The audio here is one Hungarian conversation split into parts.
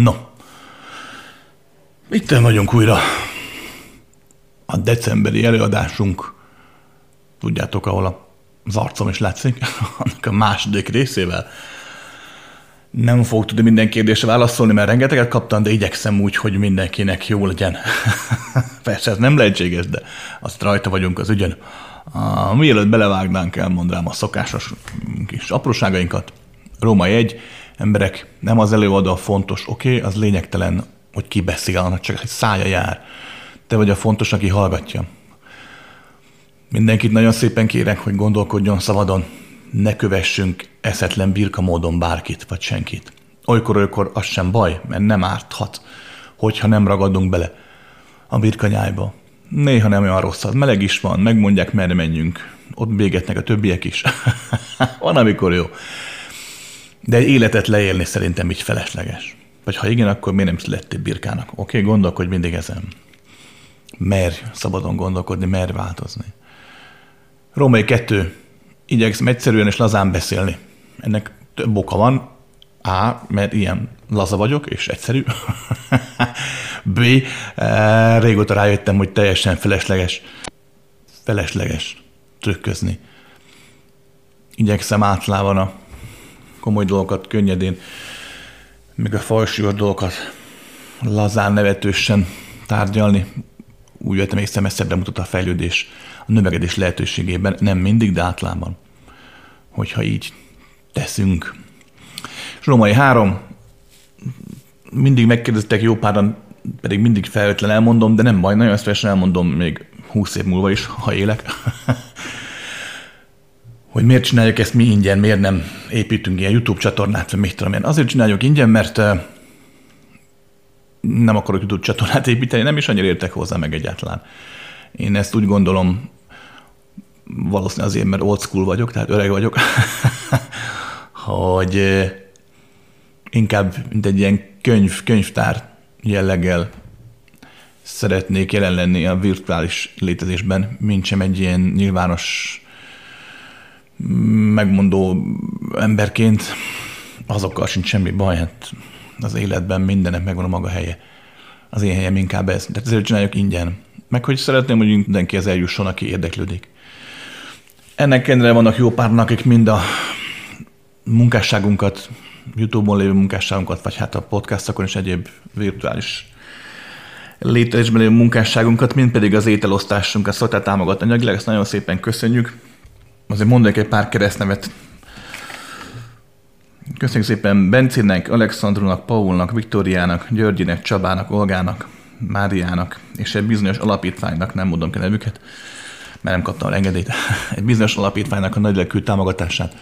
No. Itt vagyunk újra. A decemberi előadásunk, tudjátok, ahol az arcom is látszik, annak a második részével. Nem fogok tudni minden kérdésre válaszolni, mert rengeteget kaptam, de igyekszem úgy, hogy mindenkinek jó legyen. Persze ez nem lehetséges, de azt rajta vagyunk az ügyön. A, mielőtt belevágnánk, elmondanám a szokásos kis apróságainkat. Római egy, emberek, nem az előadó a fontos, oké, okay, az lényegtelen, hogy ki beszél, annak csak egy szája jár. Te vagy a fontos, aki hallgatja. Mindenkit nagyon szépen kérek, hogy gondolkodjon szabadon, ne kövessünk eszetlen birka módon bárkit vagy senkit. Olykor-olykor az sem baj, mert nem árthat, hogyha nem ragadunk bele a birkanyájba. Néha nem olyan rossz az, meleg is van, megmondják, merre menjünk. Ott bégetnek a többiek is. van, amikor jó. De egy életet leélni szerintem így felesleges. Vagy ha igen, akkor miért nem születtél birkának? Oké, okay, gondolkodj mindig ezen. Merj szabadon gondolkodni, merj változni. Római kettő. Igyekszem egyszerűen és lazán beszélni. Ennek több oka van. A, mert ilyen laza vagyok, és egyszerű. B, eh, régóta rájöttem, hogy teljesen felesleges, felesleges trükközni. Igyekszem átlában a komoly dolgokat könnyedén, még a fajsúlyos dolgokat lazán, nevetősen tárgyalni. Úgy vettem észre, messzebbre mutat a fejlődés a növekedés lehetőségében, nem mindig, de általában, hogyha így teszünk. És Római három, mindig megkérdeztek jó páran, pedig mindig felvetlen elmondom, de nem baj, nagyon szívesen elmondom még húsz év múlva is, ha élek. hogy miért csináljuk ezt mi ingyen, miért nem építünk ilyen YouTube csatornát, vagy mit tudom én. Azért csináljuk ingyen, mert nem akarok YouTube csatornát építeni, nem is annyira értek hozzá meg egyáltalán. Én ezt úgy gondolom, valószínűleg azért, mert old school vagyok, tehát öreg vagyok, hogy inkább mint egy ilyen könyv, könyvtár jelleggel szeretnék jelen lenni a virtuális létezésben, mint sem egy ilyen nyilvános megmondó emberként azokkal sincs semmi baj, hát az életben mindennek megvan a maga helye. Az én helyem inkább ez. Tehát ezért csináljuk ingyen. Meg hogy szeretném, hogy mindenki ez eljusson, aki érdeklődik. Ennek ellenére vannak jó pár, akik mind a munkásságunkat, YouTube-on lévő munkásságunkat, vagy hát a podcastokon és egyéb virtuális létezésben lévő munkásságunkat, mind pedig az ételosztásunkat szokták támogatni anyagilag, ezt nagyon szépen köszönjük azért mondanék egy pár keresztnevet. Köszönjük szépen Bencének, Alexandrunak, Paulnak, Viktoriának, Györgyinek, Csabának, Olgának, Máriának, és egy bizonyos alapítványnak, nem mondom ki nevüket, mert nem kaptam engedélyt, egy bizonyos alapítványnak a nagylelkű támogatását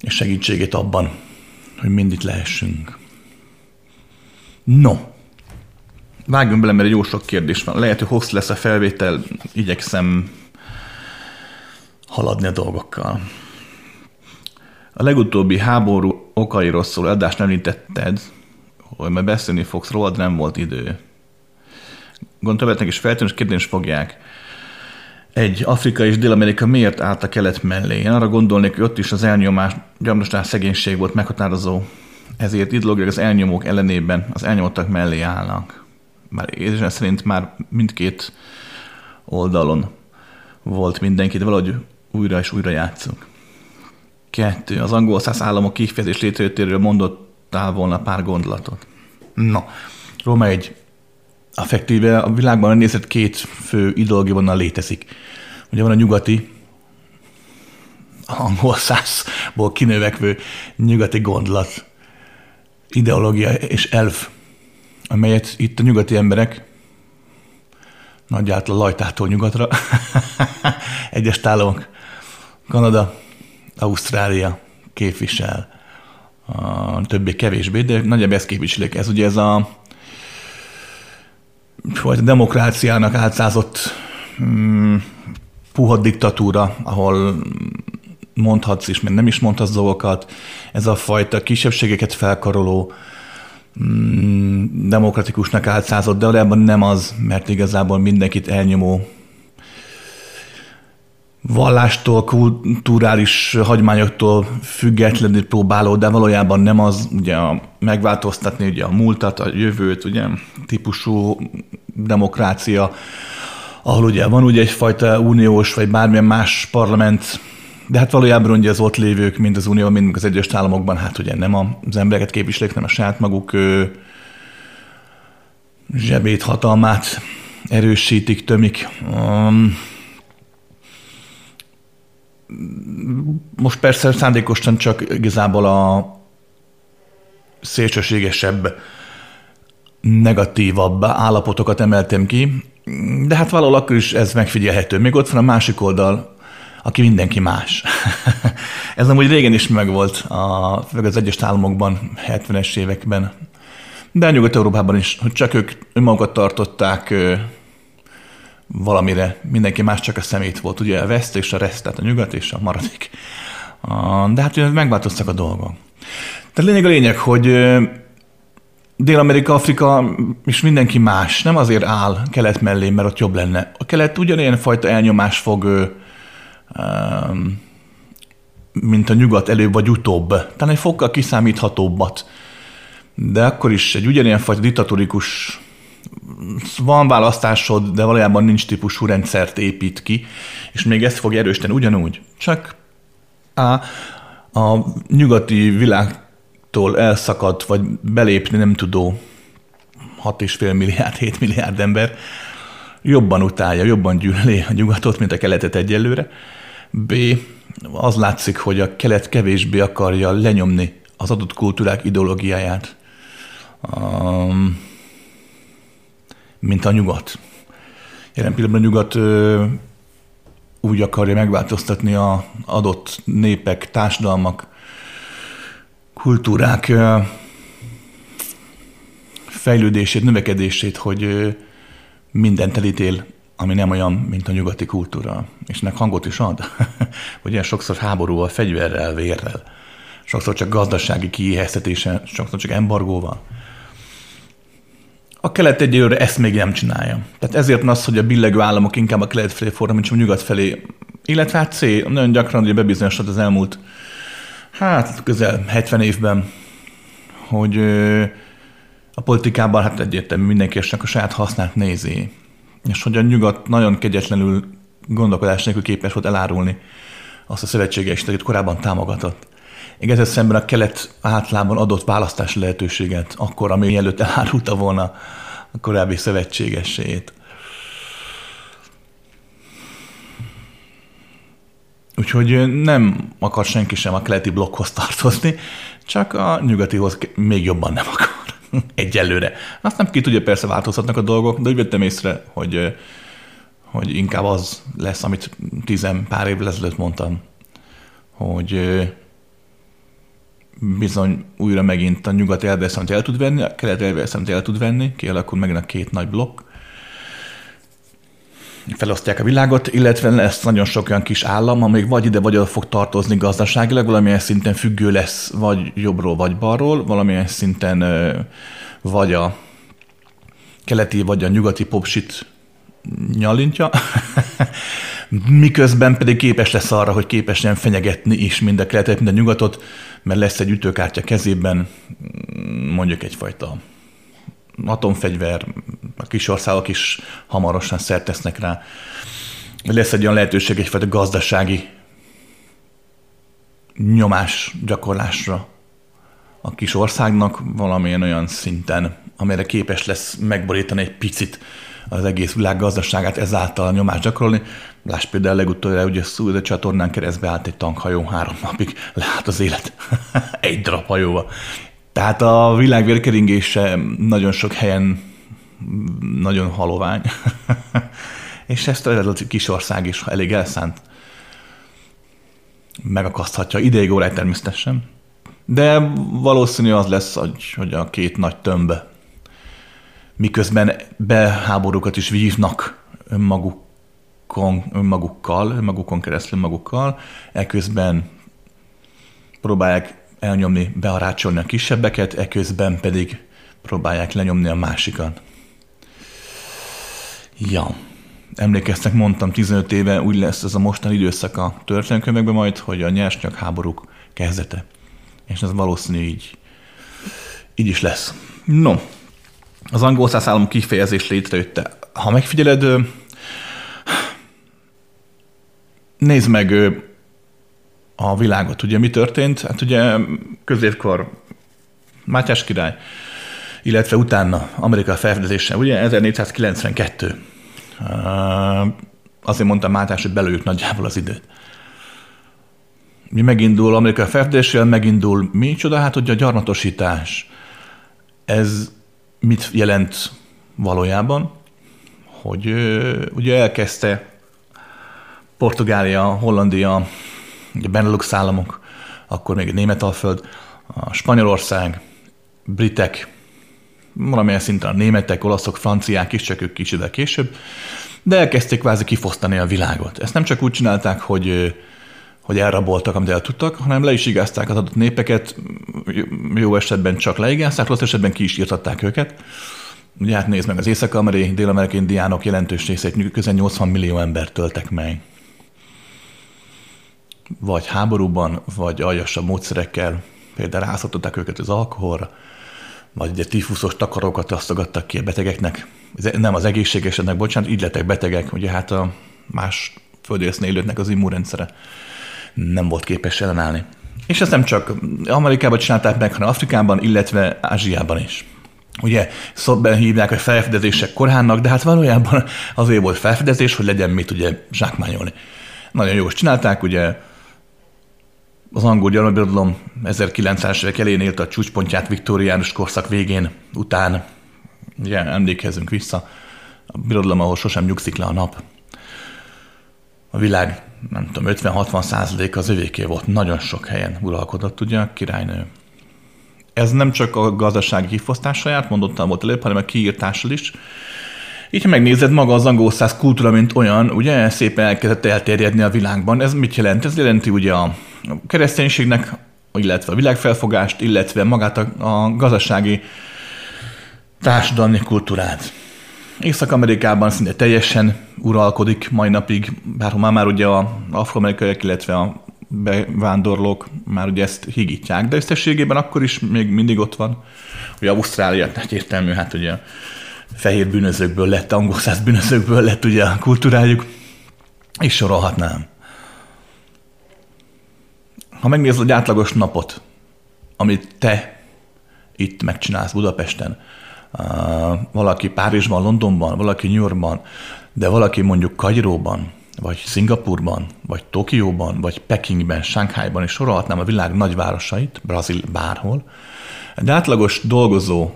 és segítségét abban, hogy mindig lehessünk. No, vágjunk bele, mert jó sok kérdés van. Lehet, hogy hosszú lesz a felvétel, igyekszem haladni a dolgokkal. A legutóbbi háború okairól szóló adást említetted, hogy majd beszélni fogsz róla, de nem volt idő. Gondolom, is feltűnő kérdés fogják. Egy Afrika és Dél-Amerika miért állt a kelet mellé? Én arra gondolnék, hogy ott is az elnyomás, gyarmatosság, szegénység volt meghatározó. Ezért ideológiai az elnyomók ellenében az elnyomottak mellé állnak. Már érzésem szerint már mindkét oldalon volt mindenki, de valahogy újra és újra játszunk. Kettő. Az angol száz államok kifejezés létrejöttéről mondottál volna pár gondolatot. No, Róma egy affektíve a világban nézett két fő ideológia vonal létezik. Ugye van a nyugati, angol százból kinövekvő nyugati gondolat, ideológia és elf, amelyet itt a nyugati emberek nagyjából lajtától nyugatra, egyes tállamok Kanada, Ausztrália képvisel, a többi kevésbé, de nagyjából ezt képviselik. Ez ugye ez a a demokráciának átszázott mm, puha diktatúra, ahol mondhatsz is, mert nem is mondhatsz dolgokat. Ez a fajta kisebbségeket felkaroló, mm, demokratikusnak átszázott, de valójában nem az, mert igazából mindenkit elnyomó vallástól, kulturális hagyományoktól függetlenül próbáló, de valójában nem az ugye a, megváltoztatni ugye a múltat, a jövőt, ugye típusú demokrácia, ahol ugye van ugye egyfajta uniós vagy bármilyen más parlament, de hát valójában ugye az ott lévők, mind az unió, mind az egyes államokban, hát ugye nem az embereket képviselik, nem a saját maguk ő, zsebét, hatalmát erősítik, tömik. Um, most persze szándékosan csak igazából a szélsőségesebb, negatívabb állapotokat emeltem ki, de hát valahol akkor is ez megfigyelhető. Még ott van a másik oldal, aki mindenki más. ez amúgy régen is megvolt, a, az egyes államokban, 70-es években, de Nyugat-Európában is, hogy csak ők önmagukat tartották valamire, mindenki más csak a szemét volt, ugye a West és a Rest, tehát a nyugat és a maradék. De hát ugye megváltoztak a dolgok. Tehát lényeg a lényeg, hogy Dél-Amerika, Afrika és mindenki más nem azért áll kelet mellé, mert ott jobb lenne. A kelet ugyanilyen fajta elnyomás fog, mint a nyugat előbb vagy utóbb. Tehát egy fokkal kiszámíthatóbbat. De akkor is egy ugyanilyen fajta diktatórikus van választásod, de valójában nincs típusú rendszert épít ki, és még ezt fog erősíteni ugyanúgy. Csak a, a nyugati világtól elszakadt, vagy belépni nem tudó 6,5 milliárd, 7 milliárd ember jobban utálja, jobban gyűlöli a nyugatot, mint a keletet egyelőre. B. Az látszik, hogy a kelet kevésbé akarja lenyomni az adott kultúrák ideológiáját. Um, mint a nyugat. Jelen pillanatban a nyugat úgy akarja megváltoztatni a adott népek, társadalmak, kultúrák fejlődését, növekedését, hogy mindent elítél, ami nem olyan, mint a nyugati kultúra. És nek hangot is ad. Ugye sokszor háborúval, fegyverrel, vérrel. Sokszor csak gazdasági kiéheztetése, sokszor csak embargóval. A kelet egyelőre ezt még nem csinálja. Tehát ezért van az, hogy a billegő államok inkább a kelet felé fordul, mint a nyugat felé. Illetve hát C, nagyon gyakran ugye bebizonyosodott az elmúlt, hát közel 70 évben, hogy a politikában hát egyértelmű mindenki a saját hasznát nézi. És hogy a nyugat nagyon kegyetlenül gondolkodás nélkül képes volt elárulni azt a szövetséges, akit korábban támogatott. Igaz, szemben a kelet általában adott választási lehetőséget, akkor, ami előtt elárulta volna a korábbi szövetségesét. Úgyhogy nem akar senki sem a keleti blokkhoz tartozni, csak a nyugatihoz még jobban nem akar. Egyelőre. Azt nem ki tudja, persze változhatnak a dolgok, de úgy vettem észre, hogy, hogy inkább az lesz, amit tizen pár évvel ezelőtt mondtam, hogy bizony újra megint a nyugat elveszem, el tud venni, a kelet elveszem, el tud venni, kialakul megint a két nagy blokk, felosztják a világot, illetve lesz nagyon sok olyan kis állam, amelyik vagy ide, vagy oda fog tartozni gazdaságilag, valamilyen szinten függő lesz, vagy jobbról, vagy balról, valamilyen szinten vagy a keleti, vagy a nyugati popsit nyalintja, miközben pedig képes lesz arra, hogy képes nem fenyegetni is mind a keletet, mind a nyugatot, mert lesz egy ütőkártya kezében, mondjuk egyfajta atomfegyver, a kis országok is hamarosan szert rá. Lesz egy olyan lehetőség egyfajta gazdasági nyomás gyakorlásra a kis országnak valamilyen olyan szinten, amire képes lesz megborítani egy picit az egész világ gazdaságát, ezáltal a nyomást gyakorolni. Láss például legutóbb, ugye a csatornán keresztbe állt egy tankhajó, három napig leállt az élet. egy darab hajóba. Tehát a világ vérkeringése nagyon sok helyen nagyon halovány. És ezt a kis ország is elég elszánt megakaszthatja ideig óráig természetesen. De valószínű az lesz, hogy, hogy a két nagy tömb miközben beháborúkat is vívnak önmagukon, önmagukkal, önmagukon keresztül magukkal, eközben próbálják elnyomni, bearácsolni a kisebbeket, eközben pedig próbálják lenyomni a másikat. Ja. emlékeztek, mondtam 15 éve, úgy lesz ez a mostani időszak a történelmkönyvekben majd, hogy a nyersnyak háborúk kezdete. És ez valószínű így, így is lesz. No, az angol száz állam kifejezés létrejötte. Ha megfigyeled, nézd meg a világot. Ugye mi történt? Hát ugye középkor Mátyás király, illetve utána Amerika felfedezése, ugye 1492. Azért mondtam Mátyás, hogy belőjük nagyjából az időt. Mi megindul Amerika felfedezésével, megindul mi csoda? Hát ugye a gyarmatosítás. Ez mit jelent valójában? Hogy ugye elkezdte Portugália, Hollandia, ugye Benelux államok, akkor még Németalföld, a Spanyolország, britek, valamilyen szinten a németek, olaszok, franciák is, csak ők kicsit később, de elkezdték kvázi kifosztani a világot. Ezt nem csak úgy csinálták, hogy, hogy elraboltak, amit el tudtak, hanem le is igázták az adott népeket, jó esetben csak leigázták, rossz esetben ki is írtatták őket. Ugye hát nézd meg, az észak-amerikai, dél-amerikai indiánok jelentős részét, közel 80 millió embert töltek meg vagy háborúban, vagy aljasabb módszerekkel, például rászottatták őket az alkoholra, vagy ugye tifuszos takarókat osztogattak ki a betegeknek, nem az egészségeseknek, bocsánat, így lettek betegek, ugye hát a más földrésznél élőknek az immunrendszere nem volt képes ellenállni. És ezt nem csak Amerikában csinálták meg, hanem Afrikában, illetve Ázsiában is. Ugye szobben hívják, hogy felfedezések koránnak, de hát valójában azért volt felfedezés, hogy legyen mit ugye zsákmányolni. Nagyon jó, csinálták, ugye az angol gyarmatbirodalom 1900-es évek elén élt a csúcspontját viktoriánus korszak végén, után, ugye emlékezzünk vissza, a birodalom, ahol sosem nyugszik le a nap. A világ, nem tudom, 50-60 százalék az övéké volt, nagyon sok helyen uralkodott ugye a királynő. Ez nem csak a gazdasági kifosztással járt, mondottam volt előbb, hanem a kiírtással is. Így, ha megnézed, maga az angol száz kultúra, mint olyan, ugye szépen elkezdett elterjedni a világban. Ez mit jelent? Ez jelenti ugye a kereszténységnek, illetve a világfelfogást, illetve magát a, a gazdasági társadalmi kultúrát. Észak-Amerikában szinte teljesen uralkodik mai napig, bár már, már ugye a afroamerikaiak, illetve a bevándorlók már ugye ezt higítják, de összességében akkor is még mindig ott van. Ugye Ausztrália egyértelmű, hát ugye fehér bűnözőkből lett, angol száz bűnözőkből lett ugye a kultúrájuk, és sorolhatnám. Ha megnézed egy átlagos napot, amit te itt megcsinálsz Budapesten, valaki Párizsban, Londonban, valaki New Yorkban, de valaki mondjuk Kairóban, vagy Szingapurban, vagy Tokióban, vagy Pekingben, Sánkhájban, és sorolhatnám a világ nagyvárosait, Brazil bárhol, de átlagos dolgozó,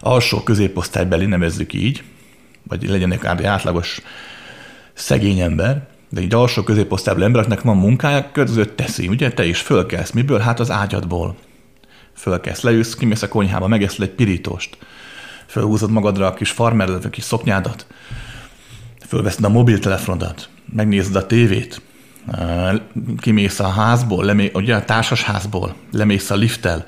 alsó középosztálybeli nevezzük így, vagy legyen egy átlagos szegény ember, de egy alsó középosztálybeli embereknek van munkája, között teszi, ugye? Te is fölkelsz. Miből? Hát az ágyadból. Fölkelsz, leülsz, kimész a konyhába, megeszel egy pirítost. Fölhúzod magadra a kis farmeredet, a kis szoknyádat. Fölveszed a mobiltelefonodat. Megnézed a tévét. Kimész a házból, lemé, ugye a társasházból, lemész a lifttel,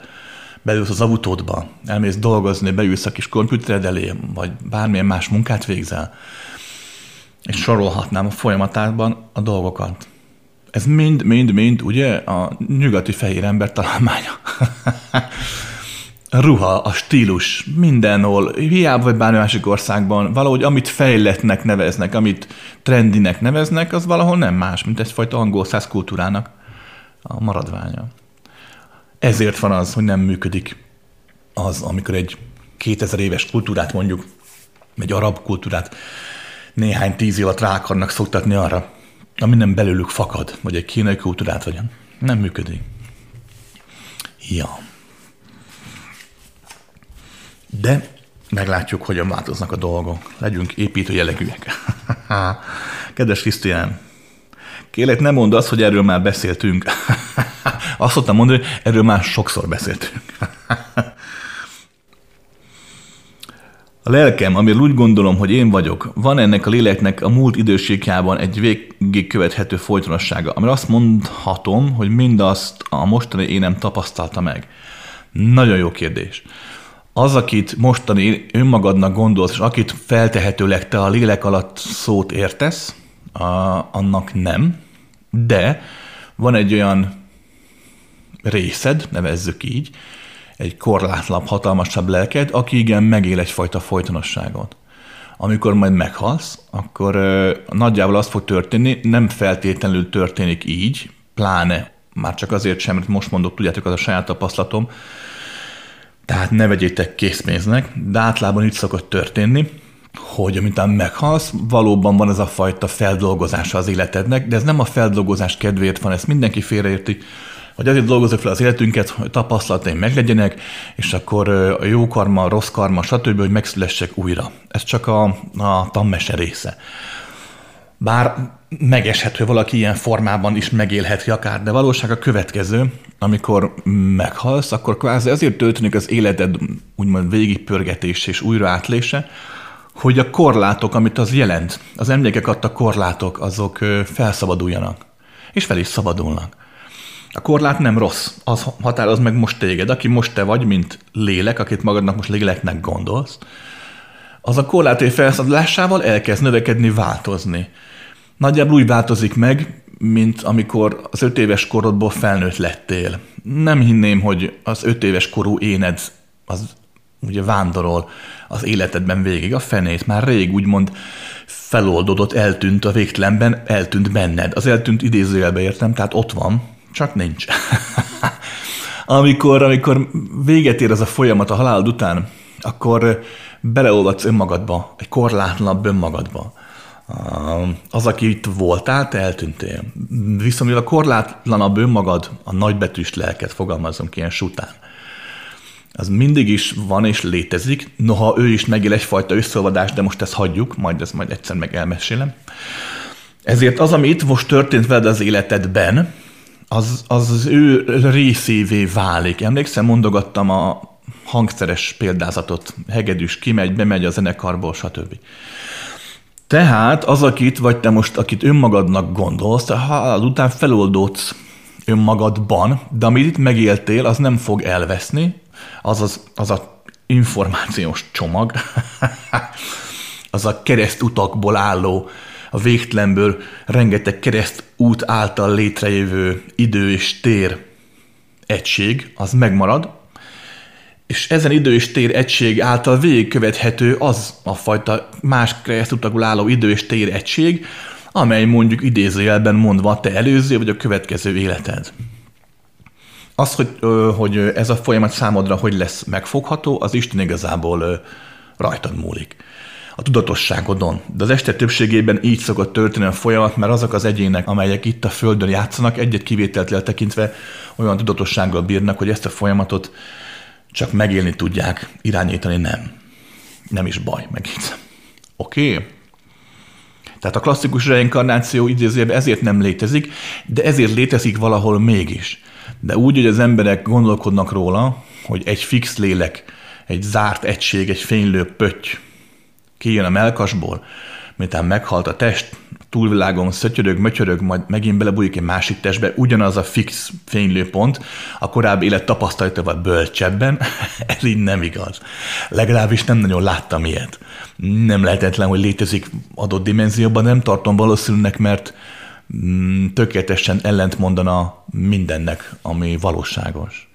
beülsz az autódba, elmész dolgozni, beülsz a kis komputered elé, vagy bármilyen más munkát végzel és sorolhatnám a folyamatában a dolgokat. Ez mind, mind, mind ugye a nyugati fehér ember találmánya. a ruha, a stílus, mindenhol, hiába vagy bármi másik országban, valahogy amit fejletnek neveznek, amit trendinek neveznek, az valahol nem más, mint egyfajta angol száz kultúrának a maradványa. Ezért van az, hogy nem működik az, amikor egy 2000 éves kultúrát mondjuk, egy arab kultúrát néhány tíz évet rá akarnak szoktatni arra, ami nem belőlük fakad, vagy egy kínai kultúrát vagyon. Nem működik. Ja. De meglátjuk, hogyan változnak a dolgok. Legyünk építő jellegűek. Kedves Krisztián, kérlek, ne mondd azt, hogy erről már beszéltünk. azt szoktam mondani, hogy erről már sokszor beszéltünk. A lelkem, amiről úgy gondolom, hogy én vagyok, van ennek a léleknek a múlt időségében egy végig követhető folytonossága, amire azt mondhatom, hogy mindazt a mostani énem tapasztalta meg. Nagyon jó kérdés. az, akit mostani önmagadnak gondolsz, és akit feltehetőleg te a lélek alatt szót értesz, a, annak nem, de van egy olyan részed, nevezzük így, egy korlátlabb, hatalmasabb lelked, aki igen megél egyfajta folytonosságot. Amikor majd meghalsz, akkor nagyjából az fog történni, nem feltétlenül történik így, pláne már csak azért sem, mert most mondok, tudjátok, az a saját tapasztalatom, tehát ne vegyétek készpénznek, de általában így szokott történni, hogy amintán meghalsz, valóban van ez a fajta feldolgozása az életednek, de ez nem a feldolgozás kedvéért van, ezt mindenki félreérti, hogy azért dolgozok fel az életünket, hogy tapasztalataim meglegyenek, és akkor a jó karma, a rossz karma, stb., hogy megszülessek újra. Ez csak a, a tammese része. Bár megeshet, hogy valaki ilyen formában is megélheti akár, de valóság a következő, amikor meghalsz, akkor kvázi azért történik az életed úgymond végigpörgetés és újra átlése, hogy a korlátok, amit az jelent, az emlékek adta korlátok, azok felszabaduljanak. És fel is szabadulnak. A korlát nem rossz, az határoz meg most téged, aki most te vagy, mint lélek, akit magadnak most léleknek gondolsz, az a korlátai felszabadulásával elkezd növekedni, változni. Nagyjából úgy változik meg, mint amikor az öt éves korodból felnőtt lettél. Nem hinném, hogy az öt éves korú éned az ugye vándorol az életedben végig. A fenét már rég úgymond feloldódott, eltűnt a végtelenben, eltűnt benned. Az eltűnt idézőjelbe értem, tehát ott van, csak nincs. amikor, amikor véget ér ez a folyamat a halálod után, akkor beleolvadsz önmagadba, egy korlátlanabb önmagadba. Az, aki itt voltál, te eltűntél. Viszont a korlátlanabb önmagad, a nagybetűs lelket fogalmazom ki ilyen sután, az mindig is van és létezik, noha ő is megél egyfajta összeolvadást, de most ezt hagyjuk, majd ezt majd egyszer meg elmesélem. Ezért az, ami itt most történt veled az életedben, az, az ő részévé válik. Emlékszem, mondogattam a hangszeres példázatot, hegedűs kimegy, bemegy a zenekarból, stb. Tehát az, akit vagy te most, akit önmagadnak gondolsz, halál után feloldódsz önmagadban, de amit itt megéltél, az nem fog elveszni, az az, az a információs csomag, az a keresztutakból álló a végtelenből rengeteg kereszt út által létrejövő idő és tér egység, az megmarad, és ezen idő és tér egység által végigkövethető az a fajta más keresztutakból álló idő és tér egység, amely mondjuk idézőjelben mondva te előző vagy a következő életed. Az, hogy, hogy ez a folyamat számodra hogy lesz megfogható, az Isten igazából rajtad múlik a tudatosságodon. De az este többségében így szokott történni a folyamat, mert azok az egyének, amelyek itt a Földön játszanak, egy-egy kivételt eltekintve olyan tudatossággal bírnak, hogy ezt a folyamatot csak megélni tudják, irányítani nem. Nem is baj, megint. Oké? Okay? Tehát a klasszikus reinkarnáció idézőjében ezért nem létezik, de ezért létezik valahol mégis. De úgy, hogy az emberek gondolkodnak róla, hogy egy fix lélek, egy zárt egység, egy fénylő pötty, kijön a melkasból, miután meghalt a test, túlvilágon szötyörög, mötyörög, majd megint belebújik egy másik testbe, ugyanaz a fix fénylőpont, a korábbi élet tapasztalatával bölcsebben, ez így nem igaz. Legalábbis nem nagyon láttam ilyet. Nem lehetetlen, hogy létezik adott dimenzióban, nem tartom valószínűnek, mert mm, tökéletesen ellent mondana mindennek, ami valóságos.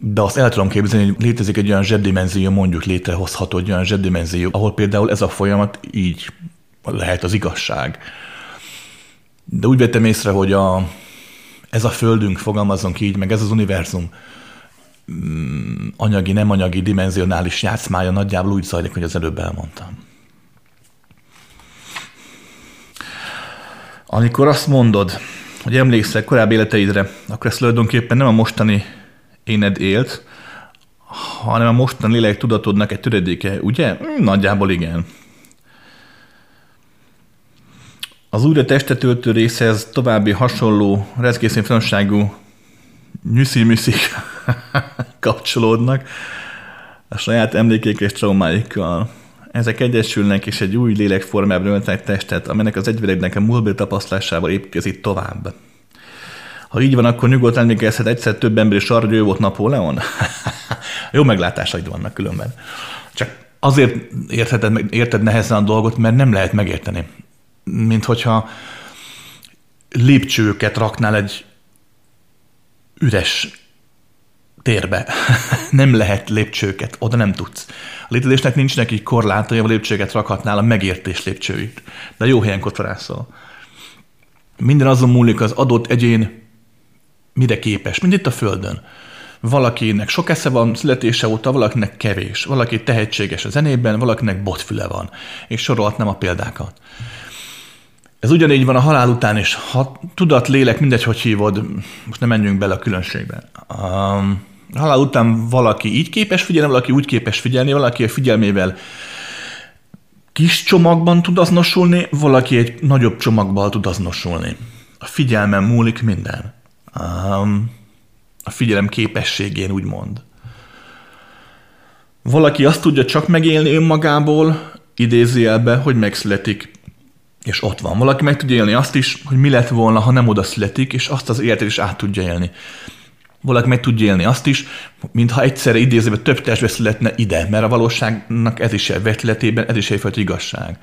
De azt el tudom képzelni, hogy létezik egy olyan zsebdimenzió, mondjuk létrehozható egy olyan zsebdimenzió, ahol például ez a folyamat így lehet az igazság. De úgy vettem észre, hogy a, ez a földünk, fogalmazunk így, meg ez az univerzum mm, anyagi, nem anyagi, dimenzionális játszmája nagyjából úgy zajlik, hogy az előbb elmondtam. Amikor azt mondod, hogy emlékszel korábbi életeidre, akkor ez tulajdonképpen nem a mostani éned élt, hanem a mostani lélek tudatodnak egy töredéke, ugye? Nagyjából igen. Az újra testet öltő részhez további hasonló rezgészén finomságú nyüszi kapcsolódnak a saját emlékék és traumáikkal. Ezek egyesülnek és egy új lélekformában öltenek testet, aminek az egyvilegnek a múltbeli tapasztalásával építkezik tovább. Ha így van, akkor nyugodtan emlékezhet egyszer több ember is arra, hogy ő volt Napóleon? Jó meglátásaid vannak különben. Csak azért értheted, érted nehezen a dolgot, mert nem lehet megérteni. Mint hogyha lépcsőket raknál egy üres térbe. nem lehet lépcsőket, oda nem tudsz. A létezésnek neki korlátai, a lépcsőket rakhatnál a megértés lépcsőit. De jó helyen kotorászol. Minden azon múlik az adott egyén mire képes, mint itt a Földön. Valakinek sok esze van születése óta, valakinek kevés. Valaki tehetséges a zenében, valakinek botfüle van. És sorolhatnám a példákat. Ez ugyanígy van a halál után is. Ha tudat, lélek, mindegy, hogy hívod, most nem menjünk bele a különbségbe. Um, a halál után valaki így képes figyelni, valaki úgy képes figyelni, valaki a figyelmével kis csomagban tud azonosulni, valaki egy nagyobb csomagban tud azonosulni. A figyelmen múlik minden. A figyelem képességén, úgymond. Valaki azt tudja csak megélni önmagából, idézőjelbe, hogy megszületik, és ott van. Valaki meg tudja élni azt is, hogy mi lett volna, ha nem oda születik, és azt az életet is át tudja élni. Valaki meg tudja élni azt is, mintha egyszerre idézőben több testbe születne ide, mert a valóságnak ez is egy vetületében, ez is egyfajta igazság.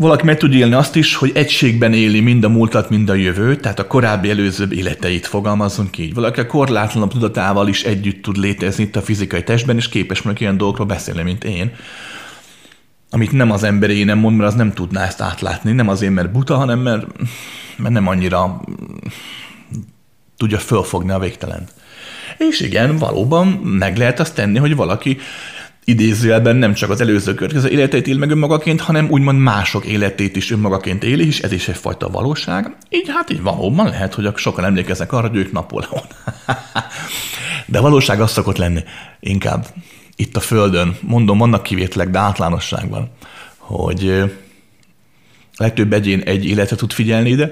Valaki meg tud élni azt is, hogy egységben éli mind a múltat, mind a jövőt, tehát a korábbi előzőbb életeit fogalmazunk így. Valaki a korlátlanabb tudatával is együtt tud létezni itt a fizikai testben, és képes mondjuk ilyen dolgokról beszélni, mint én. Amit nem az ember én nem mond, mert az nem tudná ezt átlátni. Nem azért, mert buta, hanem mert, mert nem annyira tudja fölfogni a végtelent. És igen, valóban meg lehet azt tenni, hogy valaki idézőjelben nem csak az előző következő életét él meg önmagaként, hanem úgymond mások életét is önmagaként éli, és ez is egyfajta valóság. Így hát így valóban lehet, hogy sokan emlékeznek arra, hogy ők Napóleon. de valóság az szokott lenni inkább itt a Földön, mondom, vannak kivételek, de általánosságban, hogy legtöbb egyén egy életre tud figyelni ide,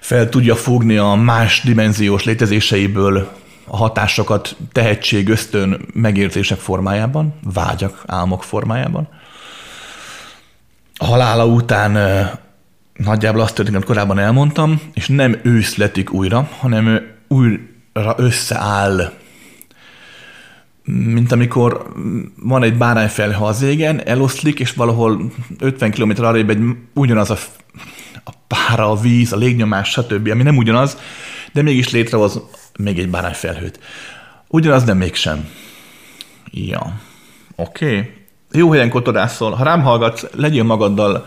fel tudja fogni a más dimenziós létezéseiből hatásokat tehetség, ösztön, megérzések formájában, vágyak, álmok formájában. A halála után nagyjából azt történik, amit korábban elmondtam, és nem ő születik újra, hanem ő újra összeáll, mint amikor van egy bárányfelha az égen, eloszlik, és valahol 50 km arrébb egy ugyanaz a, a pára, a víz, a légnyomás, stb., ami nem ugyanaz, de mégis létrehoz még egy bárányfelhőt. Ugyanaz, de mégsem. Ja. Oké. Okay. Jó helyen kotorászol. Ha rám hallgatsz, legyél magaddal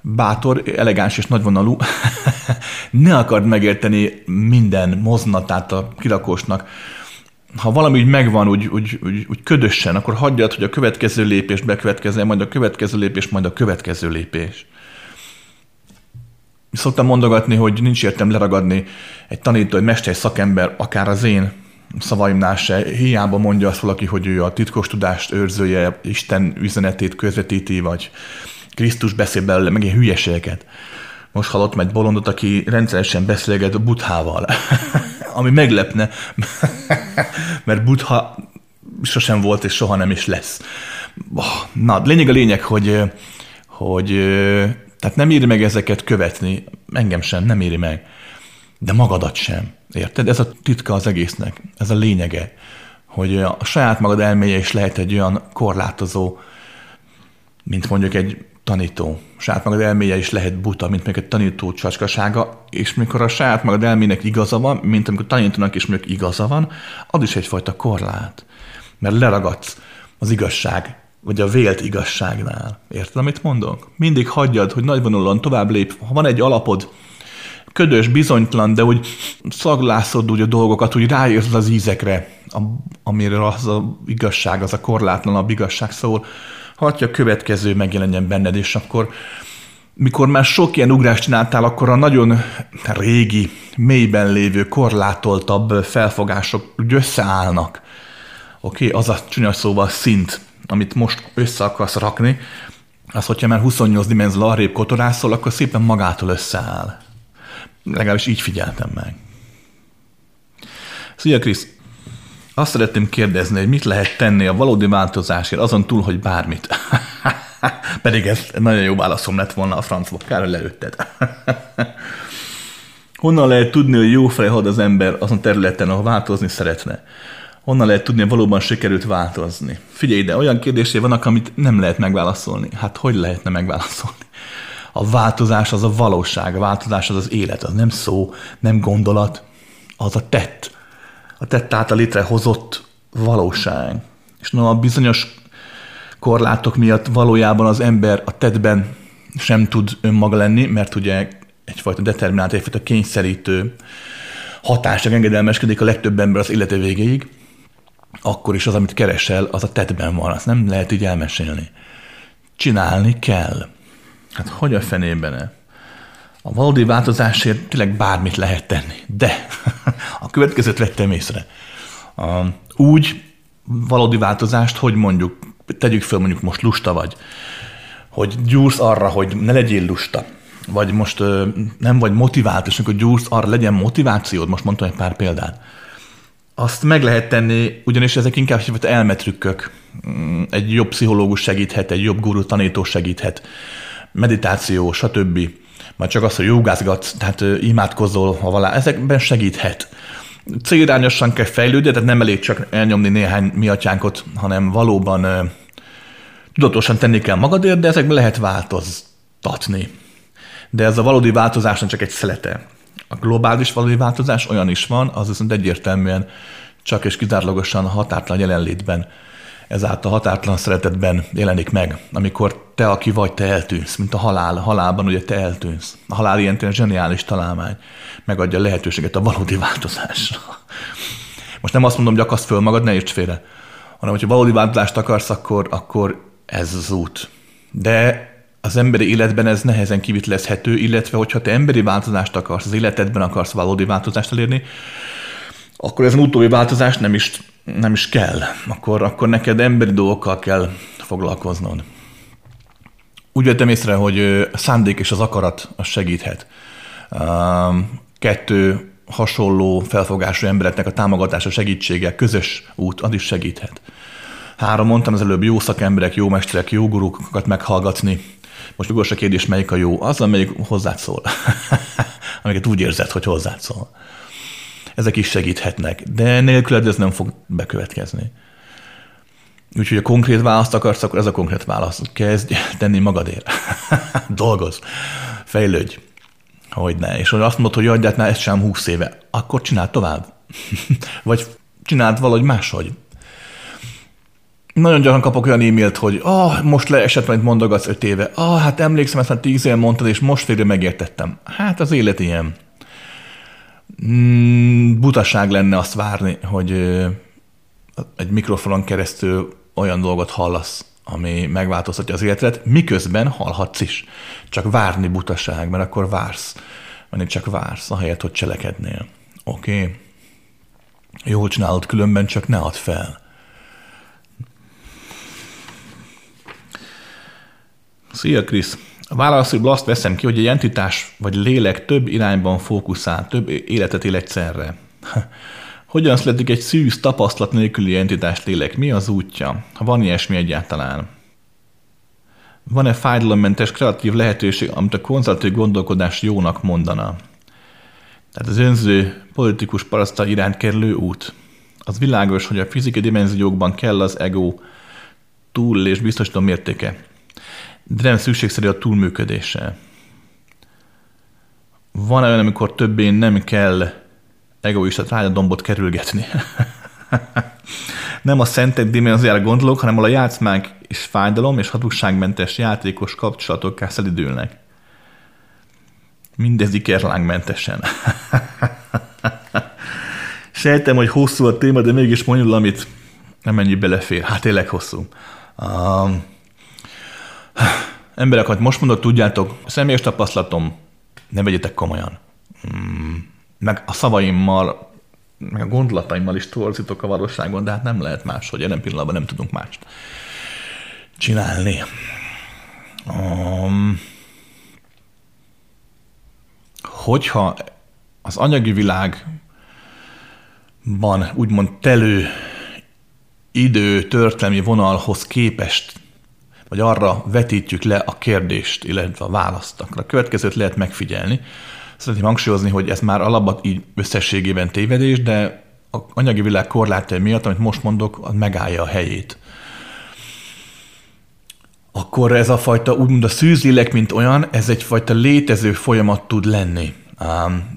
bátor, elegáns és nagyvonalú. ne akard megérteni minden moznatát a kirakósnak. Ha valami úgy megvan, úgy, úgy, úgy, úgy ködösen, akkor hagyjad, hogy a következő lépés bekövetkezzen, majd a következő lépés, majd a következő lépés. Szoktam mondogatni, hogy nincs értem leragadni egy tanító, egy mester, egy szakember, akár az én szavaimnál se. Hiába mondja azt valaki, hogy ő a titkos tudást őrzője, Isten üzenetét közvetíti, vagy Krisztus beszél belőle, meg ilyen hülyeségeket. Most hallottam egy bolondot, aki rendszeresen beszélget a buthával, ami meglepne, mert butha sosem volt, és soha nem is lesz. Na, lényeg a lényeg, hogy, hogy tehát nem éri meg ezeket követni, engem sem, nem éri meg. De magadat sem. Érted? Ez a titka az egésznek. Ez a lényege. Hogy a saját magad elméje is lehet egy olyan korlátozó, mint mondjuk egy tanító. A saját magad elméje is lehet buta, mint mondjuk egy tanító csacskasága, és mikor a saját magad elmének igaza van, mint amikor tanítónak is mondjuk igaza van, az is egyfajta korlát. Mert leragadsz az igazság vagy a vélt igazságnál. Érted, amit mondok? Mindig hagyjad, hogy nagyvonulóan tovább lép. Ha van egy alapod, ködös, bizonytlan, de úgy szaglászod úgy a dolgokat, hogy ráérsz az ízekre, amire az a igazság, az a korlátlanabb igazság szól, hagyja a következő megjelenjen benned, és akkor mikor már sok ilyen ugrást csináltál, akkor a nagyon régi, mélyben lévő, korlátoltabb felfogások úgy összeállnak. Oké, okay? az a csúnya szóval szint, amit most össze akarsz rakni, az, hogyha már 28 dimenzió arrébb kotorászol, akkor szépen magától összeáll. Legalábbis így figyeltem meg. Szia Krisz! Azt szeretném kérdezni, hogy mit lehet tenni a valódi változásért, azon túl, hogy bármit. Pedig ez nagyon jó válaszom lett volna a francba, kár, hogy leütted. Honnan lehet tudni, hogy jó fej had az ember azon területen, ahol változni szeretne? Honnan lehet tudni, hogy valóban sikerült változni? Figyelj ide, olyan kérdésé vannak, amit nem lehet megválaszolni. Hát hogy lehetne megválaszolni? A változás az a valóság, a változás az az élet, az nem szó, nem gondolat, az a tett. A tett által létrehozott valóság. És no, a bizonyos korlátok miatt valójában az ember a tettben sem tud önmaga lenni, mert ugye egyfajta determinált, egyfajta kényszerítő hatásnak engedelmeskedik a legtöbb ember az élete végéig, akkor is az, amit keresel, az a tettben van, azt nem lehet így elmesélni. Csinálni kell. Hát hogy a fenében -e? A valódi változásért tényleg bármit lehet tenni. De a következőt vettem észre. Úgy valódi változást, hogy mondjuk, tegyük föl mondjuk most lusta vagy, hogy gyúrsz arra, hogy ne legyél lusta, vagy most nem vagy motivált, és amikor gyúrsz arra legyen motivációd, most mondtam egy pár példát, azt meg lehet tenni, ugyanis ezek inkább elmetrükkök. Mm, egy jobb pszichológus segíthet, egy jobb guru tanító segíthet, meditáció, stb. Már csak az, hogy jogázgatsz, tehát imádkozol, ha valá, ezekben segíthet. Célirányosan kell fejlődni, tehát nem elég csak elnyomni néhány miatyánkot, hanem valóban tudatosan tenni kell magadért, de ezekben lehet változtatni. De ez a valódi változásnak csak egy szelete. A globális valódi változás olyan is van, az viszont egyértelműen csak és kizárólagosan határtlan jelenlétben, ezáltal határtlan szeretetben jelenik meg, amikor te, aki vagy, te eltűnsz, mint a halál. A halálban ugye te eltűnsz. A halál ilyen tényleg zseniális találmány, megadja a lehetőséget a valódi változásra. Most nem azt mondom, hogy akaszt föl magad, ne érts félre, hanem hogyha valódi változást akarsz, akkor, akkor ez az út. De az emberi életben ez nehezen kivitlezhető, illetve hogyha te emberi változást akarsz, az életedben akarsz valódi változást elérni, akkor ez utóbbi változás nem is, nem is kell. Akkor, akkor neked emberi dolgokkal kell foglalkoznod. Úgy vettem észre, hogy a szándék és az akarat az segíthet. Kettő hasonló felfogású embereknek a támogatása, segítsége, közös út, az is segíthet. Három, mondtam az előbb, jó szakemberek, jó mesterek, jó gurukat meghallgatni, most jogos a kérdés, melyik a jó? Az, amelyik hozzád szól. Amiket úgy érzed, hogy hozzád szól. Ezek is segíthetnek, de nélküled ez nem fog bekövetkezni. Úgyhogy a konkrét választ akarsz, akkor ez a konkrét válasz. Kezdj tenni magadért. Dolgoz. Fejlődj. Hogy ne. És hogy azt mondod, hogy hát már ez sem 20 éve, akkor csináld tovább. Vagy csináld valahogy máshogy. Nagyon gyakran kapok olyan e-mailt, hogy ah, most leesett, majd mondogatsz öt éve. Ah, hát emlékszem, ezt már tíz éve mondtad, és most végre megértettem. Hát az élet ilyen. Mm, butaság lenne azt várni, hogy egy mikrofonon keresztül olyan dolgot hallasz, ami megváltoztatja az életet, miközben hallhatsz is. Csak várni butaság, mert akkor vársz. Vagy csak vársz, ahelyett, hogy cselekednél. Oké? Okay? Jól csinálod, különben csak ne add fel. Szia, Krisz! A válaszból azt veszem ki, hogy egy entitás vagy lélek több irányban fókuszál, több életet él egyszerre. Hogyan születik egy szűz tapasztalat nélküli entitás lélek? Mi az útja? Ha van ilyesmi egyáltalán. Van-e fájdalommentes kreatív lehetőség, amit a konzervatív gondolkodás jónak mondana? Tehát az önző politikus paraszta iránt kerülő út. Az világos, hogy a fizikai dimenziókban kell az ego túl és biztosító mértéke de nem szükségszerű a túlműködése. Van olyan, amikor többé nem kell egoista trágyadombot kerülgetni. nem a szentek dimenziára gondolok, hanem a játszmánk és fájdalom és hatóságmentes játékos kapcsolatok szelidülnek. Mindez ikerlángmentesen. Sejtem, hogy hosszú a téma, de mégis mondjuk, amit nem ennyi belefér. Hát tényleg hosszú. Um, emberek, amit most mondok, tudjátok, személyes tapasztalatom, ne vegyetek komolyan. Mm, meg a szavaimmal, meg a gondolataimmal is torzítok a valóságon, de hát nem lehet más, hogy jelen pillanatban nem tudunk mást csinálni. Um, hogyha az anyagi világban úgymond telő idő történelmi vonalhoz képest vagy arra vetítjük le a kérdést, illetve a választ, akkor a következőt lehet megfigyelni. Szeretném hangsúlyozni, hogy ez már alapban így összességében tévedés, de a anyagi világ korlátai miatt, amit most mondok, az megállja a helyét. Akkor ez a fajta, úgymond a szűzlélek, mint olyan, ez egyfajta létező folyamat tud lenni.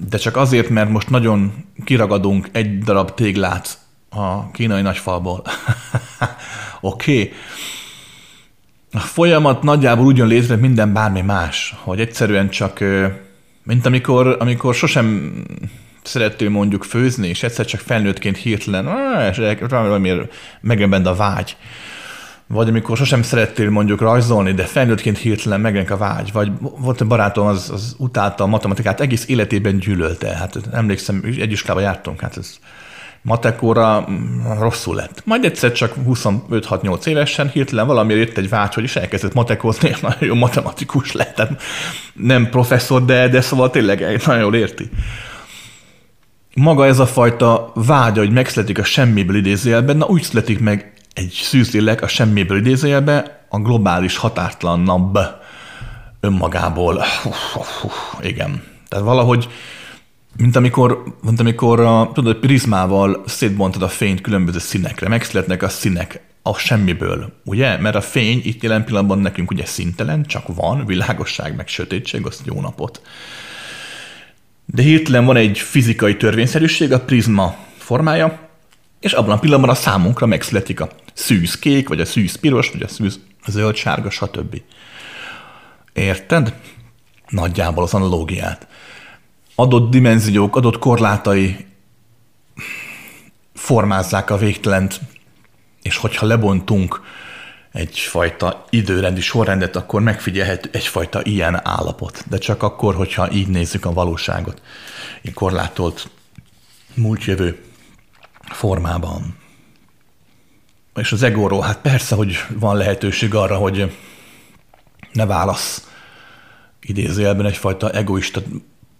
De csak azért, mert most nagyon kiragadunk egy darab téglát a kínai nagyfalból. Oké. okay. A folyamat nagyjából úgy jön létre, minden bármi más, hogy egyszerűen csak, mint amikor, amikor sosem szerettél mondjuk főzni, és egyszer csak felnőttként hirtelen, és valamiért megrembend a vágy. Vagy amikor sosem szerettél mondjuk rajzolni, de felnőttként hirtelen megjelenik a vágy. Vagy volt egy barátom, az, az utálta a matematikát, egész életében gyűlölte. Hát emlékszem, egy iskolába jártunk, hát ez matekóra mm, rosszul lett. Majd egyszer csak 25-6-8 évesen hirtelen valamiért jött egy vágy, hogy is elkezdett matekozni, és nagyon jó matematikus lett. Tehát nem professzor, de, de szóval tényleg nagyon jól érti. Maga ez a fajta vágya, hogy megszületik a semmiből idézőjelben, na úgy születik meg egy szűzlélek a semmiből idézőjelbe, a globális határtlanabb önmagából. Uf, uf, uf, igen. Tehát valahogy mint amikor, mint amikor a, tudod, prizmával szétbontod a fényt különböző színekre, megszületnek a színek a semmiből, ugye? Mert a fény itt jelen pillanatban nekünk ugye szintelen, csak van, világosság, meg sötétség, azt jó napot. De hirtelen van egy fizikai törvényszerűség, a prizma formája, és abban a pillanatban a számunkra megszületik a szűz kék, vagy a szűz piros, vagy a szűz zöld, sárga, stb. Érted? Nagyjából az analógiát adott dimenziók, adott korlátai formázzák a végtelent, és hogyha lebontunk egyfajta időrendi sorrendet, akkor megfigyelhető egyfajta ilyen állapot. De csak akkor, hogyha így nézzük a valóságot, egy korlátolt múltjövő formában. És az egóról, hát persze, hogy van lehetőség arra, hogy ne válasz idézőjelben egyfajta egoista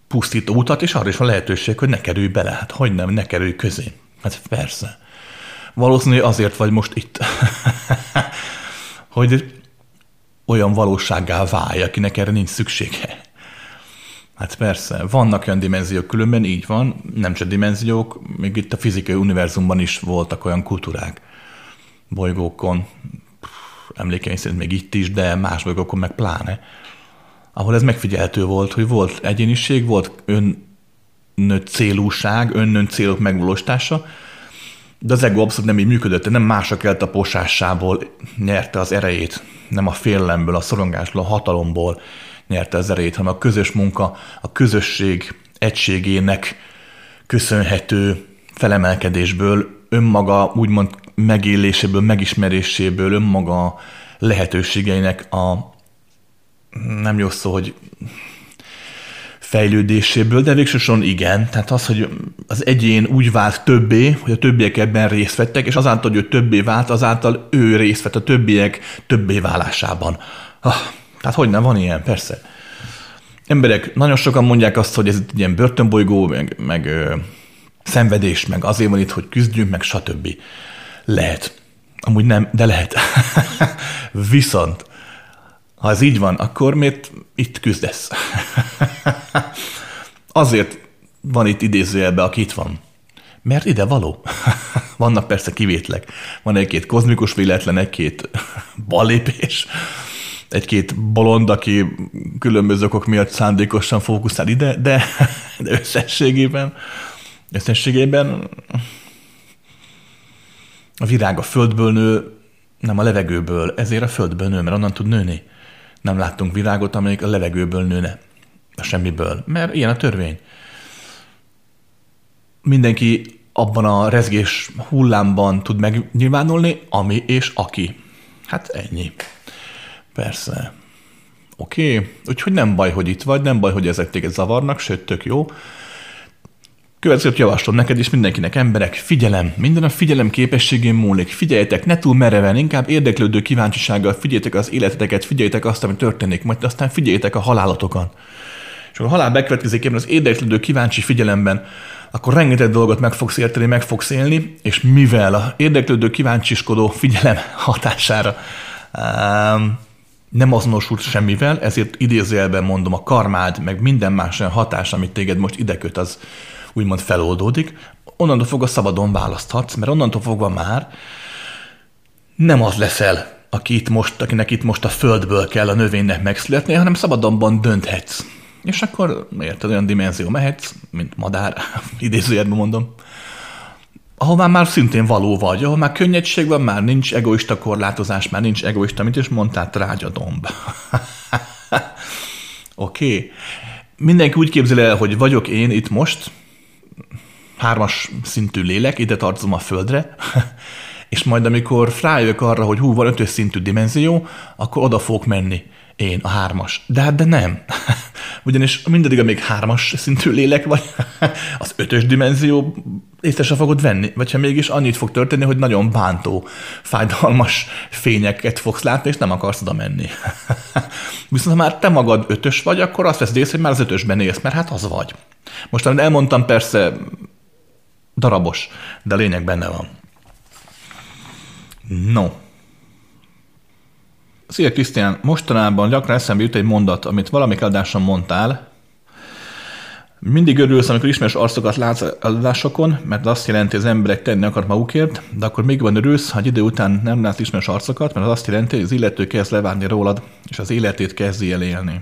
pusztító utat, és arra is van lehetőség, hogy ne kerülj bele. Hát hogy nem, ne kerülj közé. Hát persze. Valószínűleg azért vagy most itt. hogy olyan valósággá válj, akinek erre nincs szüksége. Hát persze, vannak olyan dimenziók, különben így van, nem csak dimenziók, még itt a fizikai univerzumban is voltak olyan kultúrák bolygókon, emlékeim szerint még itt is, de más bolygókon meg pláne, ahol ez megfigyelhető volt, hogy volt egyéniség, volt ön célúság, önnön célok megvalósítása, de az ego abszolút nem így működött, nem másra kelt a posásából nyerte az erejét, nem a félelemből, a szorongásból, a hatalomból nyerte az erejét, hanem a közös munka, a közösség egységének köszönhető felemelkedésből, önmaga úgymond megéléséből, megismeréséből, önmaga lehetőségeinek a nem jó szó, hogy fejlődéséből, de végsősorban igen. Tehát az, hogy az egyén úgy vált többé, hogy a többiek ebben részt vettek, és azáltal, hogy ő többé vált, azáltal ő részt vett a többiek többé válásában. Ah, tehát hogy nem van ilyen, persze. Emberek nagyon sokan mondják azt, hogy ez egy ilyen börtönbolygó, meg, meg ö, szenvedés, meg azért van itt, hogy küzdjünk, meg stb. Lehet. Amúgy nem, de lehet. Viszont ha ez így van, akkor miért itt küzdesz? Azért van itt idézőjelbe, aki itt van. Mert ide való. Vannak persze kivétlek. Van egy-két kozmikus véletlen, egy-két balépés, egy-két bolond, aki különböző okok miatt szándékosan fókuszál ide, de, de összességében, összességében a virág a földből nő, nem a levegőből, ezért a földből nő, mert onnan tud nőni nem láttunk virágot, amelyik a levegőből nőne, a semmiből, mert ilyen a törvény. Mindenki abban a rezgés hullámban tud megnyilvánulni, ami és aki. Hát ennyi. Persze. Oké, okay. úgyhogy nem baj, hogy itt vagy, nem baj, hogy ezek téged zavarnak, sőt, tök jó. Következőt javaslom neked és mindenkinek, emberek, figyelem, minden a figyelem képességén múlik. Figyeljetek, ne túl mereven, inkább érdeklődő kíváncsisággal figyeljetek az életeteket, figyeljetek azt, ami történik, majd aztán figyeljetek a halálotokon. És ha a halál bekövetkezik ebben az érdeklődő kíváncsi figyelemben, akkor rengeteg dolgot meg fogsz érteni, meg fogsz élni, és mivel a érdeklődő kíváncsiskodó figyelem hatására um, nem azonosult semmivel, ezért idézőjelben mondom a karmád, meg minden más olyan hatás, amit téged most ideköt, az úgymond feloldódik, onnantól fogva szabadon választhatsz, mert onnantól fogva már nem az leszel, aki itt most, akinek itt most a földből kell a növénynek megszületni, hanem szabadonban dönthetsz. És akkor érted, olyan dimenzió mehetsz, mint madár, idézőjelben mondom, ahová már szintén való vagy, ahol már könnyedség van, már nincs egoista korlátozás, már nincs egoista, mint is mondtál, trágyadomb. Oké. okay. Mindenki úgy képzel el, hogy vagyok én itt most, hármas szintű lélek, ide tartozom a földre, és majd amikor rájövök arra, hogy hú, van ötös szintű dimenzió, akkor oda fogok menni én, a hármas. De hát de nem. Ugyanis mindaddig, amíg hármas szintű lélek vagy, az ötös dimenzió észre sem fogod venni. Vagy ha mégis annyit fog történni, hogy nagyon bántó, fájdalmas fényeket fogsz látni, és nem akarsz oda menni. Viszont ha már te magad ötös vagy, akkor azt veszed észre, hogy már az ötösben élsz, mert hát az vagy. Most, amit elmondtam, persze darabos, de lényeg benne van. No. Szia Krisztián, mostanában gyakran eszembe jut egy mondat, amit valamik adáson mondtál. Mindig örülsz, amikor ismerős arcokat látsz adásokon, mert azt jelenti, hogy az emberek tenni akar magukért, de akkor még van örülsz, ha egy idő után nem látsz ismerős arcokat, mert az azt jelenti, hogy az illető kezd levárni rólad, és az életét kezdi el élni.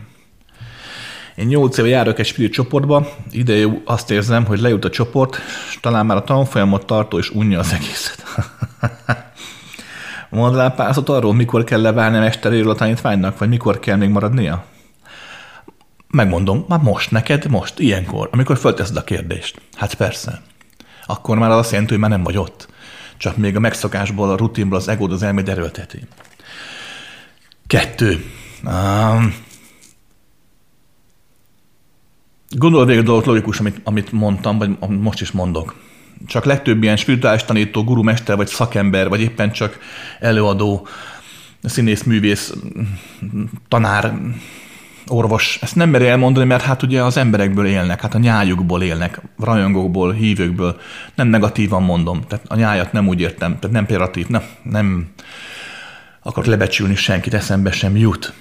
Én nyolc éve járok egy spirit csoportba, ide azt érzem, hogy lejut a csoport, és talán már a tanfolyamot tartó és unja az egészet. Mondd párszot arról, mikor kell leválni a mesteréről a tanítványnak, vagy mikor kell még maradnia? Megmondom, már most neked, most, ilyenkor, amikor fölteszed a kérdést. Hát persze. Akkor már az azt jelenti, hogy már nem vagy ott. Csak még a megszokásból, a rutinból az egód az elméd erőlteti. Kettő. Um, Gondol végig dolgot logikus, amit, amit mondtam, vagy most is mondok. Csak legtöbb ilyen spirituális tanító, guru, mester, vagy szakember, vagy éppen csak előadó, színész, művész, tanár, orvos, ezt nem meri elmondani, mert hát ugye az emberekből élnek, hát a nyájukból élnek, rajongókból, hívőkből. Nem negatívan mondom, tehát a nyájat nem úgy értem, tehát nem peratív, nem, nem akarok lebecsülni senkit, eszembe sem jut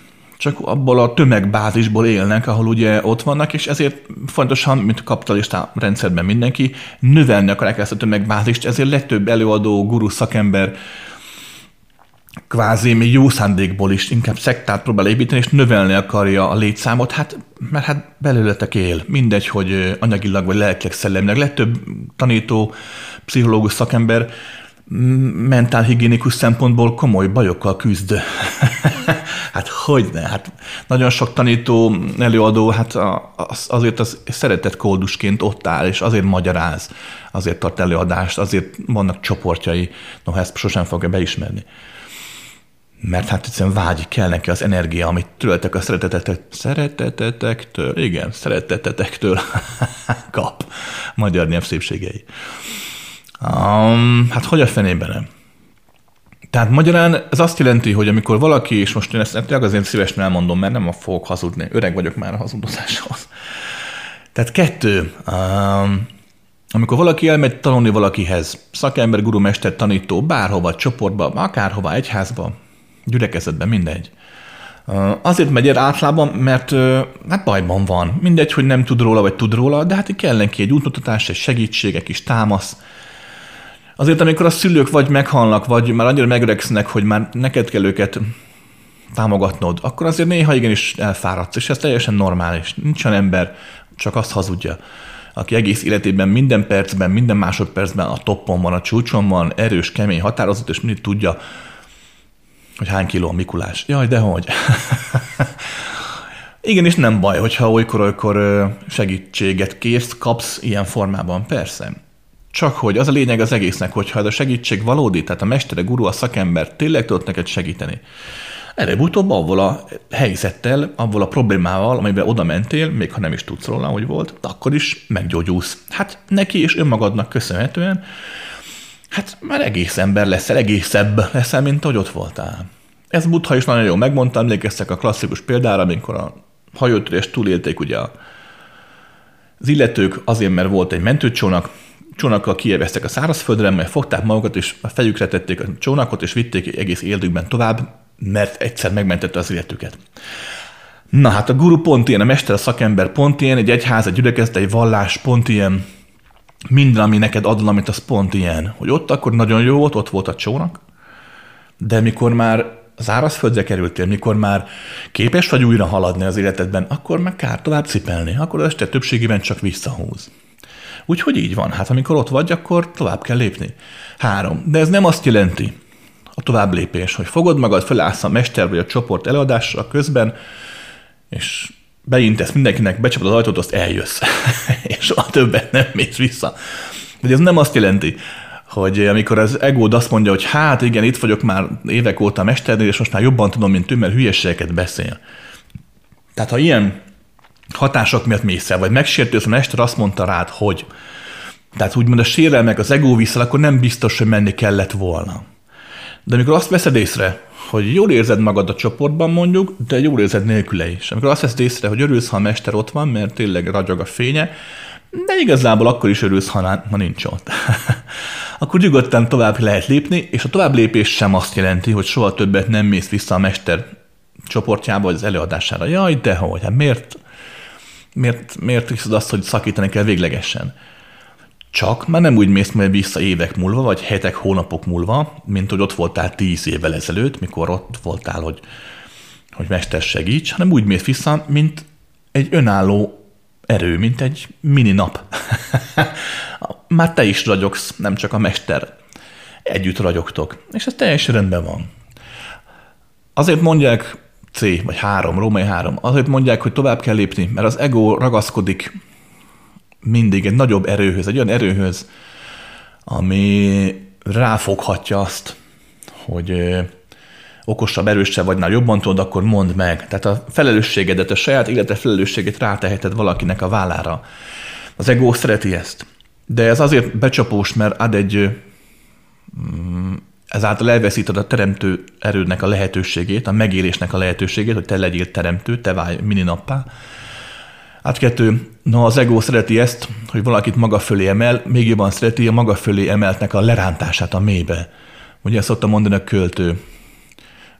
csak abból a tömegbázisból élnek, ahol ugye ott vannak, és ezért fontosan, mint kapitalista rendszerben mindenki, növelni akarják ezt a tömegbázist, ezért legtöbb előadó, guru, szakember, kvázi még jó szándékból is inkább szektát próbál építeni, és növelni akarja a létszámot, hát, mert hát belőletek él. Mindegy, hogy anyagilag vagy lelkileg, szellemileg. Legtöbb tanító, pszichológus, szakember mentálhigiénikus szempontból komoly bajokkal küzd. hát hogy ne? Hát nagyon sok tanító, előadó, hát az, azért az szeretett koldusként ott áll, és azért magyaráz, azért tart előadást, azért vannak csoportjai, noha ezt sosem fogja beismerni. Mert hát egyszerűen vágy, kell neki az energia, amit tőletek a szeretetetek, szeretetetektől, igen, szeretetetektől kap magyar nyelv szépségei. Um, hát hogy a fenében nem? Tehát magyarán ez azt jelenti, hogy amikor valaki, és most én ezt azért szívesen elmondom, mert nem a fogok hazudni, öreg vagyok már a hazudozáshoz. Tehát kettő, um, amikor valaki elmegy tanulni valakihez, szakember, guru, mester, tanító, bárhova, csoportba, akárhova, egyházba, gyülekezetben, mindegy. Azért megy el általában, mert hát bajban van. Mindegy, hogy nem tud róla, vagy tud róla, de hát kell neki egy útmutatás, egy segítség, egy kis támasz, Azért, amikor a szülők vagy meghalnak, vagy már annyira megöregszenek, hogy már neked kell őket támogatnod, akkor azért néha igenis elfáradsz, és ez teljesen normális. Nincs olyan ember, csak azt hazudja, aki egész életében minden percben, minden másodpercben a toppon van, a csúcson van, erős, kemény, határozott, és mindig tudja, hogy hány kiló a Mikulás. Jaj, de hogy. Igen, és nem baj, hogyha olykor-olykor segítséget kérsz, kapsz ilyen formában, persze. Csak hogy az a lényeg az egésznek, hogyha ez a segítség valódi, tehát a mestere, guru, a szakember tényleg tudott neked segíteni, előbb-utóbb avval a helyzettel, avval a problémával, amiben oda mentél, még ha nem is tudsz róla, hogy volt, akkor is meggyógyulsz. Hát neki és önmagadnak köszönhetően, hát már egész ember leszel, egészebb leszel, mint ahogy ott voltál. Ez Buddha is nagyon jól megmondta, emlékeztek a klasszikus példára, amikor a hajótörést túlélték ugye az illetők azért, mert volt egy mentőcsónak, csónakkal kielveztek a szárazföldre, majd fogták magukat, és a fejükre tették a csónakot, és vitték egész életükben tovább, mert egyszer megmentette az életüket. Na hát a guru pont ilyen, a mester, a szakember pont ilyen, egy egyház, egy gyülekezet, egy vallás pont ilyen, minden, ami neked ad valamit, az pont ilyen, hogy ott akkor nagyon jó volt, ott volt a csónak, de mikor már zárazföldre kerültél, mikor már képes vagy újra haladni az életedben, akkor meg kár tovább cipelni, akkor az este többségében csak visszahúz. Úgyhogy így van. Hát amikor ott vagy, akkor tovább kell lépni. Három. De ez nem azt jelenti, a tovább lépés, hogy fogod magad, felállsz a mester vagy a csoport előadásra közben, és beintesz mindenkinek, becsapod az ajtót, azt eljössz, és soha többet nem mész vissza. De ez nem azt jelenti, hogy amikor az egód azt mondja, hogy hát igen, itt vagyok már évek óta a mesternél, és most már jobban tudom, mint ő, mert hülyeségeket beszél. Tehát ha ilyen hatások miatt mész el, vagy megsértősz, a mester azt mondta rád, hogy tehát úgymond a sérelmek, az egó vissza, akkor nem biztos, hogy menni kellett volna. De amikor azt veszed észre, hogy jól érzed magad a csoportban mondjuk, de jól érzed nélküle is. Amikor azt veszed észre, hogy örülsz, ha a mester ott van, mert tényleg ragyog a fénye, de igazából akkor is örülsz, ha, ha nincs ott. akkor nyugodtan tovább lehet lépni, és a tovább lépés sem azt jelenti, hogy soha többet nem mész vissza a mester csoportjába, vagy az előadására. Jaj, de hogy, hát miért, miért, miért hiszed azt, hogy szakítani kell véglegesen? Csak már nem úgy mész majd vissza évek múlva, vagy hetek, hónapok múlva, mint hogy ott voltál tíz évvel ezelőtt, mikor ott voltál, hogy, hogy mester segíts, hanem úgy mész vissza, mint egy önálló erő, mint egy mini nap. már te is ragyogsz, nem csak a mester. Együtt ragyogtok, és ez teljesen rendben van. Azért mondják C, vagy 3, római 3, azért mondják, hogy tovább kell lépni, mert az ego ragaszkodik mindig egy nagyobb erőhöz, egy olyan erőhöz, ami ráfoghatja azt, hogy okosabb, erősebb vagy, már jobban tudod, akkor mondd meg. Tehát a felelősségedet, a saját életed felelősséget ráteheted valakinek a vállára. Az ego szereti ezt. De ez azért becsapós, mert ad egy mm, ezáltal elveszíted a teremtő erődnek a lehetőségét, a megélésnek a lehetőségét, hogy te legyél teremtő, te válj mininappá. Hát kettő, no az ego szereti ezt, hogy valakit maga fölé emel, még jobban szereti a maga fölé emeltnek a lerántását a mélybe. Ugye ezt szokta mondani a költő.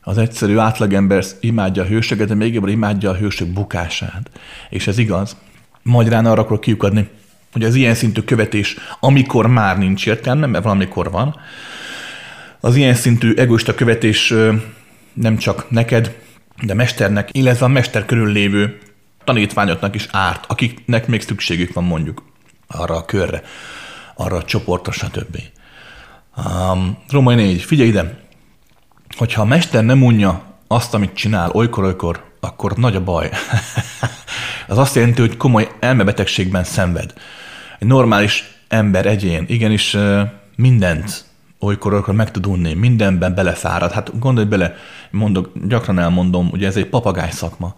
Az egyszerű átlagember imádja a hősöket, de még jobban imádja a hősök bukását. És ez igaz. Magyarán arra akarok kiukadni, hogy az ilyen szintű követés, amikor már nincs értelme, mert valamikor van, az ilyen szintű egoista követés nem csak neked, de mesternek, illetve a mester körül lévő tanítványoknak is árt, akiknek még szükségük van mondjuk arra a körre, arra a csoportra, stb. Um, Római 4. Figyelj ide! Hogyha a mester nem unja azt, amit csinál olykor-olykor, akkor nagy a baj. Az azt jelenti, hogy komoly elmebetegségben szenved. Egy normális ember, egyén, igenis mindent olykor-olykor meg tud unni, mindenben belefárad. Hát gondolj bele, mondok, gyakran elmondom, ugye ez egy papagáj szakma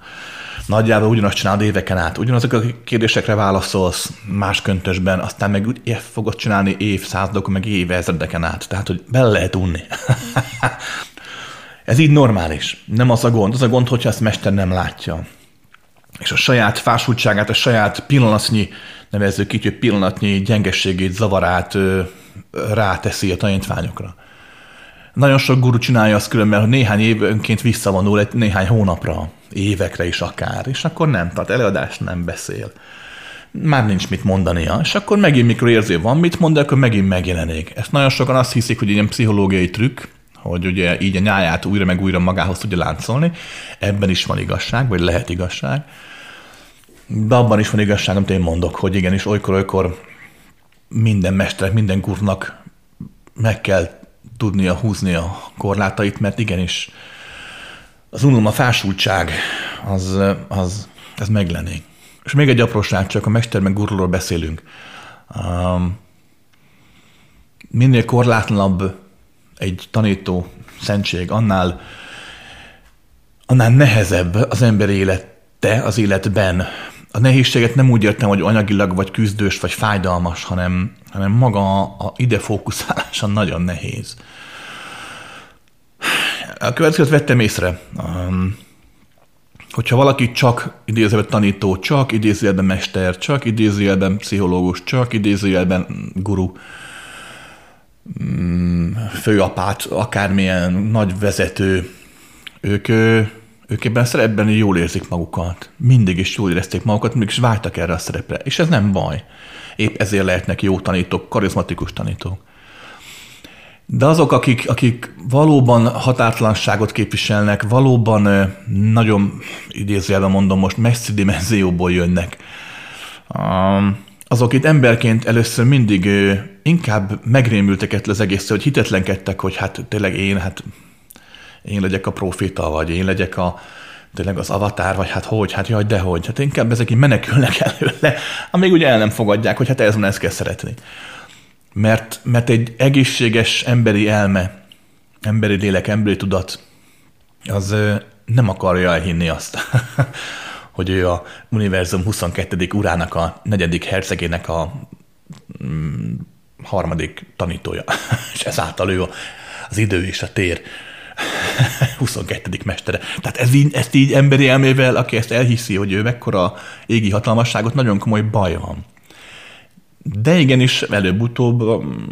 nagyjából ugyanazt csinálod éveken át, ugyanazok a kérdésekre válaszolsz más köntösben, aztán meg úgy fogod csinálni évszázadokon, meg évezredeken át. Tehát, hogy bele lehet unni. Ez így normális. Nem az a gond. Az a gond, hogyha ezt mester nem látja. És a saját fásultságát, a saját pillanatnyi, nevezzük így, hogy pillanatnyi gyengességét, zavarát ö, ráteszi a tanítványokra. Nagyon sok guru csinálja azt különben, hogy néhány év önként visszavonul egy néhány hónapra évekre is akár, és akkor nem tart előadást, nem beszél. Már nincs mit mondania, és akkor megint, mikor érzi, van mit mond, akkor megint megjelenik. Ezt nagyon sokan azt hiszik, hogy ilyen pszichológiai trükk, hogy ugye így a nyáját újra meg újra magához tudja láncolni. Ebben is van igazság, vagy lehet igazság. De abban is van igazság, amit én mondok, hogy igenis olykor-olykor minden mesterek, minden kurnak meg kell tudnia húzni a korlátait, mert igenis az unalom, fásultság, az, az, ez megjelenik. És még egy apróság, csak a mester meg gurulról beszélünk. Um, minél korlátlanabb egy tanító szentség, annál, annál nehezebb az ember élete az életben. A nehézséget nem úgy értem, hogy anyagilag vagy küzdős, vagy fájdalmas, hanem, hanem maga a ide fókuszálása nagyon nehéz. A következőt vettem észre. Um, hogyha valaki csak idézőjelben tanító, csak idézőjelben mester, csak idézőjelben pszichológus, csak idézőjelben guru, főapát, akármilyen nagy vezető, ők Ők ebben a szerepben jól érzik magukat. Mindig is jól érezték magukat, mindig is vágytak erre a szerepre. És ez nem baj. Épp ezért lehetnek jó tanítók, karizmatikus tanítók. De azok, akik, akik valóban határtlanságot képviselnek, valóban nagyon idézőjelben mondom most, messzi dimenzióból jönnek, azok itt emberként először mindig inkább megrémültek ettől az egész, hogy hitetlenkedtek, hogy hát tényleg én, hát én legyek a profita, vagy én legyek a, tényleg az avatár, vagy hát hogy, hát jaj, dehogy. Hát inkább ezek így menekülnek előle, amíg ugye el nem fogadják, hogy hát ez van, ezt kell szeretni. Mert, mert egy egészséges emberi elme, emberi lélek, emberi tudat, az nem akarja elhinni azt, hogy ő a univerzum 22. urának a negyedik hercegének a mm, harmadik tanítója, és ezáltal ő az idő és a tér 22. mestere. Tehát ez így, ezt így emberi elmével, aki ezt elhiszi, hogy ő mekkora égi hatalmasságot, nagyon komoly baj van. De igenis, előbb-utóbb um,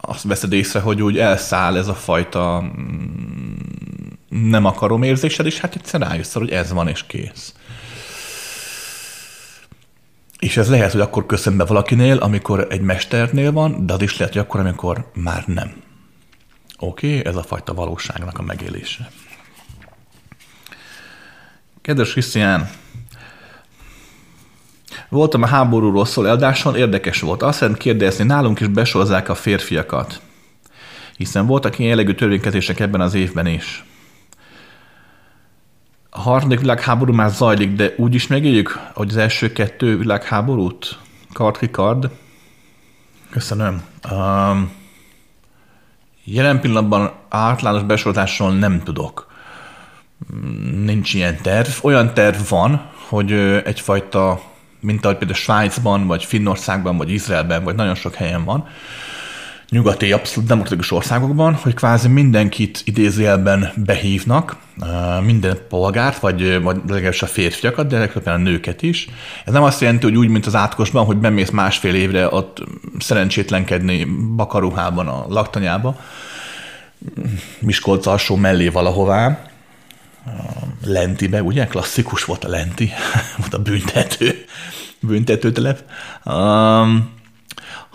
azt veszed észre, hogy úgy elszáll ez a fajta mm, nem akarom érzésed, és hát egyszer rájössz, hogy ez van, és kész. És ez lehet, hogy akkor köszön be valakinél, amikor egy mesternél van, de az is lehet, hogy akkor, amikor már nem. Oké, okay, ez a fajta valóságnak a megélése. Kedves Krisztián, voltam a háborúról szól eldáson, érdekes volt. Azt szeretném kérdezni, nálunk is besorozzák a férfiakat, hiszen voltak ilyen jellegű törvénykezések ebben az évben is. A harmadik világháború már zajlik, de úgy is megéljük, hogy az első kettő világháborút? Kard kard. Köszönöm. Um, Jelen pillanatban általános besorolásról nem tudok. Nincs ilyen terv. Olyan terv van, hogy egyfajta, mint ahogy például Svájcban, vagy Finnországban, vagy Izraelben, vagy nagyon sok helyen van, nyugati, abszolút demokratikus országokban, hogy kvázi mindenkit idézőjelben behívnak, minden polgárt, vagy, vagy legalábbis a férfiakat, de legfőképpen a nőket is. Ez nem azt jelenti, hogy úgy, mint az átkosban, hogy bemész másfél évre ott szerencsétlenkedni bakaruhában a laktanyába, Miskolc alsó mellé valahová, Lentibe, ugye? Klasszikus volt a Lenti, volt a büntető, büntetőtelep. Um,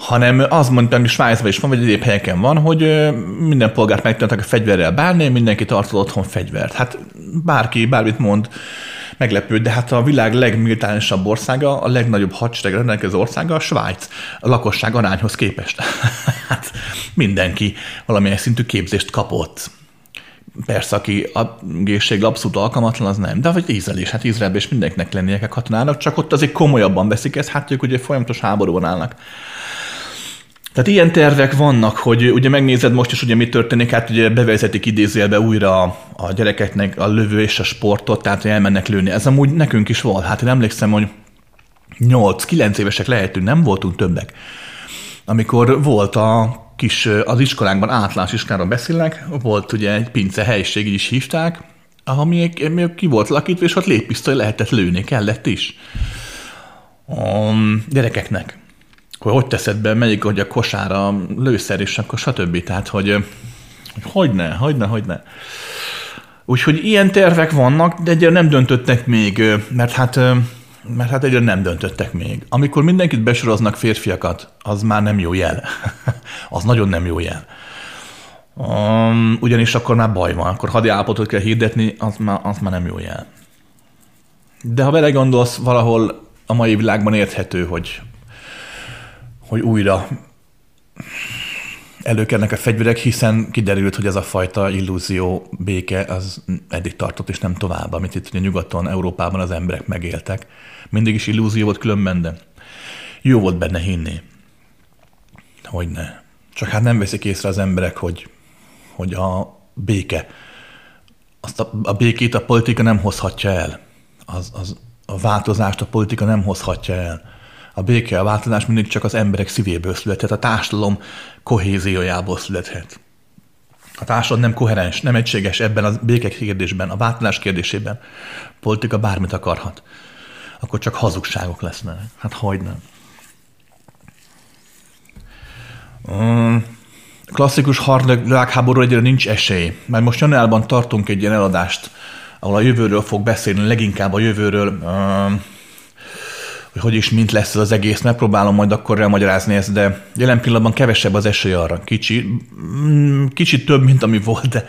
hanem az mondtam, hogy Svájcban is van, vagy egyéb helyeken van, hogy minden polgárt megtanultak a fegyverrel bárni, mindenki tartod otthon fegyvert. Hát bárki, bármit mond, meglepő, de hát a világ legmilitárisabb országa, a legnagyobb hadsereg rendelkező országa a Svájc, a lakosság arányhoz képest. hát mindenki valamilyen szintű képzést kapott. Persze, aki a gészség abszolút alkalmatlan, az nem. De vagy Izrael is, hát Izraelben is mindenkinek lennie kell katonának, csak ott azért komolyabban veszik ezt, hát ők ugye folyamatos háborúban állnak. Tehát ilyen tervek vannak, hogy ugye megnézed most is, ugye mi történik, hát ugye bevezetik idézőjelbe újra a gyerekeknek a lövő és a sportot, tehát hogy elmennek lőni. Ez amúgy nekünk is volt. Hát én emlékszem, hogy 8-9 évesek lehetünk, nem voltunk többek. Amikor volt a kis, az iskolánkban, általános iskoláról beszélnek, volt ugye egy pince helység, így is hívták, ahol még, ki volt lakítva, és ott léppisztoly lehetett lőni, kellett is. A gyerekeknek hogy hogy teszed be, melyik hogy a kosára lőszer, és akkor stb. Tehát, hogy hogyne, hogyne, hogyne. Úgyhogy ilyen tervek vannak, de egyre nem döntöttek még, mert hát, mert hát egyre nem döntöttek még. Amikor mindenkit besoroznak férfiakat, az már nem jó jel. az nagyon nem jó jel. Um, ugyanis akkor már baj van, akkor hadi állapotot kell hirdetni, az már, az már nem jó jel. De ha belegondolsz, valahol a mai világban érthető, hogy hogy újra előkernek a fegyverek, hiszen kiderült, hogy ez a fajta illúzió, béke az eddig tartott, és nem tovább, amit itt nyugaton, Európában az emberek megéltek. Mindig is illúzió volt különben, de jó volt benne hinni. Hogy ne. Csak hát nem veszik észre az emberek, hogy, hogy a béke, azt a, a békét a politika nem hozhatja el. Az, az, a változást a politika nem hozhatja el a béke, a változás mindig csak az emberek szívéből születhet, a társadalom kohéziójából születhet. A társadalom nem koherens, nem egységes ebben a béke kérdésben, a változás kérdésében. A politika bármit akarhat. Akkor csak hazugságok lesznek. Hát hogy nem. Um, klasszikus harmadik világháború egyre nincs esély, mert most januárban tartunk egy ilyen eladást ahol a jövőről fog beszélni, leginkább a jövőről, hogy hogy is, mint lesz ez az egész, megpróbálom majd akkor elmagyarázni ezt, de jelen pillanatban kevesebb az esély arra. Kicsi, mm, kicsit több, mint ami volt, de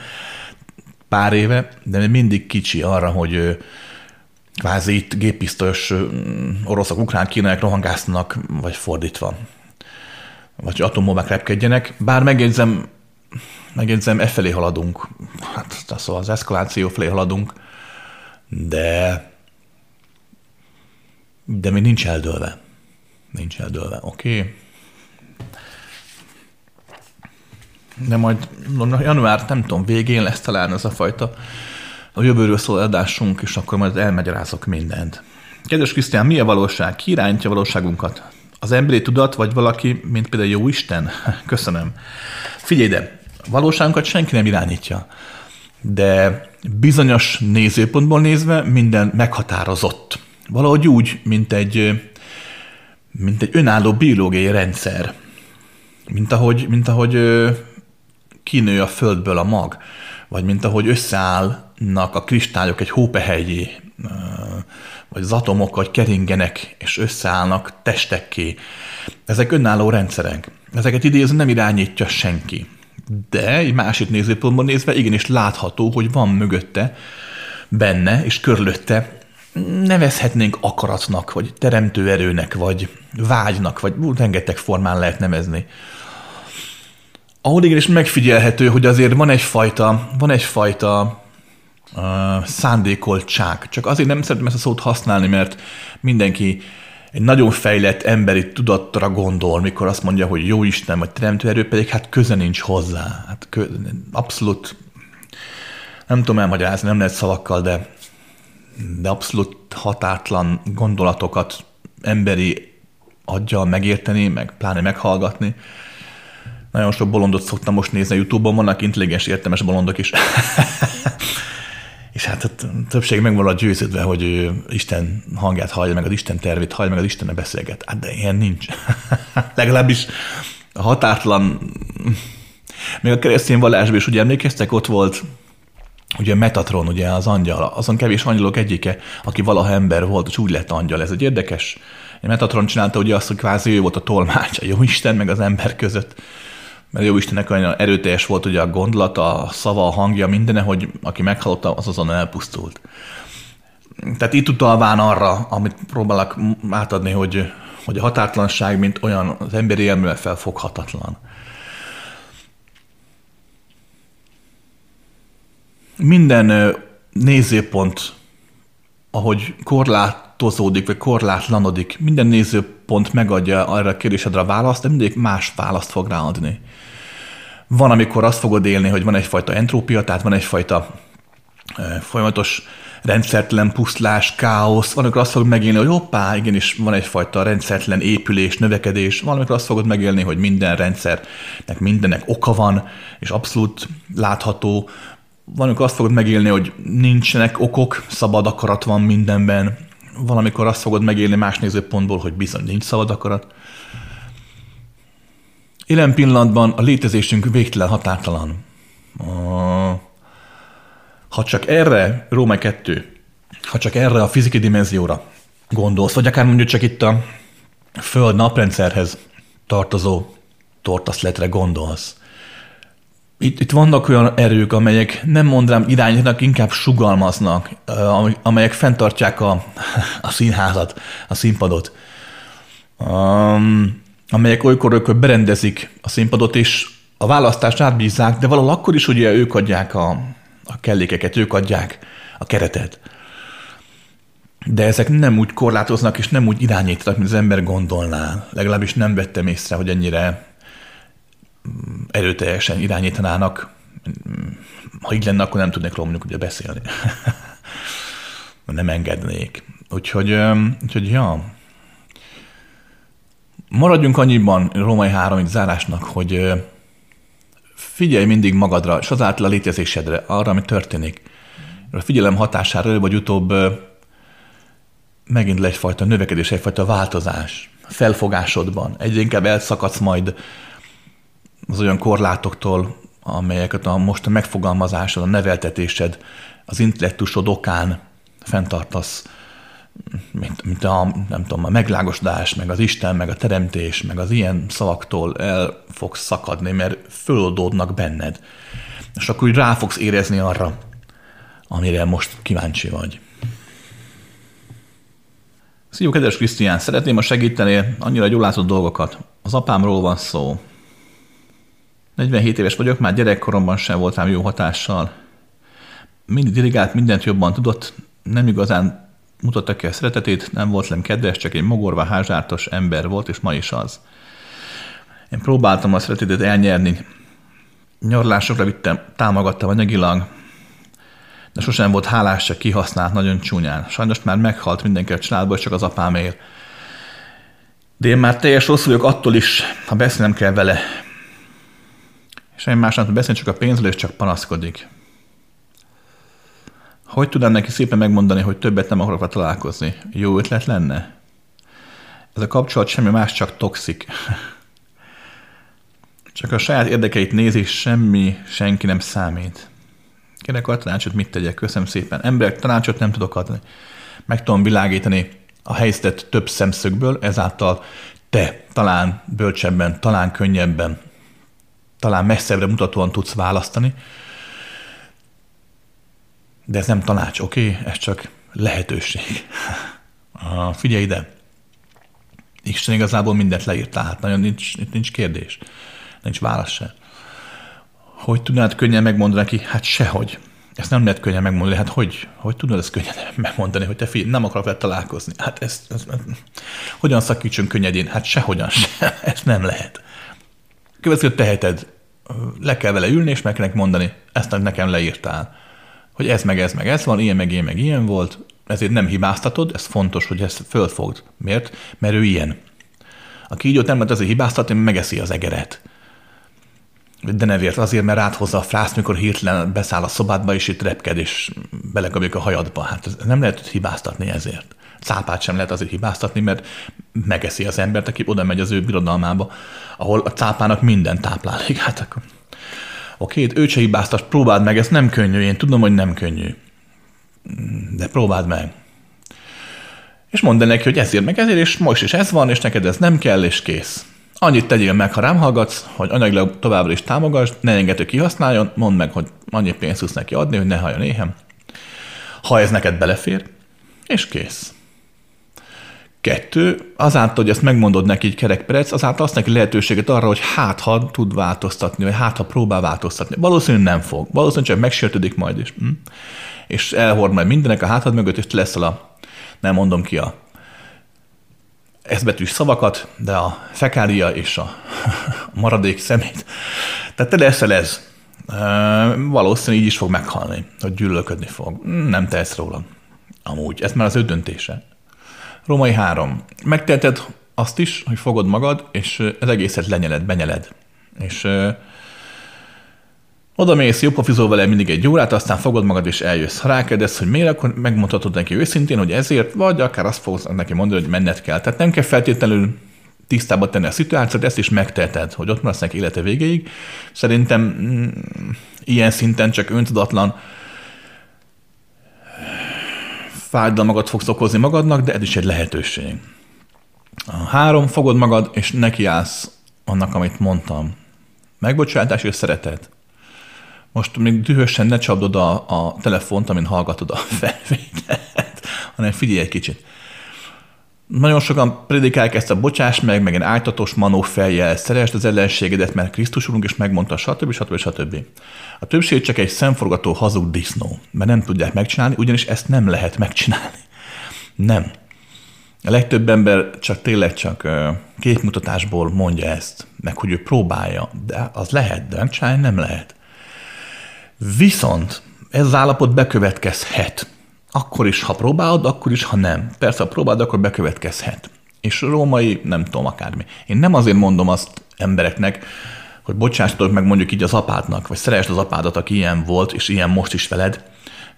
pár éve, de mindig kicsi arra, hogy kvázi itt géppisztolyos oroszok, ukrán, kínaiak rohangásznak, vagy fordítva. Vagy atombomák repkedjenek. Bár megjegyzem, megjegyzem, e felé haladunk. Hát, szóval az eszkaláció felé haladunk, de de még nincs eldőlve. Nincs eldőlve, oké? Okay. De majd január, nem tudom, végén lesz talán ez a fajta a jövőről szól adásunk, és akkor majd elmagyarázok mindent. Kedves Krisztián, mi a valóság? Ki irányítja valóságunkat? Az emberi tudat, vagy valaki, mint például jó Isten? Köszönöm. Figyelj ide, a valóságunkat senki nem irányítja, de bizonyos nézőpontból nézve minden meghatározott. Valahogy úgy, mint egy, mint egy önálló biológiai rendszer. Mint ahogy, mint ahogy kinő a földből a mag, vagy mint ahogy összeállnak a kristályok egy hópehelyé, vagy az atomok, vagy keringenek, és összeállnak testekké. Ezek önálló rendszerek. Ezeket idéző nem irányítja senki. De egy másik nézőpontból nézve igenis látható, hogy van mögötte, benne és körülötte nevezhetnénk akaratnak, vagy teremtő erőnek, vagy vágynak, vagy rengeteg formán lehet nevezni. Ahol igenis megfigyelhető, hogy azért van egyfajta, van egyfajta uh, szándékoltság. Csak azért nem szeretem ezt a szót használni, mert mindenki egy nagyon fejlett emberi tudatra gondol, mikor azt mondja, hogy jó Isten, vagy teremtő erő, pedig hát köze nincs hozzá. Hát kö, abszolút nem tudom elmagyarázni, nem lehet szavakkal, de de abszolút határtlan gondolatokat emberi adja megérteni, meg pláne meghallgatni. Nagyon sok bolondot szoktam most nézni a Youtube-on, vannak intelligens, értelmes bolondok is. és hát a többség meg van győződve, hogy ő Isten hangját hallja, meg az Isten tervét hallja, meg az Istenne beszélget. Hát de ilyen nincs. Legalábbis határtlan, még a keresztény vallásban is ugye emlékeztek, ott volt ugye Metatron, ugye az angyal, azon kevés angyalok egyike, aki valaha ember volt, és úgy lett angyal. Ez egy érdekes. Metatron csinálta ugye azt, hogy kvázi ő volt a tolmács, a jó Isten meg az ember között. Mert jó Istennek olyan erőteljes volt ugye a gondolata, a szava, a hangja, mindene, hogy aki meghallotta, az azon elpusztult. Tehát itt utalván arra, amit próbálok átadni, hogy, hogy a határtlanság, mint olyan az emberi élművel felfoghatatlan. Minden nézőpont, ahogy korlátozódik, vagy korlátlanodik, minden nézőpont megadja arra a kérdésedre a választ, de mindig más választ fog ráadni. Van, amikor azt fogod élni, hogy van egyfajta entrópia, tehát van egyfajta folyamatos rendszertelen pusztlás, káosz, van, amikor azt fogod megélni, hogy hoppá, igenis van egyfajta rendszertelen épülés, növekedés, van, amikor azt fogod megélni, hogy minden rendszernek mindennek oka van, és abszolút látható, valamikor azt fogod megélni, hogy nincsenek okok, szabad akarat van mindenben, valamikor azt fogod megélni más nézőpontból, hogy bizony nincs szabad akarat. Jelen pillanatban a létezésünk végtelen határtalan. Ha csak erre, Róma 2, ha csak erre a fiziki dimenzióra gondolsz, vagy akár mondjuk csak itt a Föld naprendszerhez tartozó tortaszletre gondolsz, itt, itt vannak olyan erők, amelyek nem mondanám irányítanak, inkább sugalmaznak, amelyek fenntartják a, a színházat, a színpadot. Um, amelyek olykor-olykor berendezik a színpadot, és a választást átbízzák, de valahol akkor is ugye ők adják a, a kellékeket, ők adják a keretet. De ezek nem úgy korlátoznak, és nem úgy irányítanak, mint az ember gondolná. Legalábbis nem vettem észre, hogy ennyire erőteljesen irányítanának, ha így lenne, akkor nem tudnék róla mondjuk ugye beszélni. nem engednék. Úgyhogy, úgyhogy ja, maradjunk annyiban római három zárásnak, hogy figyelj mindig magadra, és azáltal a létezésedre, arra, ami történik. A figyelem hatására előbb vagy utóbb megint le egyfajta növekedés, egyfajta változás felfogásodban. Egyre inkább elszakadsz majd az olyan korlátoktól, amelyeket a most a megfogalmazásod, a neveltetésed, az intellektusod okán fenntartasz, mint, mint a, nem tudom, a meglágosodás, meg az Isten, meg a teremtés, meg az ilyen szavaktól el fogsz szakadni, mert föloldódnak benned. És akkor úgy rá fogsz érezni arra, amire most kíváncsi vagy. Szia, kedves Krisztián! Szeretném a segíteni annyira jól dolgokat. Az apámról van szó. 47 éves vagyok, már gyerekkoromban sem volt rám jó hatással. Mindig dirigált, mindent jobban tudott, nem igazán mutatta ki a szeretetét, nem volt nem kedves, csak egy mogorva házártos ember volt, és ma is az. Én próbáltam a szeretetét elnyerni, nyarlásokra vittem, támogattam anyagilag, de sosem volt hálás, csak kihasznált nagyon csúnyán. Sajnos már meghalt mindenki a családból, csak az apám él. De én már teljes rossz vagyok attól is, ha beszélnem kell vele. Semmi más nem tud beszélni, csak a pénzről, és csak panaszkodik. Hogy tudnám neki szépen megmondani, hogy többet nem akarok találkozni? Jó ötlet lenne? Ez a kapcsolat semmi más, csak toxik. Csak a saját érdekeit nézi, semmi, senki nem számít. Kérek a tanácsot, mit tegyek? Köszönöm szépen. Emberek, tanácsot nem tudok adni. Meg tudom világítani a helyzetet több szemszögből, ezáltal te talán bölcsebben, talán könnyebben, talán messzebbre mutatóan tudsz választani. De ez nem tanács, oké? Okay? Ez csak lehetőség. Uh, figyelj ide! Isten igazából mindent leírt, tehát nagyon nincs, nincs kérdés. Nincs válasz se. Hogy tudnád könnyen megmondani neki? Hát sehogy. Ezt nem lehet könnyen megmondani. Hát hogy, hogy tudod ezt könnyen megmondani, hogy te figyelj, nem akarok vele találkozni? Hát ezt, ezt, ezt, hogyan szakítsunk könnyedén? Hát sehogyan sem. Ezt nem lehet. Következő teheted. Le kell vele ülni, és meg kell mondani, ezt nekem leírtál. Hogy ez meg ez meg ez van, ilyen meg ilyen meg ilyen volt, ezért nem hibáztatod, ez fontos, hogy ezt fölfogd. Miért? Mert ő ilyen. A kígyót nem lehet azért hibáztatni, mert megeszi az egeret de nevért azért, mert áthozza a frász, mikor hirtelen beszáll a szobádba, és itt repked, és belegabjuk a hajadba. Hát nem lehet hibáztatni ezért. Cápát sem lehet azért hibáztatni, mert megeszi az embert, aki oda megy az ő birodalmába, ahol a cápának minden táplálék. Hát akkor oké, őt se hibáztas, próbáld meg, ez nem könnyű, én tudom, hogy nem könnyű. De próbáld meg. És mondd neki, hogy ezért meg ezért, és most is ez van, és neked ez nem kell, és kész. Annyit tegyél meg, ha rám hallgatsz, hogy anyagilag továbbra is támogass, ne engedj, hogy kihasználjon, mondd meg, hogy annyi pénzt tudsz neki adni, hogy ne halljon éhen. Ha ez neked belefér, és kész. Kettő, azáltal, hogy ezt megmondod neki egy kerekperec, azáltal azt neki lehetőséget arra, hogy hát ha tud változtatni, vagy hát ha próbál változtatni. Valószínűleg nem fog. Valószínűleg csak megsértődik majd is. Hm? És elhord majd mindenek a hátad mögött, és te leszel a, nem mondom ki a eszbetűs szavakat, de a fekália és a maradék szemét. Tehát te leszel ez. Valószínűleg így is fog meghalni, hogy gyűlölködni fog. Nem tehetsz róla. Amúgy, ez már az ő döntése. Római három. Megteheted azt is, hogy fogod magad, és az egészet lenyeled, benyeled. És oda mész, jó pofizol vele mindig egy órát, aztán fogod magad és eljössz. Ha rákérdez, hogy miért, akkor megmondhatod neki őszintén, hogy ezért, vagy akár azt fogsz neki mondani, hogy menned kell. Tehát nem kell feltétlenül tisztába tenni a szituációt, ezt is megteheted, hogy ott maradsz neki élete végéig. Szerintem mm, ilyen szinten csak öntudatlan fájdalmakat fogsz okozni magadnak, de ez is egy lehetőség. A három, fogod magad, és nekiállsz annak, amit mondtam. Megbocsátás és szeretet. Most még dühösen ne csapdod a, a telefont, amin hallgatod a felvételt, hanem figyelj egy kicsit. Nagyon sokan predikálják ezt a bocsáss meg, meg egy áltatos manó feljel, szeresd az ellenségedet, mert Krisztus úrunk is megmondta, stb. stb. stb. A többség csak egy szemforgató hazug disznó, mert nem tudják megcsinálni, ugyanis ezt nem lehet megcsinálni. Nem. A legtöbb ember csak tényleg csak képmutatásból mondja ezt, meg hogy ő próbálja, de az lehet, de megcsinálni nem lehet. Viszont ez az állapot bekövetkezhet. Akkor is, ha próbálod, akkor is, ha nem. Persze, ha próbálod, akkor bekövetkezhet. És római, nem tudom, akármi. Én nem azért mondom azt embereknek, hogy bocsássatok meg mondjuk így az apádnak, vagy szeresd az apádat, aki ilyen volt, és ilyen most is veled,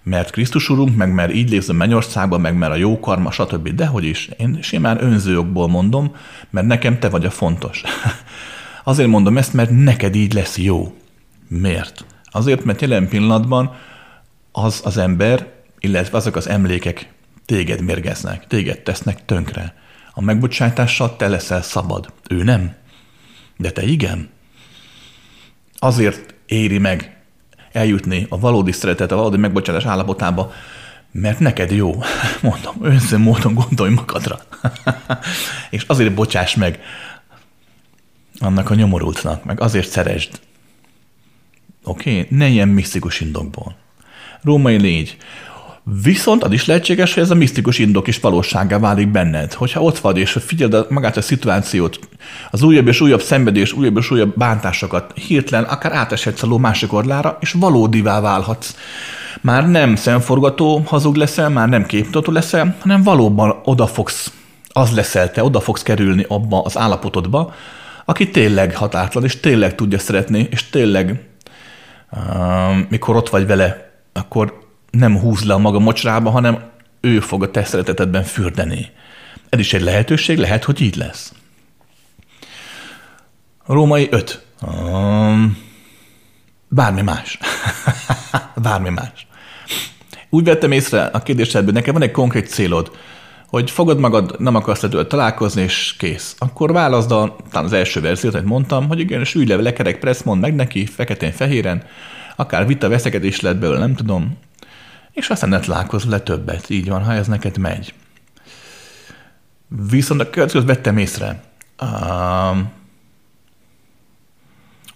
mert Krisztus Urunk, meg mert így lépsz a mennyországba, meg mert a jó karma, stb. Dehogy is. Én simán önzőjogból mondom, mert nekem te vagy a fontos. Azért mondom ezt, mert neked így lesz jó Miért? Azért, mert jelen pillanatban az az ember, illetve azok az emlékek téged mérgeznek, téged tesznek tönkre. A megbocsátással te leszel szabad. Ő nem. De te igen. Azért éri meg eljutni a valódi szeretet, a valódi megbocsátás állapotába, mert neked jó. Mondom, őszön módon gondolj magadra. és azért bocsáss meg annak a nyomorultnak, meg azért szeresd. Oké? Okay? Ne ilyen misztikus indokból. Római légy. Viszont az is lehetséges, hogy ez a misztikus indok is valóságá válik benned. Hogyha ott vagy, és figyeld magát a szituációt, az újabb és újabb szenvedés, újabb és újabb bántásokat, hirtelen akár áteshetsz a ló másik orlára, és valódivá válhatsz. Már nem szemforgató hazug leszel, már nem képmutató leszel, hanem valóban oda fogsz, az leszel te, oda fogsz kerülni abba az állapotodba, aki tényleg határtlan, és tényleg tudja szeretni, és tényleg, mikor ott vagy vele, akkor nem húz le a maga mocsrába, hanem ő fog a te szeretetedben fürdeni. Ez is egy lehetőség, lehet, hogy így lesz. Római 5. Um, bármi más. bármi más. Úgy vettem észre a kérdésedből, nekem van egy konkrét célod, hogy fogod magad, nem akarsz ettől találkozni, és kész. Akkor válaszd a, talán az első verziót, amit mondtam, hogy igen, és ülj le, lekerek, pressz, mond meg neki, feketén-fehéren, akár vita veszekedés lett belőle, nem tudom, és aztán ne találkozz le többet. Így van, ha ez neked megy. Viszont a következőt vettem észre.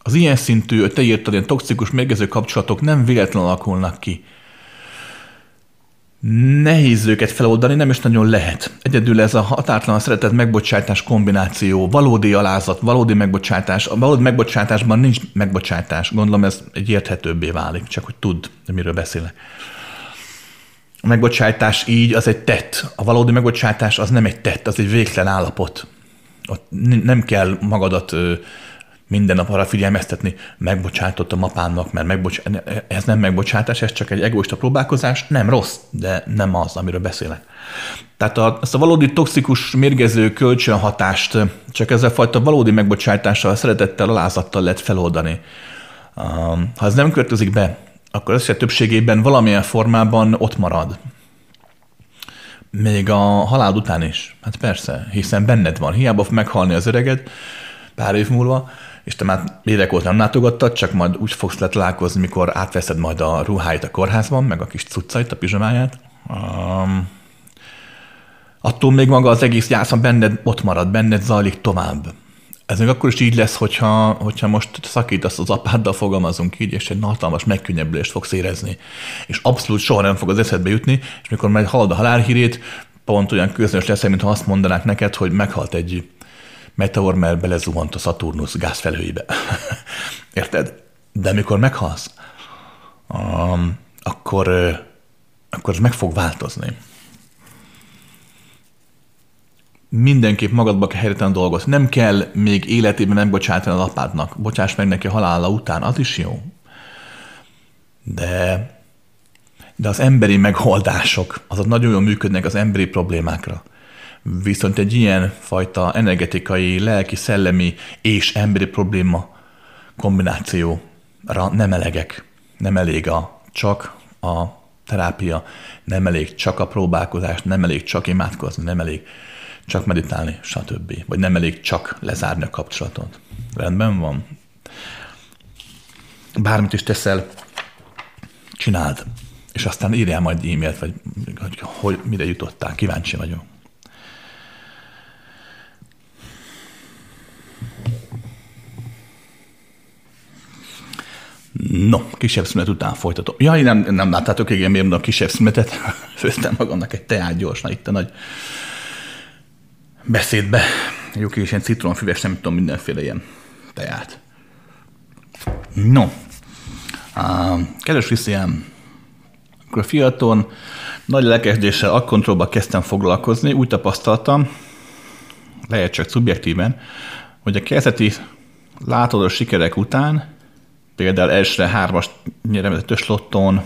Az ilyen szintű, te írtad, ilyen toxikus, mérgező kapcsolatok nem véletlenül alakulnak ki. Nehéz őket feloldani, nem is nagyon lehet. Egyedül ez a határtalan szeretet megbocsátás kombináció, valódi alázat, valódi megbocsátás. A valódi megbocsátásban nincs megbocsátás. Gondolom ez egy érthetőbbé válik, csak hogy tudd, miről beszélek. A megbocsátás így az egy tett. A valódi megbocsátás az nem egy tett, az egy végtelen állapot. Ott nem kell magadat minden nap arra figyelmeztetni, megbocsátottam apámnak, mert megbocs... ez nem megbocsátás, ez csak egy egoista próbálkozás, nem rossz, de nem az, amiről beszélek. Tehát a, ezt a valódi toxikus, mérgező kölcsönhatást csak ezzel fajta valódi megbocsátással, szeretettel, alázattal lehet feloldani. Ha ez nem következik be, akkor össze többségében valamilyen formában ott marad. Még a halád után is. Hát persze, hiszen benned van. Hiába meghalni az öreged pár év múlva, és te már évek óta nem látogattad, csak majd úgy fogsz letalálkozni, mikor átveszed majd a ruháit a kórházban, meg a kis cuccait, a pizsamáját. Um, attól még maga az egész játszma benned ott marad, benned zajlik tovább. Ez még akkor is így lesz, hogyha, hogyha most szakítasz az apáddal, fogalmazunk így, és egy hatalmas megkönnyebbülést fogsz érezni. És abszolút soha nem fog az eszedbe jutni, és mikor majd hallod a halálhírét, pont olyan közös lesz, mintha azt mondanák neked, hogy meghalt egy meteor, mert belezuhant a Saturnus gázfelhőibe. Érted? De mikor meghalsz, um, akkor, akkor ez meg fog változni mindenképp magadba kell helyretlen dolgozni. Nem kell még életében megbocsátani az apádnak. Bocsáss meg neki halála után, az is jó. De, de az emberi megoldások, azok nagyon jól működnek az emberi problémákra. Viszont egy ilyen fajta energetikai, lelki, szellemi és emberi probléma kombinációra nem elegek. Nem elég a csak a terápia, nem elég csak a próbálkozás, nem elég csak imádkozni, nem elég csak meditálni, stb. Vagy nem elég csak lezárni a kapcsolatot. Rendben van. Bármit is teszel, csináld. És aztán írjál majd e-mailt, vagy hogy, hogy mire jutottál. Kíváncsi vagyok. No, kisebb szünet után folytatom. Ja, nem, nem láttátok, igen, miért a kisebb szünetet? Főztem magamnak egy teát gyorsan, itt a nagy beszédbe. Jó kis ilyen citronfüves, nem tudom, mindenféle ilyen teát. No. Uh, kedves Krisztián, akkor fiaton nagy lelkesedéssel akkontrollba kezdtem foglalkozni, úgy tapasztaltam, lehet csak szubjektíven, hogy a kezdeti látodó sikerek után, például elsőre hármas nyeremezetes lotton,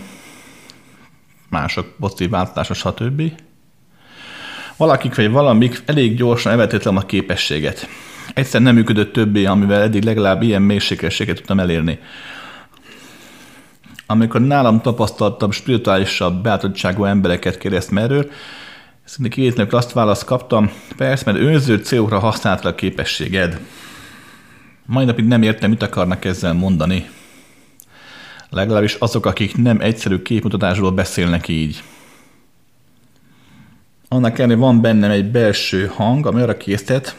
mások pozitív változása, stb valakik vagy valamik elég gyorsan elvetetlen a képességet. Egyszer nem működött többé, amivel eddig legalább ilyen mélységességet tudtam elérni. amikor nálam tapasztaltam spirituálisabb, beállítottságú embereket kérdeztem erről, Szerintem két azt választ kaptam, persze, mert önző célokra használta a képességed. Mai napig nem értem, mit akarnak ezzel mondani. Legalábbis azok, akik nem egyszerű képmutatásról beszélnek így. Annak ellenére van bennem egy belső hang, ami arra késztet,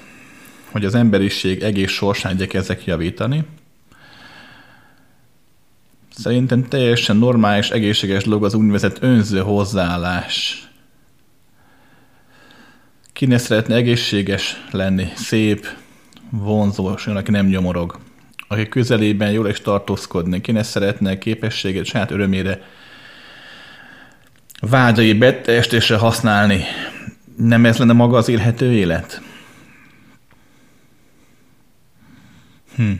hogy az emberiség egész sorsán igyekezzek javítani. Szerintem teljesen normális, egészséges dolog az úgynevezett önző hozzáállás. Kinek szeretne egészséges lenni, szép, vonzó, és olyan, aki nem nyomorog. Aki közelében jól is tartózkodni, kinek szeretne képességet saját örömére vágyai beteljesítésre használni. Nem ez lenne maga az élhető élet? Hm.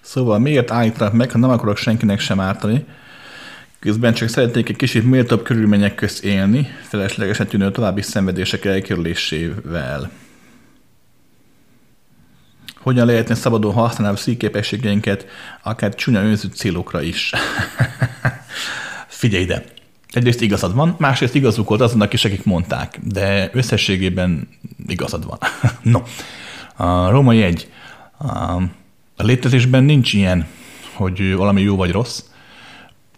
Szóval miért állítanak meg, ha nem akarok senkinek sem ártani, közben csak szeretnék egy kicsit méltóbb körülmények közt élni, feleslegesen tűnő további szenvedések elkerülésével. Hogyan lehetne szabadon használni a szíképességeinket, akár csúnya önző célokra is. Figyelj ide! Egyrészt igazad van, másrészt igazuk volt azonnak is, akik mondták, de összességében igazad van. no, a római egy. A létezésben nincs ilyen, hogy valami jó vagy rossz,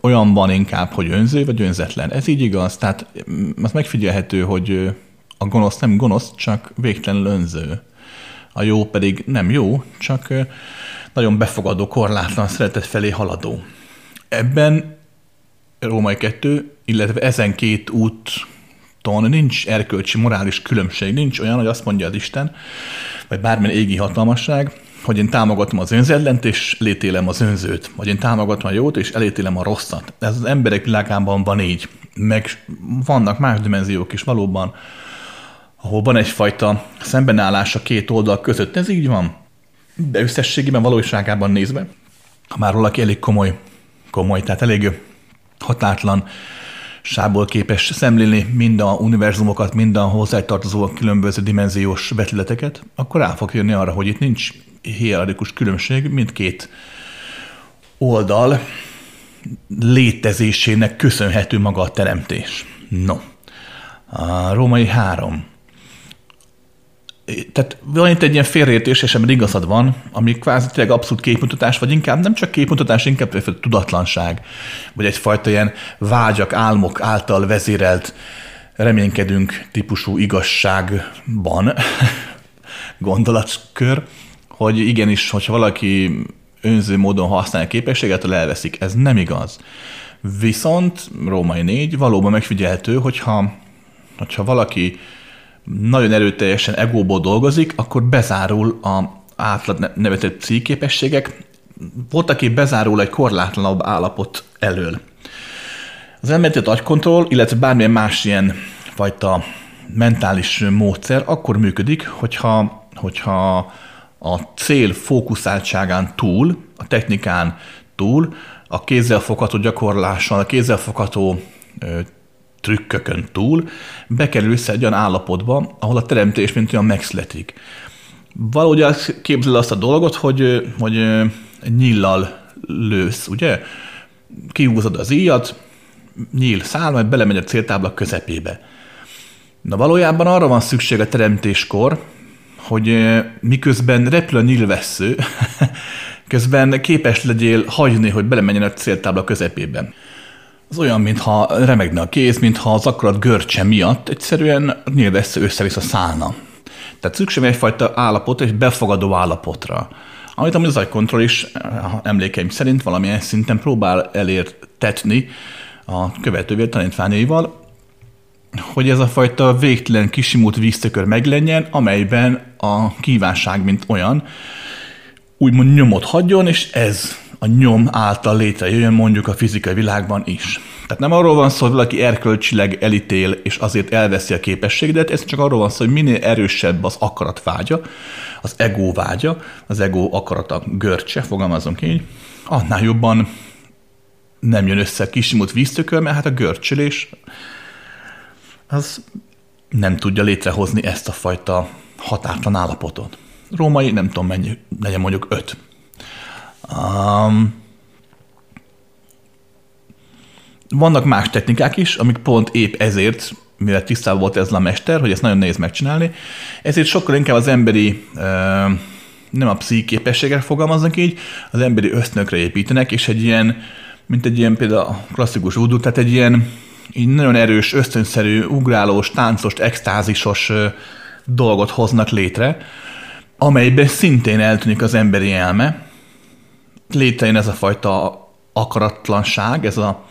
olyan van inkább, hogy önző vagy önzetlen. Ez így igaz. Tehát mm, az megfigyelhető, hogy a gonosz nem gonosz, csak végtelenül önző. A jó pedig nem jó, csak nagyon befogadó, korlátlan szeretet felé haladó. Ebben Római kettő, illetve ezen két úton nincs erkölcsi, morális különbség. Nincs olyan, hogy azt mondja az Isten, vagy bármilyen égi hatalmasság, hogy én támogatom az önzellent, és létélem az önzőt, vagy én támogatom a jót, és elítélem a rosszat. Ez az emberek világában van így. Meg vannak más dimenziók is valóban, ahol van egyfajta szembenállás a két oldal között. Ez így van. De összességében valóságában nézve, ha már valaki elég komoly, komoly, tehát elég hatátlan sából képes szemlélni mind a univerzumokat, mind a hozzátartozó különböző dimenziós vetületeket, akkor rá fog jönni arra, hogy itt nincs hierarchikus különbség, mindkét oldal létezésének köszönhető maga a teremtés. No, a római három. Tehát van itt egy ilyen félreértés, és ebben igazad van, ami kvázi tényleg abszolút képmutatás, vagy inkább nem csak képmutatás, inkább tudatlanság, vagy egyfajta ilyen vágyak, álmok által vezérelt reménykedünk típusú igazságban gondolatkör, hogy igenis, hogyha valaki önző módon használja a képességet, elveszik. Ez nem igaz. Viszont Római 4 valóban megfigyelhető, hogyha, hogyha valaki nagyon erőteljesen egóból dolgozik, akkor bezárul a átlag nevetett cígképességek, volt, aki bezárul egy korlátlanabb állapot elől. Az elméletet agykontroll, illetve bármilyen más ilyen fajta mentális módszer akkor működik, hogyha, hogyha a cél fókuszáltságán túl, a technikán túl, a kézzelfogható gyakorláson, a kézzelfogható trükkökön túl bekerül össze egy olyan állapotba, ahol a teremtés mint olyan megszületik. Valahogy képzel azt a dolgot, hogy, hogy nyillal lősz, ugye? Kihúzod az íjat, nyíl száll, majd belemegy a céltábla közepébe. Na valójában arra van szükség a teremtéskor, hogy miközben repül a nyílvessző, közben képes legyél hagyni, hogy belemenjen a céltábla közepében. Az olyan, mintha remegne a kéz, mintha az akarat görcse miatt egyszerűen a nyílvessző össze-vissza szállna. Tehát szükség egyfajta állapot, egy befogadó állapotra, amit az agykontroll is emlékeim szerint valamilyen szinten próbál elértetni a követővé tanítványaival, hogy ez a fajta végtelen kisimult víztökör meglenjen, amelyben a kívánság, mint olyan, úgymond nyomot hagyjon, és ez a nyom által létrejöjjön mondjuk a fizikai világban is. Tehát nem arról van szó, hogy valaki erkölcsileg elítél, és azért elveszi a képességet, ez csak arról van szó, hogy minél erősebb az akarat vágya, az ego vágya, az ego akarata görcse, fogalmazunk így, annál jobban nem jön össze kisimult víztökör, mert hát a görcsölés az nem tudja létrehozni ezt a fajta határtlan állapotot. Római, nem tudom mennyi, legyen mondjuk öt. Um, vannak más technikák is, amik pont épp ezért, mivel tisztában volt ez a mester, hogy ezt nagyon nehéz megcsinálni, ezért sokkal inkább az emberi nem a pszichiképességek fogalmaznak így, az emberi ösztönökre építenek, és egy ilyen, mint egy ilyen például a klasszikus voodoo, tehát egy ilyen így nagyon erős, ösztönszerű, ugrálós, táncos, extázisos dolgot hoznak létre, amelyben szintén eltűnik az emberi elme, létrejön ez a fajta akaratlanság, ez a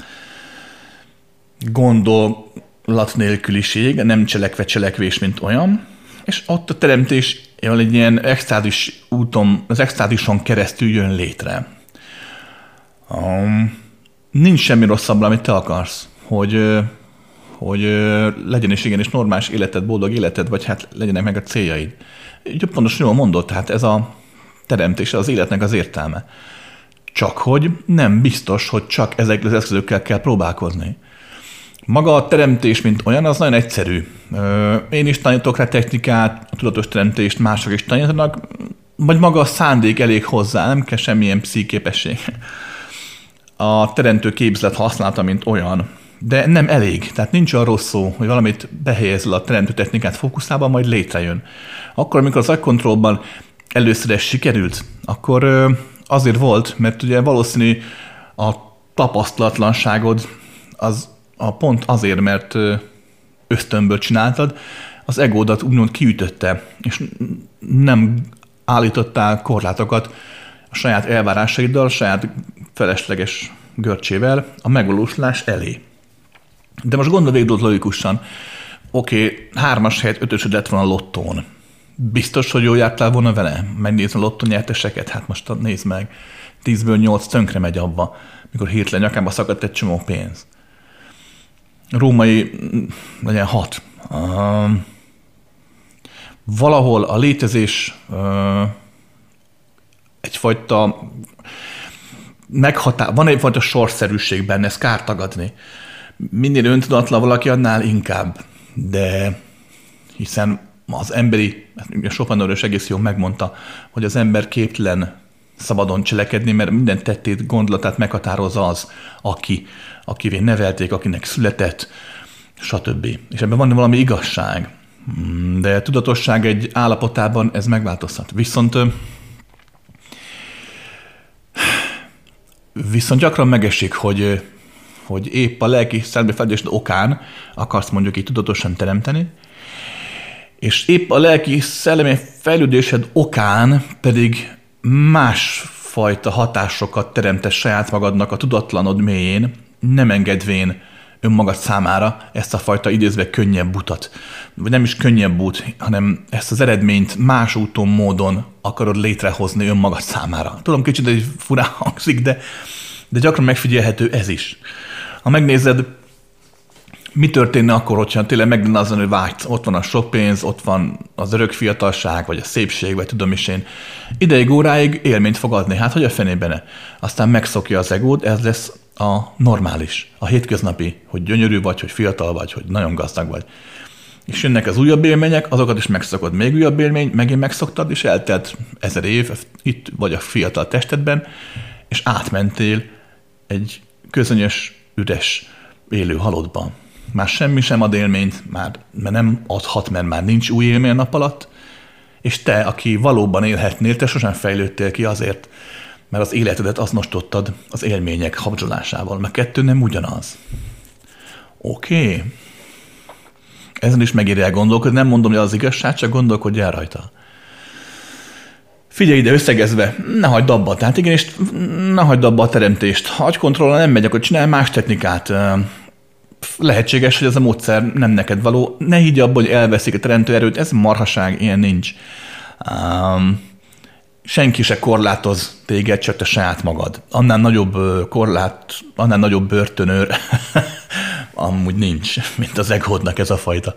gondolat nélküliség, nem cselekve cselekvés, mint olyan, és ott a teremtés egy ilyen extázis úton, az extázison keresztül jön létre. Um, nincs semmi rosszabb, amit te akarsz, hogy, hogy legyen is igenis normális életed, boldog életed, vagy hát legyenek meg a céljaid. Így pontosan jól mondott, tehát ez a teremtés az életnek az értelme. Csak hogy nem biztos, hogy csak ezekkel az eszközökkel kell próbálkozni. Maga a teremtés, mint olyan, az nagyon egyszerű. Én is tanítok rá technikát, a tudatos teremtést mások is tanítanak, vagy maga a szándék elég hozzá, nem kell semmilyen pszichiképesség. A teremtő képzlet használata, mint olyan. De nem elég. Tehát nincs arról szó, hogy valamit behelyezel a teremtő technikát fókuszába, majd létrejön. Akkor, amikor az agykontrollban először ez sikerült, akkor azért volt, mert ugye valószínű a tapasztalatlanságod az a pont azért, mert ösztönből csináltad, az egódat úgymond kiütötte, és nem állítottál korlátokat a saját elvárásaiddal, a saját felesleges görcsével a megvalósulás elé. De most gondolj végig logikusan, oké, okay, hármas helyet ötösöd lett volna a lottón. Biztos, hogy jól jártál volna vele? Megnézni a lottó nyerteseket? Hát most nézd meg. Tízből nyolc tönkre megy abba, mikor hirtelen nyakába szakadt egy csomó pénz római, legyen hat. Uh, valahol a létezés uh, egyfajta meghatá- van egyfajta sorszerűség benne, ez kár tagadni. Minél öntudatlan valaki, annál inkább. De hiszen az emberi, Schopenhauer is egész jól megmondta, hogy az ember képtelen szabadon cselekedni, mert minden tettét, gondolatát meghatározza az, aki akivé nevelték, akinek született, stb. És ebben van valami igazság. De tudatosság egy állapotában ez megváltozhat. Viszont viszont gyakran megesik, hogy, hogy épp a lelki szellemi okán akarsz mondjuk így tudatosan teremteni, és épp a lelki szellemi fejlődésed okán pedig másfajta hatásokat teremtesz saját magadnak a tudatlanod mélyén, nem engedvén önmagad számára ezt a fajta idézve könnyebb utat. Vagy nem is könnyebb út, hanem ezt az eredményt más úton, módon akarod létrehozni önmagad számára. Tudom, kicsit egy furán hangzik, de, de gyakran megfigyelhető ez is. Ha megnézed, mi történne akkor, hogyha tényleg meglenne azon, hogy vágy, ott van a sok pénz, ott van az örök fiatalság, vagy a szépség, vagy tudom is én. Ideig, óráig élményt fog. Hát, hogy a fenében Aztán megszokja az egód, ez lesz a normális, a hétköznapi, hogy gyönyörű vagy, hogy fiatal vagy, hogy nagyon gazdag vagy. És jönnek az újabb élmények, azokat is megszokod. Még újabb élmény, megint megszoktad, és eltelt ezer év, itt vagy a fiatal testedben, és átmentél egy közönyös, üres, élő halottban. Már semmi sem ad élményt, már, mert nem adhat, mert már nincs új élmény nap alatt, és te, aki valóban élhetnél, te sosem fejlődtél ki azért, mert az életedet azonosítottad az élmények habzsolásával, mert kettő nem ugyanaz. Oké. Okay. Ezen is megéri el gondolkodni, nem mondom, hogy az igazság, csak gondolkodj el rajta. Figyelj ide, összegezve, ne hagyd abba. Tehát igenis, ne hagyd abba a teremtést. Ha agykontrollal nem megy, akkor csinálj más technikát. Lehetséges, hogy ez a módszer nem neked való. Ne higgy abba, hogy elveszik a teremtő erőt, ez marhaság, ilyen nincs. Um, senki se korlátoz téged, csak te saját magad. Annál nagyobb korlát, annál nagyobb börtönőr amúgy nincs, mint az egódnak ez a fajta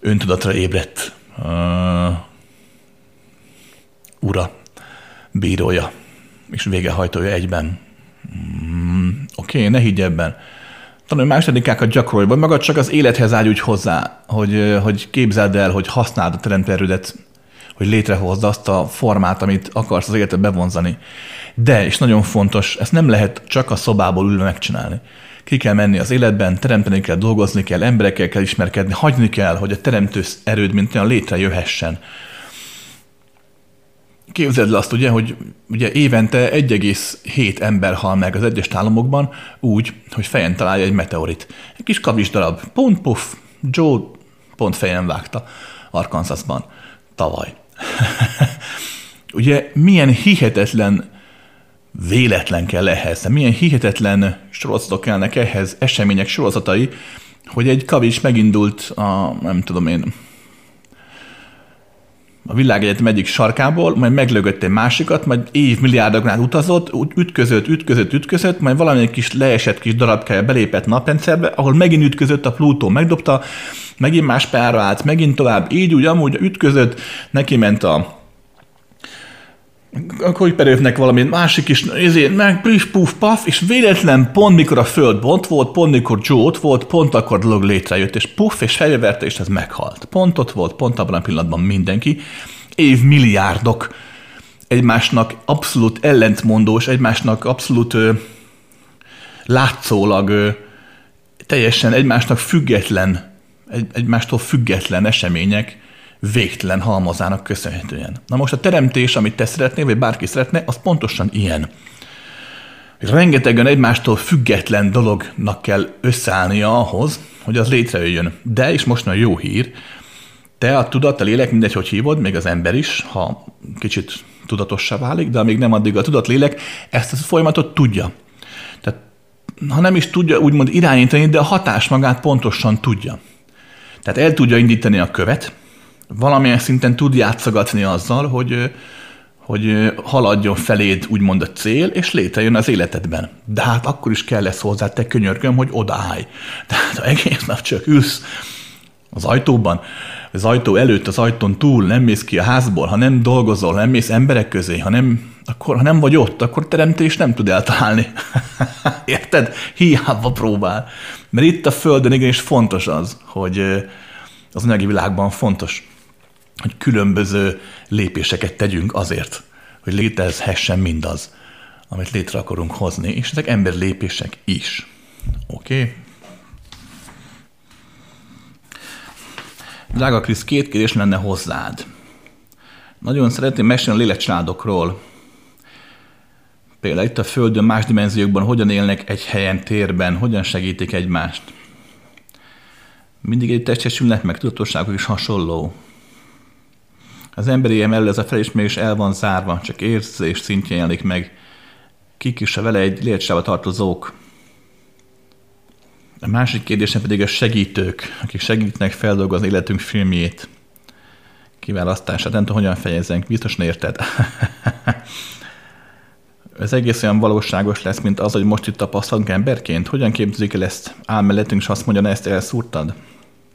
öntudatra ébredt uh, ura, bírója és végehajtója egyben. Mm, Oké, okay, ne higgy ebben. Tanulj más technikákat gyakorolj, vagy magad csak az élethez állj úgy hozzá, hogy, hogy képzeld el, hogy használd a teremtőerődet hogy létrehozd azt a formát, amit akarsz az életet bevonzani. De, és nagyon fontos, ezt nem lehet csak a szobából ülve megcsinálni. ki kell menni az életben, teremteni kell, dolgozni kell, emberekkel kell ismerkedni, hagyni kell, hogy a teremtő erőd, mint olyan létrejöhessen. Képzeld le azt ugye, hogy ugye évente 1,7 ember hal meg az egyes államokban úgy, hogy fejen találja egy meteorit. Egy kis kavis darab, pont puff, Joe pont fejen vágta Arkansasban tavaly. ugye milyen hihetetlen véletlen kell ehhez, milyen hihetetlen sorozatok kellnek ehhez, események sorozatai, hogy egy kavis megindult a, nem tudom én, a világegyetem egyik sarkából, majd meglögött egy másikat, majd évmilliárdoknál utazott, ütközött, ütközött, ütközött, majd valamilyen kis leesett kis darabkája belépett naprendszerbe, ahol megint ütközött a Plutó, megdobta, megint más pára állt, megint tovább, így úgy, amúgy ütközött, neki ment a a Kuiperőknek valami másik is, ezért meg plis, puf, paf, és véletlen pont mikor a föld bont volt, pont mikor Joe ott volt, pont akkor dolog létrejött, és puff, és fejverte, és ez meghalt. Pont ott volt, pont abban a pillanatban mindenki. Év milliárdok egymásnak abszolút ellentmondós, egymásnak abszolút ö, látszólag ö, teljesen egymásnak független, egy, egymástól független események végtelen halmazának köszönhetően. Na most a teremtés, amit te szeretnél, vagy bárki szeretne, az pontosan ilyen. Rengetegen egymástól független dolognak kell összeállnia ahhoz, hogy az létrejöjjön. De, és most már jó hír, te a tudat, a lélek, mindegy, hogy hívod, még az ember is, ha kicsit tudatossá válik, de még nem addig a tudat, lélek, ezt a folyamatot tudja. Tehát, ha nem is tudja úgymond irányítani, de a hatás magát pontosan tudja. Tehát el tudja indítani a követ, valamilyen szinten tud játszogatni azzal, hogy, hogy haladjon feléd úgymond a cél, és létrejön az életedben. De hát akkor is kell lesz hozzá, te könyörgöm, hogy odaállj. Tehát ha egész nap csak ülsz az ajtóban, az ajtó előtt, az ajtón túl, nem mész ki a házból, ha nem dolgozol, nem mész emberek közé, ha nem, akkor, ha nem vagy ott, akkor teremtés nem tud eltalálni. Érted? Hiába próbál. Mert itt a Földön igenis fontos az, hogy az anyagi világban fontos, hogy különböző lépéseket tegyünk azért, hogy létezhessen mindaz, amit létre akarunk hozni, és ezek ember lépések is. Oké? Okay? Drága Krisz, két kérdés lenne hozzád. Nagyon szeretném mesélni a lélekcsaládokról. Például itt a Földön más dimenziókban hogyan élnek egy helyen, térben, hogyan segítik egymást. Mindig egy testesülnek meg tudatosságok is hasonló. Az emberi emellett ez a felismerés el van zárva, csak érzés szintjén jelenik meg. Kik is a vele egy létsába tartozók. A másik kérdésem pedig a segítők, akik segítnek feldolgozni életünk filmjét. Kiválasztását, nem tudom, hogyan fejezzenk, biztos érted. Ez egész olyan valóságos lesz, mint az, hogy most itt tapasztalunk emberként. Hogyan képzelik el ezt álmellettünk, és azt mondja, ne ezt elszúrtad?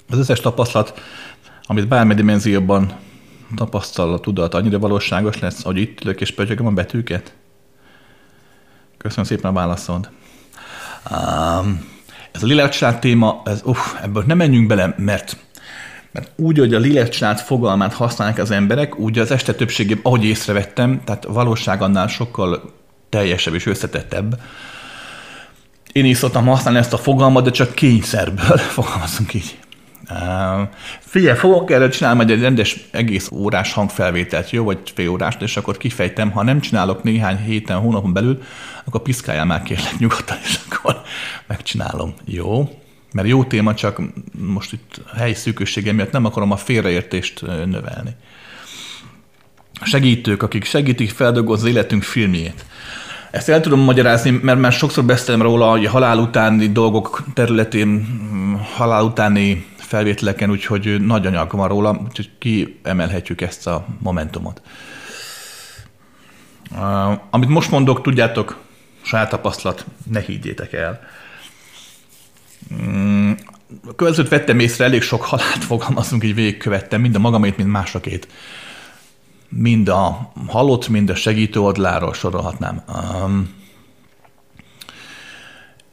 Az összes tapasztalat, amit bármely dimenzióban tapasztal a tudat, annyira valóságos lesz, hogy itt ülök és pötyögöm a betűket? Köszönöm szépen a válaszod. Um, ez a lélekcsalád téma, ez, uff, ebből nem menjünk bele, mert, mert úgy, hogy a lélekcsalád fogalmát használják az emberek, úgy az este többségében, ahogy észrevettem, tehát a valóság annál sokkal teljesebb és összetettebb. Én is szoktam használni ezt a fogalmat, de csak kényszerből fogalmazunk így. Figyelj, fogok erre csinálni egy rendes egész órás hangfelvételt, jó, vagy fél órás, és akkor kifejtem, ha nem csinálok néhány héten, hónapon belül, akkor piszkáljál már kérlek nyugodtan, és akkor megcsinálom. Jó? Mert jó téma, csak most itt helyi szűkössége miatt nem akarom a félreértést növelni. Segítők, akik segítik feldolgozni az életünk filmjét. Ezt el tudom magyarázni, mert már sokszor beszéltem róla, hogy halál utáni dolgok területén, halál utáni felvételeken, úgyhogy nagy anyag van róla, úgyhogy kiemelhetjük ezt a momentumot. Amit most mondok, tudjátok, saját tapasztalat, ne higgyétek el. Um, a következőt vettem észre, elég sok halált fogalmazunk, így végigkövettem, mind a magamét, mind másokét. Mind a halott, mind a segítő oldaláról sorolhatnám. Um,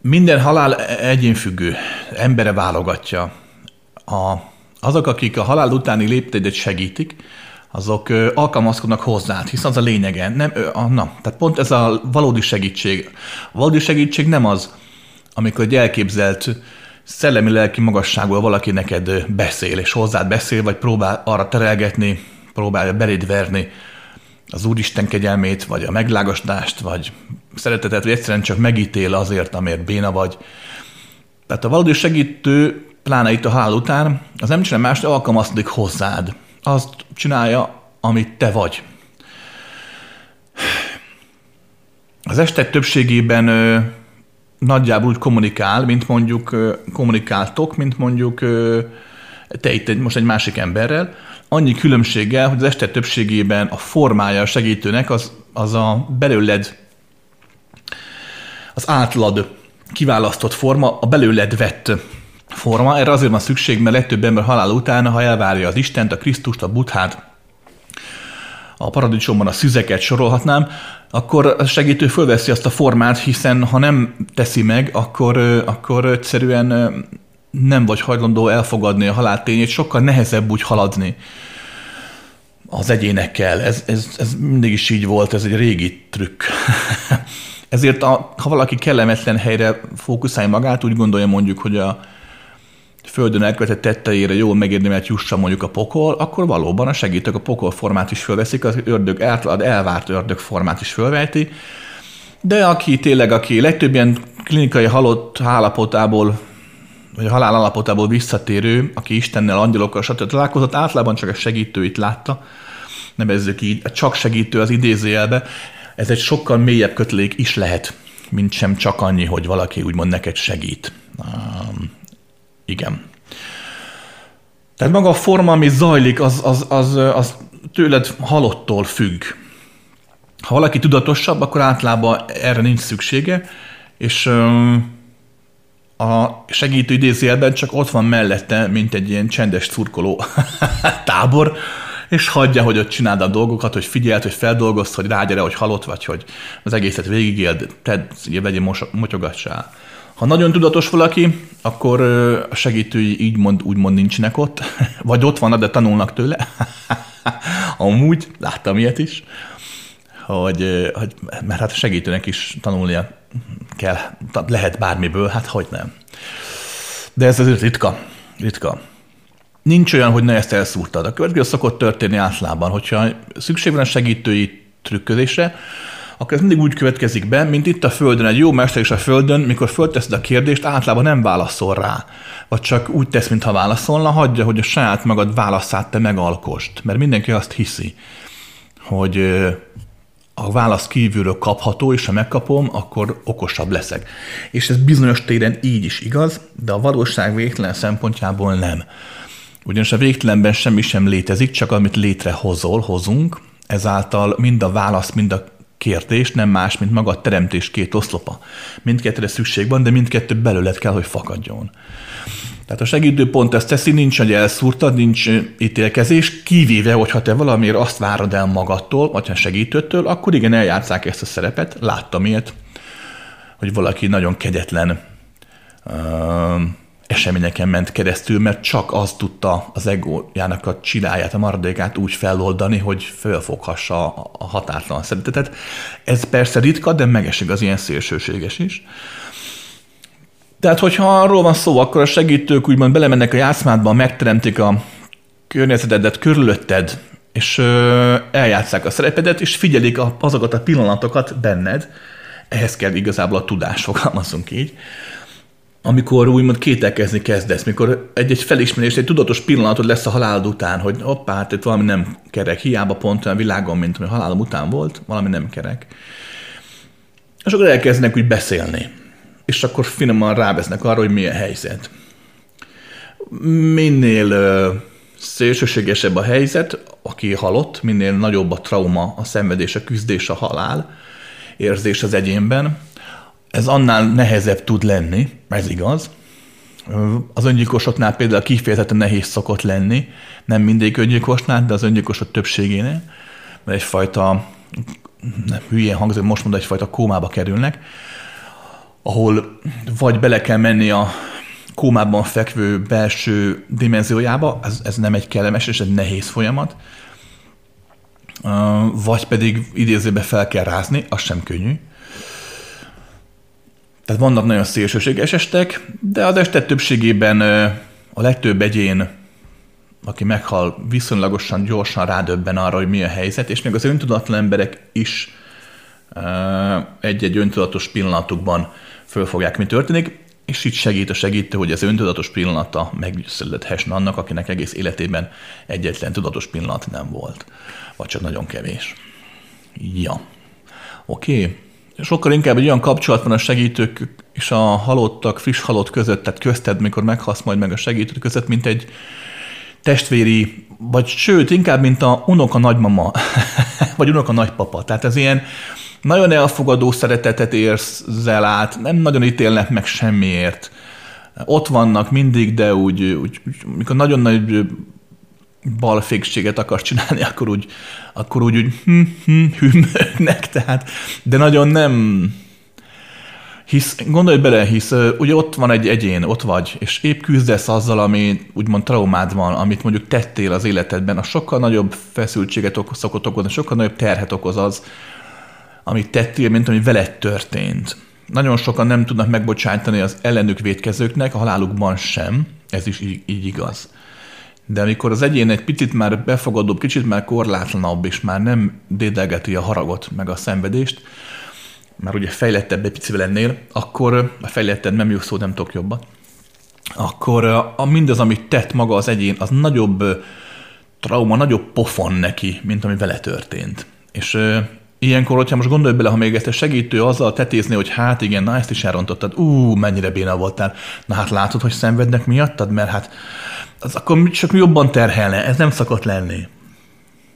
minden halál egyénfüggő, embere válogatja a, azok, akik a halál utáni léptédet segítik, azok alkalmazkodnak hozzá, hiszen az a lényege. Nem, a, na, tehát pont ez a valódi segítség. A valódi segítség nem az, amikor egy elképzelt szellemi-lelki magasságból valaki neked beszél, és hozzád beszél, vagy próbál arra terelgetni, próbálja beléd verni az Úristen kegyelmét, vagy a meglágasdást, vagy szeretetet, vagy egyszerűen csak megítél azért, amért béna vagy. Tehát a valódi segítő, pláne itt a halál után, az nem csinál mást, alkalmazkodik hozzád. Azt csinálja, amit te vagy. Az estek többségében ö, nagyjából úgy kommunikál, mint mondjuk ö, kommunikáltok, mint mondjuk ö, te itt egy, most egy másik emberrel, annyi különbséggel, hogy az este többségében a formája a segítőnek az, az a belőled az átlad kiválasztott forma, a belőled vett forma. Erre azért van szükség, mert legtöbb ember halál után, ha elvárja az Istent, a Krisztust, a Buddhát, a paradicsomban a szüzeket sorolhatnám, akkor a segítő fölveszi azt a formát, hiszen ha nem teszi meg, akkor, akkor egyszerűen nem vagy hajlandó elfogadni a halál tényét, sokkal nehezebb úgy haladni az egyénekkel. Ez, ez, ez mindig is így volt, ez egy régi trükk. Ezért a, ha valaki kellemetlen helyre fókuszálja magát, úgy gondolja mondjuk, hogy a földön elkövetett tetteire jól megérdemelt jussa mondjuk a pokol, akkor valóban a segítők a pokol formát is fölveszik, az ördög általad elvárt ördög formát is fölvejti, de aki tényleg, aki legtöbb ilyen klinikai halott állapotából vagy a halál állapotából visszatérő, aki Istennel, angyalokkal, stb. találkozott, általában csak a segítőit látta, nevezzük így, csak segítő az idézőjelbe, ez egy sokkal mélyebb kötelék is lehet, mint sem csak annyi, hogy valaki úgymond neked segít. Um, igen. Tehát maga a forma, ami zajlik, az, az, az, az tőled halottól függ. Ha valaki tudatosabb, akkor általában erre nincs szüksége, és a segítő idézőjelben csak ott van mellette, mint egy ilyen csendes szurkoló tábor, és hagyja, hogy ott csináld a dolgokat, hogy figyeld, hogy feldolgozd, hogy rágyere, hogy halott vagy, hogy az egészet végigéld, tedd, vegyél, motyogassál. Ha nagyon tudatos valaki, akkor a segítői így mond, úgymond nincsenek ott, vagy ott vannak, de tanulnak tőle. Amúgy, láttam ilyet is, hogy, hogy mert hát a segítőnek is tanulnia kell, lehet bármiből, hát hogy nem. De ez azért ritka, ritka. Nincs olyan, hogy ne ezt elszúrtad. A következő szokott történni általában, hogyha szükség van a segítői trükközésre, akkor ez mindig úgy következik be, mint itt a Földön. Egy jó mester is a Földön, mikor fölteszed a kérdést, általában nem válaszol rá. Vagy csak úgy tesz, mintha válaszolna, hagyja, hogy a saját magad válaszát te megalkost. Mert mindenki azt hiszi, hogy a válasz kívülről kapható, és ha megkapom, akkor okosabb leszek. És ez bizonyos téren így is igaz, de a valóság végtelen szempontjából nem. Ugyanis a végtelenben semmi sem létezik, csak amit létrehozol, hozunk, ezáltal mind a válasz, mind a kérdés nem más, mint maga a teremtés két oszlopa. Mindkettőre szükség van, de mindkettő belőled kell, hogy fakadjon. Tehát a segítő pont ezt teszi, nincs, hogy elszúrtad, nincs ítélkezés, kivéve, hogyha te valamiért azt várod el magadtól, vagy a segítőtől, akkor igen, eljátszák ezt a szerepet. Láttam ilyet, hogy valaki nagyon kegyetlen eseményeken ment keresztül, mert csak az tudta az egójának a csiláját, a maradékát úgy feloldani, hogy felfoghassa a határtalan szeretetet. Ez persze ritka, de megesik az ilyen szélsőséges is. Tehát, hogyha arról van szó, akkor a segítők úgymond belemennek a játszmádba, megteremtik a környezetedet körülötted, és ö, eljátszák a szerepedet, és figyelik a, azokat a pillanatokat benned. Ehhez kell igazából a tudás, fogalmazunk így. Amikor úgymond kételkezni kezdesz, mikor egy-egy felismerés, egy tudatos pillanatod lesz a halálod után, hogy hoppá, hát itt valami nem kerek, hiába pont olyan világon, mint ami halálom után volt, valami nem kerek. És akkor elkezdenek úgy beszélni és akkor finoman ráveznek arra, hogy milyen helyzet. Minél szélsőségesebb a helyzet, aki halott, minél nagyobb a trauma, a szenvedés, a küzdés, a halál érzés az egyénben, ez annál nehezebb tud lenni, ez igaz. Az öngyilkosoknál például kifejezetten nehéz szokott lenni, nem mindig öngyilkosnál, de az öngyilkosok többségénél, mert egyfajta, nem, hülyén hangzik, most mondom, egyfajta kómába kerülnek, ahol vagy bele kell menni a kómában fekvő belső dimenziójába, ez, ez nem egy kellemes és egy nehéz folyamat, vagy pedig idézőbe fel kell rázni, az sem könnyű. Tehát vannak nagyon szélsőséges estek, de az este többségében a legtöbb egyén, aki meghal, viszonylagosan gyorsan rádöbben arra, hogy mi a helyzet, és még az öntudatlan emberek is egy-egy öntudatos pillanatukban fölfogják, mi történik, és itt segít a segítő, hogy az öntudatos pillanata megszülethessen annak, akinek egész életében egyetlen tudatos pillanat nem volt, vagy csak nagyon kevés. Ja. Oké. Okay. Sokkal inkább egy olyan kapcsolat van a segítők és a halottak, friss halott között, tehát közted, mikor meghalsz majd meg a segítők között, mint egy testvéri, vagy sőt, inkább, mint a unoka nagymama, vagy unoka nagypapa. Tehát ez ilyen nagyon elfogadó szeretetet érzel át, nem nagyon ítélnek meg semmiért. Ott vannak mindig, de úgy, úgy mikor nagyon nagy balfékséget akarsz csinálni, akkor úgy, akkor úgy, úgy hm, hm, hümmögnek, tehát, de nagyon nem, hisz, gondolj bele, hisz ugye ott van egy egyén, ott vagy, és épp küzdesz azzal, ami úgymond traumád van, amit mondjuk tettél az életedben, a sokkal nagyobb feszültséget okoz, szokott okozni, sokkal nagyobb terhet okoz az, amit tettél, mint ami veled történt. Nagyon sokan nem tudnak megbocsájtani az ellenük védkezőknek, a halálukban sem, ez is így, így igaz. De amikor az egyén egy picit már befogadóbb, kicsit már korlátlanabb, és már nem dédelgeti a haragot, meg a szenvedést, már ugye fejlettebb egy picivel ennél, akkor a fejlettebb nem jó szó, nem tudok jobbat, akkor a, mindaz, amit tett maga az egyén, az nagyobb trauma, nagyobb pofon neki, mint ami vele történt. És Ilyenkor, hogyha most gondolj bele, ha még ezt a segítő azzal tetézni, hogy hát igen, na ezt is elrontottad, ú, mennyire béna voltál. Na hát látod, hogy szenvednek miattad, mert hát az akkor csak jobban terhelne, ez nem szokott lenni.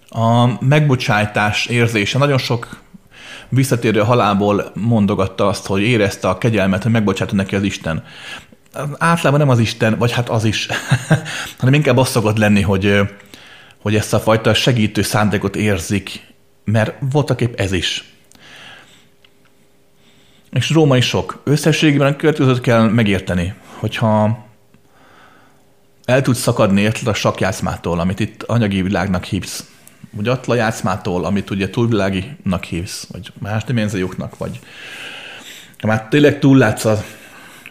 A megbocsájtás érzése, nagyon sok visszatérő halálból mondogatta azt, hogy érezte a kegyelmet, hogy megbocsátott neki az Isten. Általában nem az Isten, vagy hát az is, hanem inkább az szokott lenni, hogy, hogy ezt a fajta segítő szándékot érzik, mert voltak épp ez is. És Róma is sok. Összességében a következőt kell megérteni, hogyha el tudsz szakadni érted a sakjátszmától, amit itt anyagi világnak hívsz, vagy atla játszmától, amit ugye túlviláginak hívsz, vagy más dimenzióknak, vagy már tényleg túllátsz a,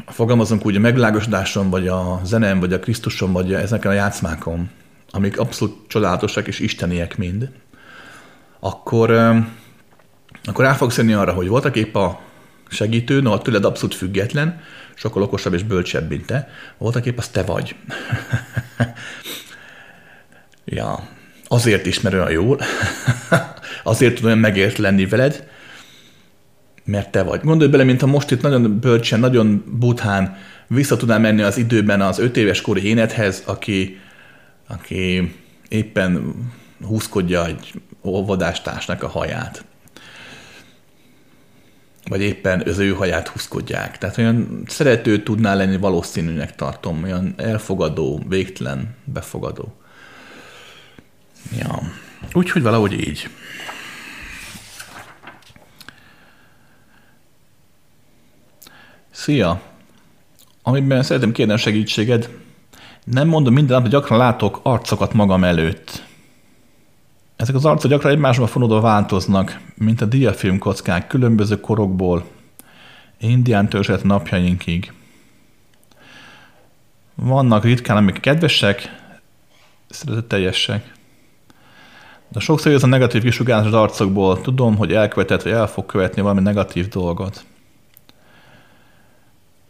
fogalmazunk úgy a megvilágosodáson, vagy a zenem, vagy a Krisztuson, vagy ezeken a játszmákon, amik abszolút csodálatosak és isteniek mind, akkor, akkor rá fogsz jönni arra, hogy voltak épp a segítő, no, tőled abszolút független, sokkal okosabb és bölcsebb, mint te, voltak épp az te vagy. ja, azért ismer olyan jól, azért tud olyan megért lenni veled, mert te vagy. Gondolj bele, mintha most itt nagyon bölcsen, nagyon buthán vissza tudnál menni az időben az öt éves kori énethez, aki, aki éppen húzkodja egy óvodástársnak a haját. Vagy éppen az ő haját húzkodják. Tehát olyan szerető tudná lenni valószínűnek tartom, olyan elfogadó, végtelen, befogadó. Ja. Úgyhogy valahogy így. Szia! Amiben szeretném kérni a segítséged, nem mondom minden nap, gyakran látok arcokat magam előtt. Ezek az arcok gyakran egymásba fonódva változnak, mint a diafilm kockák különböző korokból, indián törzset napjainkig. Vannak ritkán, amik kedvesek, szeretetteljesek. De sokszor ez a negatív kisugárzás az arcokból. Tudom, hogy elkövetett, vagy el fog követni valami negatív dolgot.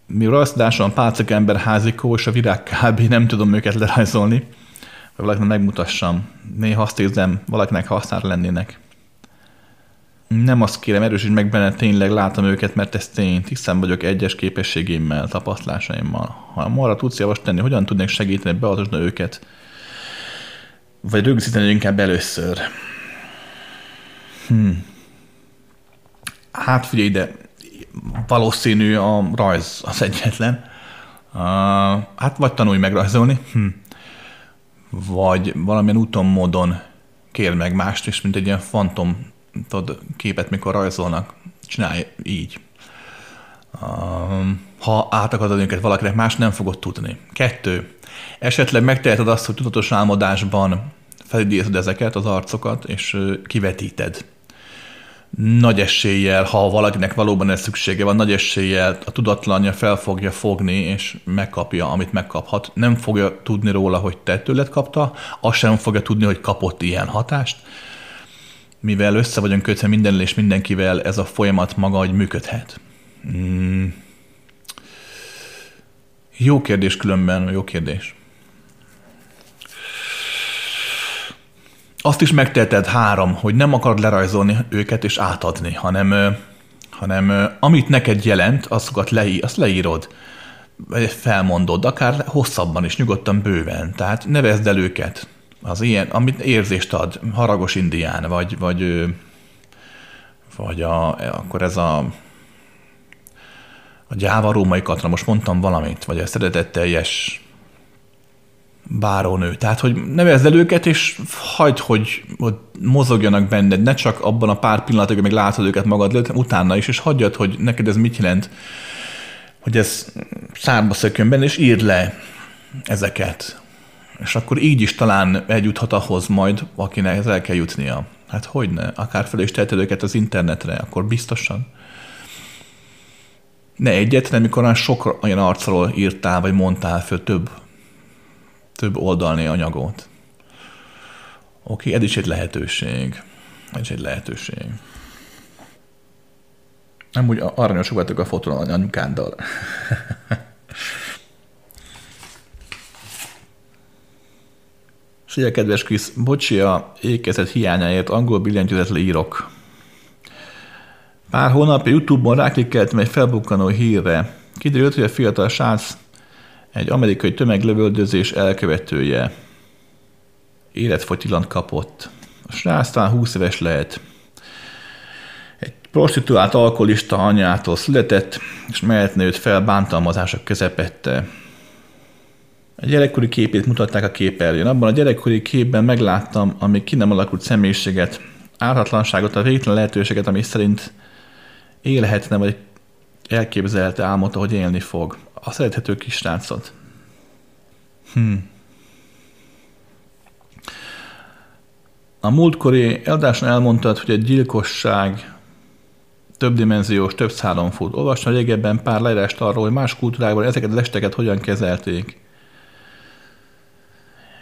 Mi rajzdáson pácik ember házikó és a virág kb. nem tudom őket lerajzolni valakinek megmutassam. Néha azt érzem, valakinek hasznára lennének. Nem azt kérem, erősítsd meg benne, tényleg látom őket, mert ez tény. Tisztán vagyok egyes képességémmel, tapasztalásaimmal. Ha arra tudsz javas tenni, hogyan tudnék segíteni, beadatosni őket? Vagy rögzíteni inkább először? Hmm. Hát figyelj ide, valószínű a rajz az egyetlen. Uh, hát vagy tanulj megrajzolni. Hm vagy valamilyen úton, módon kér meg mást, és mint egy ilyen fantom tudod, képet, mikor rajzolnak, csinálj így. Ha át akarod őket valakinek más, nem fogod tudni. Kettő. Esetleg megteheted azt, hogy tudatos álmodásban felidézed ezeket, az arcokat, és kivetíted. Nagy eséllyel, ha valakinek valóban ez szüksége van, nagy eséllyel a tudatlanja fel fogja fogni, és megkapja, amit megkaphat. Nem fogja tudni róla, hogy te tőled kapta, azt sem fogja tudni, hogy kapott ilyen hatást, mivel össze vagyunk kötve mindennel és mindenkivel, ez a folyamat maga, hogy működhet. Hmm. Jó kérdés különben, jó kérdés. Azt is megteheted három, hogy nem akarod lerajzolni őket és átadni, hanem, hanem amit neked jelent, azokat leí, azt leírod, felmondod, akár hosszabban is, nyugodtan bőven. Tehát nevezd el őket. Az ilyen, amit érzést ad, haragos indián, vagy, vagy, vagy a, akkor ez a a gyáva római katra, most mondtam valamit, vagy a szeretetteljes bárónő. Tehát, hogy nevezd el őket, és hagyd, hogy, hogy mozogjanak benned, ne csak abban a pár pillanatban, még látod őket magad előtt, utána is, és hagyjad, hogy neked ez mit jelent, hogy ez szárba szökjön benne, és írd le ezeket. És akkor így is talán eljuthat ahhoz majd, akinek ez el kell jutnia. Hát hogy ne? Akár fel is teheted őket az internetre, akkor biztosan. Ne egyet, hanem amikor olyan sok olyan arcról írtál, vagy mondtál föl több több oldalni anyagot. Oké, ez is egy lehetőség. Ez is egy lehetőség. Nem úgy aranyosok voltak a fotón anyukáddal. Szia, kedves Krisz, bocsi a ékezet hiányáért, angol billentyűzetre írok. Pár hónapja Youtube-on ráklikkeltem egy felbukkanó hírre. Kiderült, hogy a fiatal srác egy amerikai tömeglövöldözés elkövetője életfogytilant kapott. A srác talán 20 éves lehet. Egy prostituált alkoholista anyától született, és mellett nőtt fel bántalmazások közepette. A gyerekkori képét mutatták a képernyőn. Abban a gyerekkori képben megláttam, amíg ki nem alakult személyiséget, ártatlanságot, a végtelen lehetőséget, ami szerint élhetne, vagy elképzelte, álmodta, hogy élni fog a szerethető kis srácot. Hmm. A múltkori eladáson elmondtad, hogy egy gyilkosság többdimenziós, több szálon fut. Olvastam régebben pár leírást arról, hogy más kultúrákban ezeket az esteket hogyan kezelték.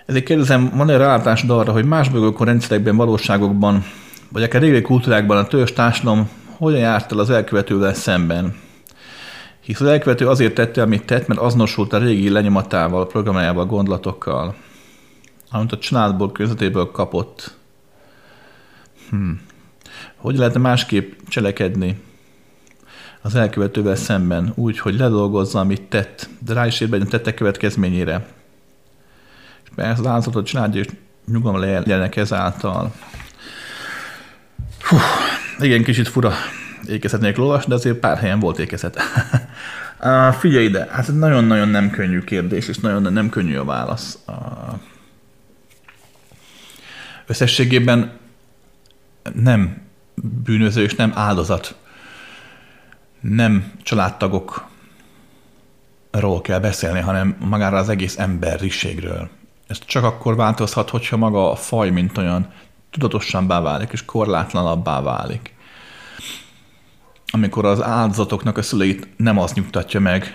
Ezért kérdezem, van-e rálátásod arra, hogy más bolygókon, rendszerekben, valóságokban, vagy akár régi kultúrákban a törzs társadalom hogyan járt el az elkövetővel szemben? Hisz az elkövető azért tette, amit tett, mert azonosult a régi lenyomatával, programjával, gondolatokkal, amit a családból, közvetéből kapott. Hmm. Hogy lehetne másképp cselekedni az elkövetővel szemben, úgy, hogy ledolgozza, amit tett, de rá is érbe tette következményére. És persze az áldozatot csinálja, és nyugalom legyenek ezáltal. Hú, igen, kicsit fura ékezet nélkül olvasni, de azért pár helyen volt ékezet. uh, figyelj ide, hát nagyon-nagyon nem könnyű kérdés, és nagyon nem könnyű a válasz. Uh, összességében nem bűnöző és nem áldozat, nem családtagokról kell beszélni, hanem magára az egész emberiségről. Ez csak akkor változhat, hogyha maga a faj, mint olyan tudatosabbá válik, és korlátlanabbá válik amikor az áldozatoknak a szüleit nem az nyugtatja meg,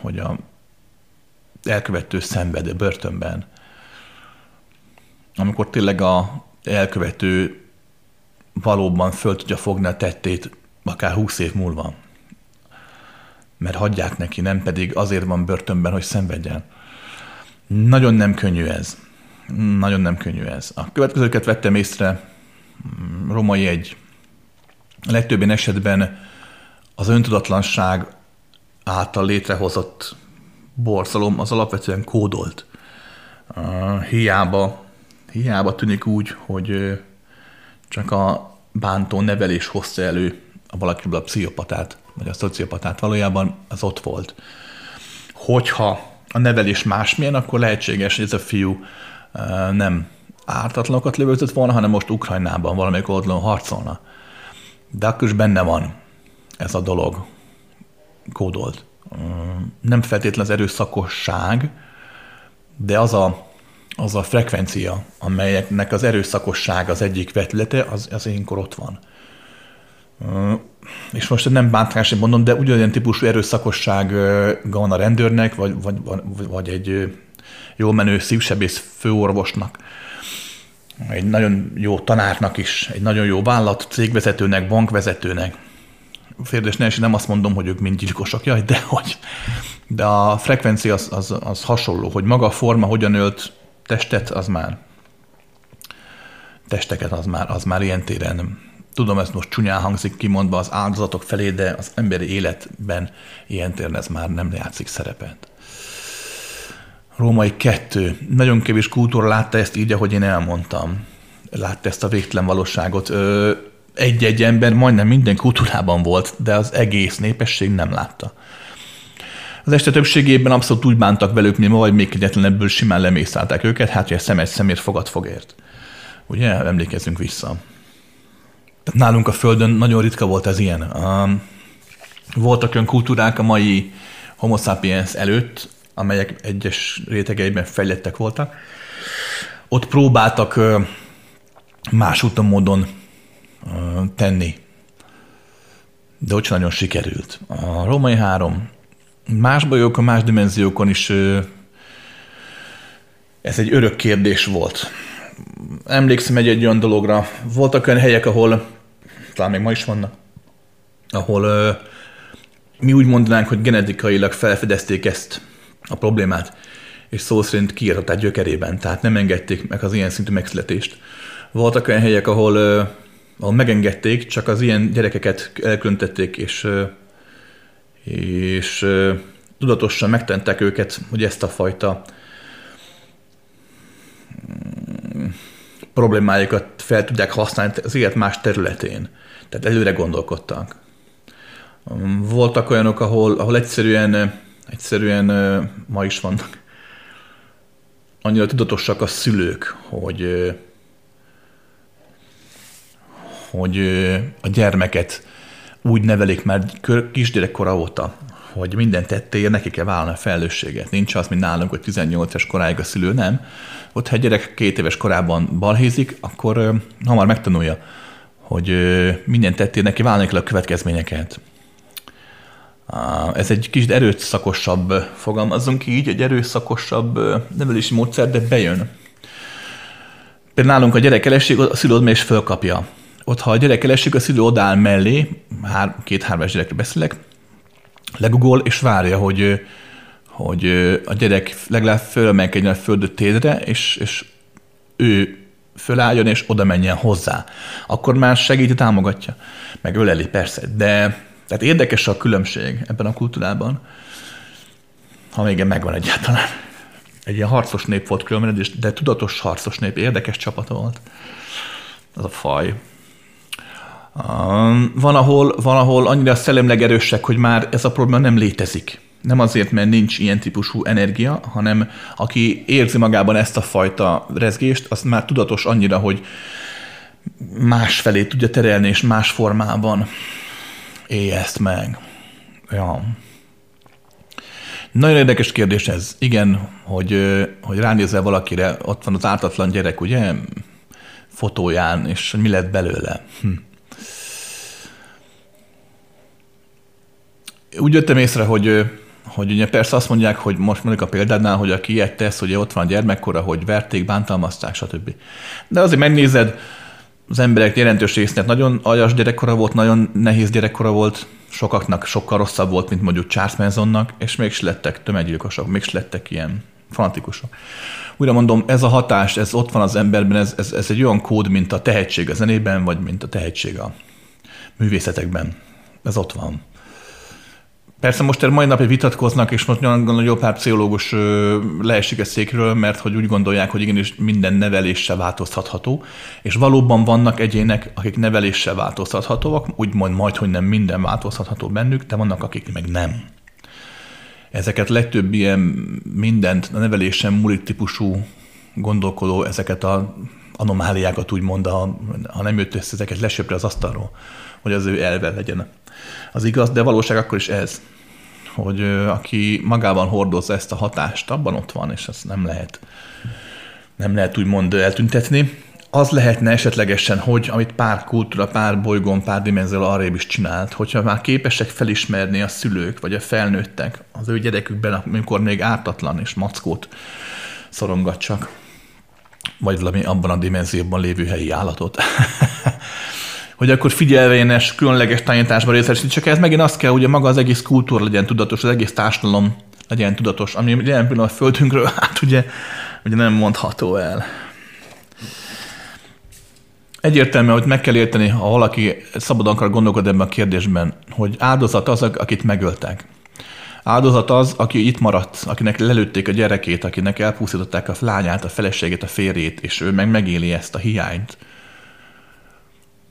hogy a elkövető szenved börtönben, amikor tényleg a elkövető valóban föl tudja fogni a tettét akár húsz év múlva. Mert hagyják neki, nem pedig azért van börtönben, hogy szenvedjen. Nagyon nem könnyű ez. Nagyon nem könnyű ez. A következőket vettem észre. Romai egy a legtöbben esetben az öntudatlanság által létrehozott borzalom az alapvetően kódolt. Hiába, hiába tűnik úgy, hogy csak a bántó nevelés hozta elő a valakiből a pszichopatát, vagy a szociopatát. Valójában az ott volt. Hogyha a nevelés másmilyen, akkor lehetséges, hogy ez a fiú nem ártatlanokat lövöldött volna, hanem most Ukrajnában valamelyik oldalon harcolna de akkor is benne van ez a dolog kódolt. Nem feltétlen az erőszakosság, de az a, az a frekvencia, amelyeknek az erőszakosság az egyik vetülete, az, az énkor ott van. és most nem bántásra mondom, de ugyanolyan típusú erőszakosság van a rendőrnek, vagy, vagy, vagy egy jól menő szívsebész főorvosnak, egy nagyon jó tanárnak is, egy nagyon jó vállalat cégvezetőnek, bankvezetőnek. Férdes ne, nem azt mondom, hogy ők mind gyilkosok, jaj, de hogy. De a frekvencia az, az, az hasonló, hogy maga a forma hogyan ölt testet, az már testeket, az már, az már ilyen téren tudom, ez most csúnyán hangzik kimondva az áldozatok felé, de az emberi életben ilyen téren ez már nem játszik szerepet. Római kettő. Nagyon kevés kultúra látta ezt így, ahogy én elmondtam. Látta ezt a végtelen valóságot. Egy-egy ember majdnem minden kultúrában volt, de az egész népesség nem látta. Az este többségében abszolút úgy bántak velük, mint ma, vagy még egyetlen ebből simán lemészálták őket, hát hogy a szemes szemért fogad fogért. Ugye, emlékezzünk vissza. Tehát nálunk a Földön nagyon ritka volt ez ilyen. Voltak olyan kultúrák a mai homo sapiens előtt, amelyek egyes rétegeiben fejlettek voltak. Ott próbáltak más úton módon tenni, de ott nagyon sikerült. A római három más bajokon, más dimenziókon is ez egy örök kérdés volt. Emlékszem egy, egy olyan dologra. Voltak olyan helyek, ahol, talán még ma is vannak, ahol mi úgy mondanánk, hogy genetikailag felfedezték ezt a problémát, és szó szerint kiírtották gyökerében, tehát nem engedték meg az ilyen szintű megszületést. Voltak olyan helyek, ahol, ahol megengedték, csak az ilyen gyerekeket elkülönítették, és, és tudatosan megtentek őket, hogy ezt a fajta mm, problémájukat fel tudják használni az élet más területén. Tehát előre gondolkodtak. Voltak olyanok, ahol, ahol egyszerűen egyszerűen ma is vannak annyira tudatosak a szülők, hogy hogy a gyermeket úgy nevelik már kisgyerekkora óta, hogy minden tettéért neki kell vállalni a felelősséget. Nincs az, mint nálunk, hogy 18 es koráig a szülő nem. Ott, ha egy gyerek két éves korában balhézik, akkor hamar megtanulja, hogy minden tettéért neki vállalni kell a következményeket. Ez egy kicsit erőszakosabb, fogalmazunk így, egy erőszakosabb nevelési módszer, de bejön. Például nálunk a gyerek elesik, a szülő oda és fölkapja. Ott, ha a gyerek elesik, a szülő odáll mellé, hár, két-három gyerekre beszélek, legugol, és várja, hogy, hogy a gyerek legalább fölemelkedjen a földött tédre, és, és ő fölálljon, és oda menjen hozzá. Akkor már segíti, támogatja. Meg öleli, persze. De tehát érdekes a különbség ebben a kultúrában, ha még megvan egyáltalán. Egy ilyen harcos nép volt különben, de tudatos harcos nép, érdekes csapata volt. Az a faj. Van ahol, van, ahol annyira szellemleg erősek, hogy már ez a probléma nem létezik. Nem azért, mert nincs ilyen típusú energia, hanem aki érzi magában ezt a fajta rezgést, az már tudatos annyira, hogy más felé tudja terelni, és más formában élj ezt meg. Ja. Nagyon érdekes kérdés ez. Igen, hogy, hogy ránézel valakire, ott van az ártatlan gyerek, ugye, fotóján, és mi lett belőle. Hm. Úgy jöttem észre, hogy, hogy ugye persze azt mondják, hogy most mondjuk a példádnál, hogy aki ilyet tesz, hogy ott van a gyermekkora, hogy verték, bántalmazták, stb. De azért megnézed, az emberek jelentős résznek nagyon aljas gyerekkora volt, nagyon nehéz gyerekkora volt, sokaknak sokkal rosszabb volt, mint mondjuk Charles Mansonnak, és mégis lettek tömeggyilkosok, mégis lettek ilyen fanatikusok. Újra mondom, ez a hatás, ez ott van az emberben, ez, ez, ez egy olyan kód, mint a tehetség a zenében, vagy mint a tehetség a művészetekben. Ez ott van. Persze most erre mai napja vitatkoznak, és most nagyon jó pár pszichológus leesik a székről, mert hogy úgy gondolják, hogy igenis minden neveléssel változtatható, és valóban vannak egyének, akik neveléssel változtathatóak, úgymond majd, hogy nem minden változtatható bennük, de vannak, akik meg nem. Ezeket legtöbb ilyen mindent a nevelésen múlik típusú gondolkodó, ezeket a anomáliákat úgymond, ha, ha nem jött össze, ezeket lesöpre az asztalról, hogy az ő elve legyen az igaz, de valóság akkor is ez, hogy aki magában hordozza ezt a hatást, abban ott van, és ezt nem lehet, nem lehet úgymond eltüntetni. az lehetne esetlegesen, hogy amit pár kultúra, pár bolygón, pár dimenzió arrébb is csinált, hogyha már képesek felismerni a szülők, vagy a felnőttek az ő gyerekükben, amikor még ártatlan és mackót szorongat vagy valami abban a dimenzióban lévő helyi állatot. hogy akkor figyelvényes, különleges tanításban részesít, csak ez megint azt kell, hogy maga az egész kultúra legyen tudatos, az egész társadalom legyen tudatos, ami jelen pillanatban a földünkről, hát ugye, ugye nem mondható el. Egyértelmű, hogy meg kell érteni, ha valaki szabadon akar gondolkodni ebben a kérdésben, hogy áldozat az, akit megöltek. Áldozat az, aki itt maradt, akinek lelőtték a gyerekét, akinek elpusztították a lányát, a feleségét, a férjét, és ő meg megéli ezt a hiányt,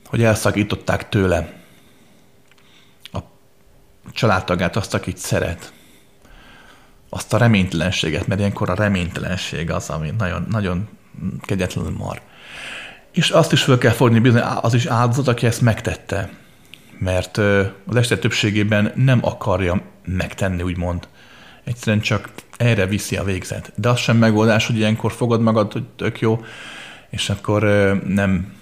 hogy elszakították tőle a családtagát, azt, akit szeret, azt a reménytelenséget, mert ilyenkor a reménytelenség az, ami nagyon, nagyon kegyetlenül mar. És azt is fel kell fogni bizony, az is áldozat, aki ezt megtette. Mert az este többségében nem akarja megtenni, úgymond. Egyszerűen csak erre viszi a végzet. De az sem megoldás, hogy ilyenkor fogod magad, hogy tök jó, és akkor nem,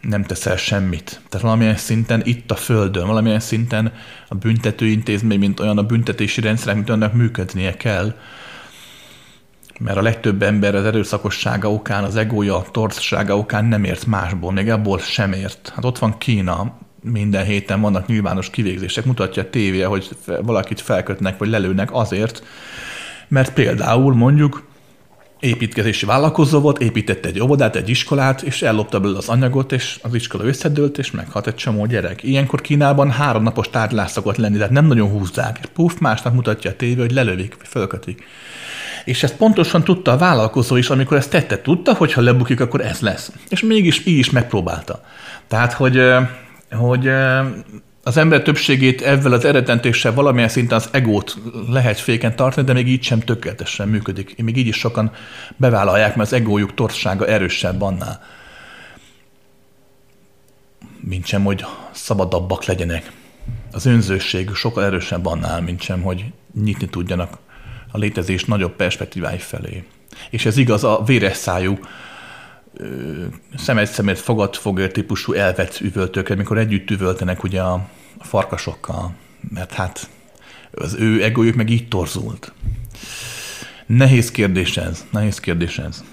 nem teszel semmit. Tehát valamilyen szinten itt a Földön, valamilyen szinten a büntetőintézmény, mint olyan a büntetési rendszerek, mint annak működnie kell, mert a legtöbb ember az erőszakossága okán, az egója, a torzsága okán nem ért másból, még abból sem ért. Hát ott van Kína, minden héten vannak nyilvános kivégzések, mutatja a tévé, hogy valakit felkötnek, vagy lelőnek azért, mert például mondjuk építkezési vállalkozó volt, épített egy óvodát, egy iskolát, és ellopta belőle az anyagot, és az iskola összedőlt, és meghalt egy csomó gyerek. Ilyenkor Kínában három napos tárgyalás szokott lenni, tehát nem nagyon húzzák. És puf, másnap mutatja a tévé, hogy lelövik, vagy fölkötik. És ezt pontosan tudta a vállalkozó is, amikor ezt tette, tudta, hogy ha lebukik, akkor ez lesz. És mégis így is megpróbálta. Tehát, hogy, hogy az ember többségét ezzel az eredentéssel valamilyen szinten az egót lehet féken tartani, de még így sem tökéletesen működik. Még így is sokan bevállalják, mert az egójuk torssága erősebb annál. Mint sem, hogy szabadabbak legyenek. Az önzőség sokkal erősebb annál, mint sem, hogy nyitni tudjanak a létezés nagyobb perspektívái felé. És ez igaz a véres szájú, szemet szemet fogad fogér típusú elvett üvöltőkre, amikor együtt üvöltenek ugye a farkasokkal, mert hát az ő egójuk meg így torzult. Nehéz kérdés ez, nehéz kérdés ez.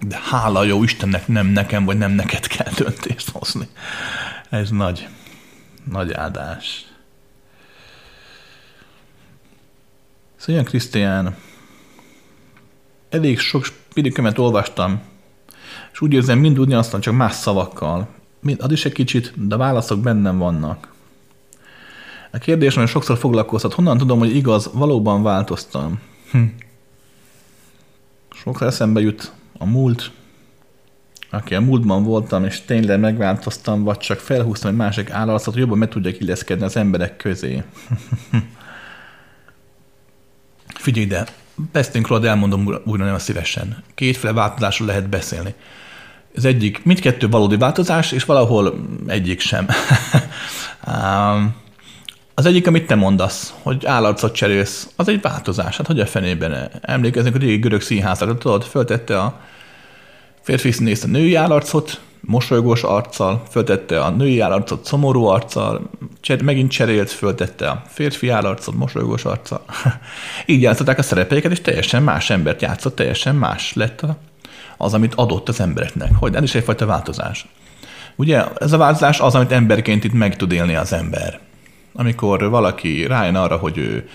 De hála jó Istennek nem nekem, vagy nem neked kell döntést hozni. Ez nagy, nagy áldás. Szóval Krisztián, elég sok spirikömet olvastam, és úgy érzem, mind ugyanazt, csak más szavakkal. Ad is egy kicsit, de válaszok bennem vannak. A kérdés nagyon sokszor foglalkoztat, honnan tudom, hogy igaz, valóban változtam. Hm. Sokszor eszembe jut a múlt, aki a múltban voltam, és tényleg megváltoztam, vagy csak felhúztam egy másik állarcot, hogy jobban meg tudjak illeszkedni az emberek közé. Figyelj ide, beszélünk róla, de elmondom újra nagyon szívesen. Kétféle változásról lehet beszélni. Az egyik, mindkettő valódi változás, és valahol egyik sem. az egyik, amit te mondasz, hogy állarcot cserélsz, az egy változás. Hát hogy a fenében emlékeznek, hogy a régi görög színházakra, tudod, föltette a férfi színész a női állarcot, mosolygós arccal, föltette a női állarcot szomorú arccal, cser, megint cserélt, föltette a férfi állarcot mosolygós arccal. Így játszották a szerepeiket, és teljesen más embert játszott, teljesen más lett az, amit adott az embereknek. Hogy ez is egyfajta változás. Ugye ez a változás az, amit emberként itt meg tud élni az ember. Amikor valaki rájön arra, hogy ő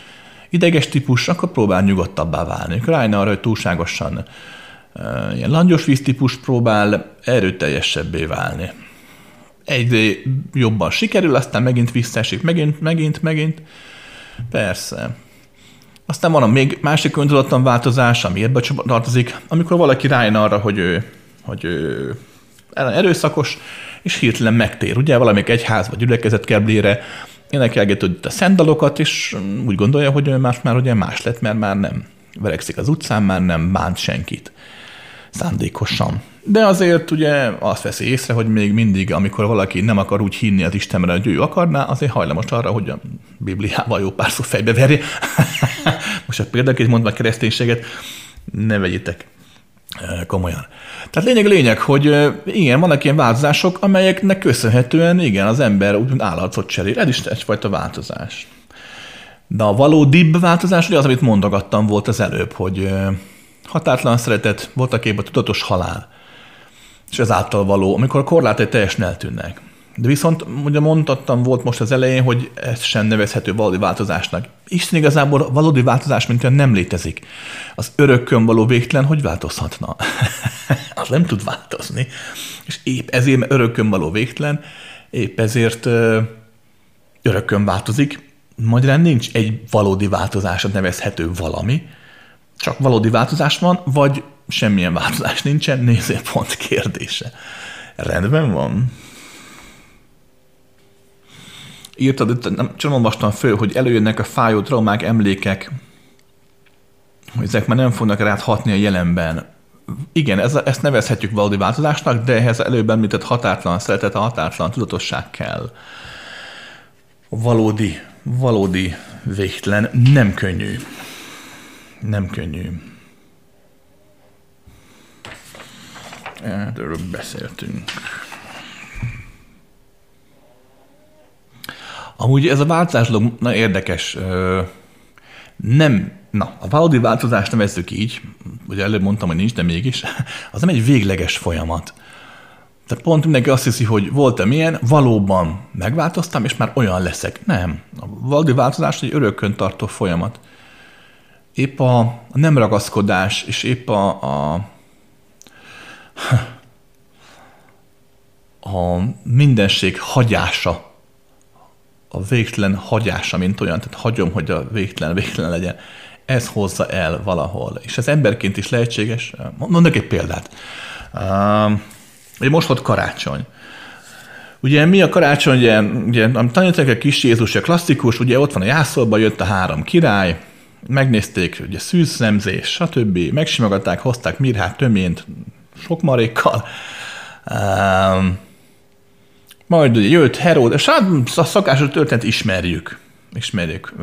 ideges típus, akkor próbál nyugodtabbá válni. Amikor rájön arra, hogy túlságosan ilyen langyos víztípus próbál erőteljesebbé válni. Egyre jobban sikerül, aztán megint visszaesik, megint, megint, megint. Persze. Aztán van a még másik öntudatlan változás, ami ebbe tartozik, amikor valaki rájön arra, hogy ő, hogy ő erőszakos, és hirtelen megtér. Ugye valamelyik egyház vagy gyülekezet keblére énekelgető a szendalokat, és úgy gondolja, hogy ő más már ugye más lett, mert már nem verekszik az utcán, már nem bánt senkit szándékosan. De azért ugye azt veszi észre, hogy még mindig, amikor valaki nem akar úgy hinni az Istenre, hogy ő akarná, azért hajlamos arra, hogy a Bibliával jó pár szó fejbe verje. Most a példaként mondva a kereszténységet, ne vegyétek komolyan. Tehát lényeg lényeg, hogy igen, vannak ilyen változások, amelyeknek köszönhetően igen, az ember úgymond állatot cserél. Ez is egyfajta változás. De a valódibb változás ugye az, amit mondogattam volt az előbb, hogy határtlan szeretet, voltak épp a tudatos halál, és ezáltal való, amikor a korlátai teljesen eltűnnek. De viszont, ugye mondtam, volt most az elején, hogy ez sem nevezhető valódi változásnak. Isten igazából valódi változás, mint olyan nem létezik. Az örökkön való végtelen, hogy változhatna? az nem tud változni. És épp ezért, mert örökkön való végtelen, épp ezért örökkön változik. Magyarán nincs egy valódi változásra nevezhető valami, csak valódi változás van, vagy semmilyen változás nincsen, nézőpont kérdése. Rendben van írtad, nem, csak olvastam föl, hogy előjönnek a fájó traumák, emlékek, hogy ezek már nem fognak rád hatni a jelenben. Igen, ez, ezt nevezhetjük valódi változásnak, de ehhez előbb említett határtlan szeretet, a határtlan tudatosság kell. Valódi, valódi végtelen, nem könnyű. Nem könnyű. Erről beszéltünk. Amúgy ez a változás dolog na, érdekes. Nem, na, a valódi változást nevezzük így, ugye előbb mondtam, hogy nincs, de mégis, az nem egy végleges folyamat. Tehát pont mindenki azt hiszi, hogy voltam ilyen, valóban megváltoztam, és már olyan leszek. Nem. A valódi változás egy örökkön tartó folyamat. Épp a, a nem ragaszkodás, és épp a, a, a mindenség hagyása a végtelen hagyása, mint olyan, tehát hagyom, hogy a végtelen végtelen legyen, ez hozza el valahol. És ez emberként is lehetséges. Mondok egy példát. Uh, most volt karácsony. Ugye mi a karácsony, ugye, ugye tanítanak a kis Jézus, a klasszikus, ugye ott van a jászolban, jött a három király, megnézték, ugye szűznemzés, stb. Megsimogatták, hozták mirhát, töményt, sok marékkal. Um, majd ugye jött Herod, és hát a szakásos történet ismerjük. Ismerjük.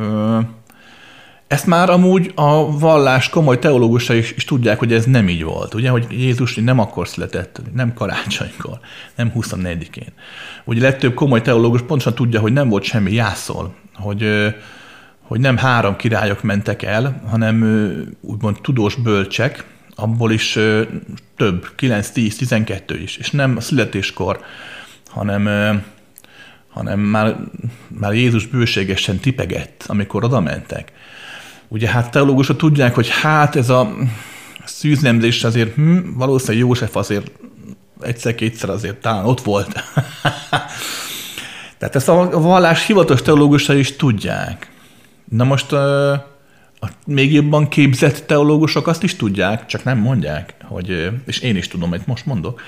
Ezt már amúgy a vallás komoly teológusai is, is tudják, hogy ez nem így volt. Ugye, hogy Jézus nem akkor született, nem karácsonykor, nem 24-én. Ugye legtöbb komoly teológus pontosan tudja, hogy nem volt semmi jászol, hogy, hogy nem három királyok mentek el, hanem úgymond tudós bölcsek, abból is több, 9, 10, 12 is, és nem a születéskor hanem, hanem már, már Jézus bőségesen tipegett, amikor oda mentek. Ugye hát teológusok tudják, hogy hát ez a szűznemzés azért hm, valószínűleg József azért egyszer-kétszer azért talán ott volt. Tehát ezt a vallás hivatalos teológusai is tudják. Na most a, még jobban képzett teológusok azt is tudják, csak nem mondják, hogy, és én is tudom, hogy most mondok,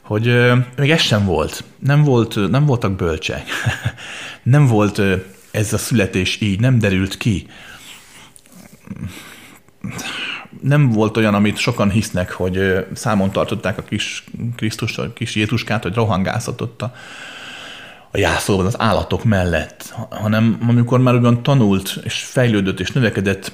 hogy még ez sem volt. Nem, volt, nem voltak bölcsek. nem volt ez a születés így, nem derült ki. Nem volt olyan, amit sokan hisznek, hogy számon tartották a kis Krisztus, a kis Jézuskát, hogy rohangászott a, a jászolban az állatok mellett, hanem amikor már ugyan tanult, és fejlődött, és növekedett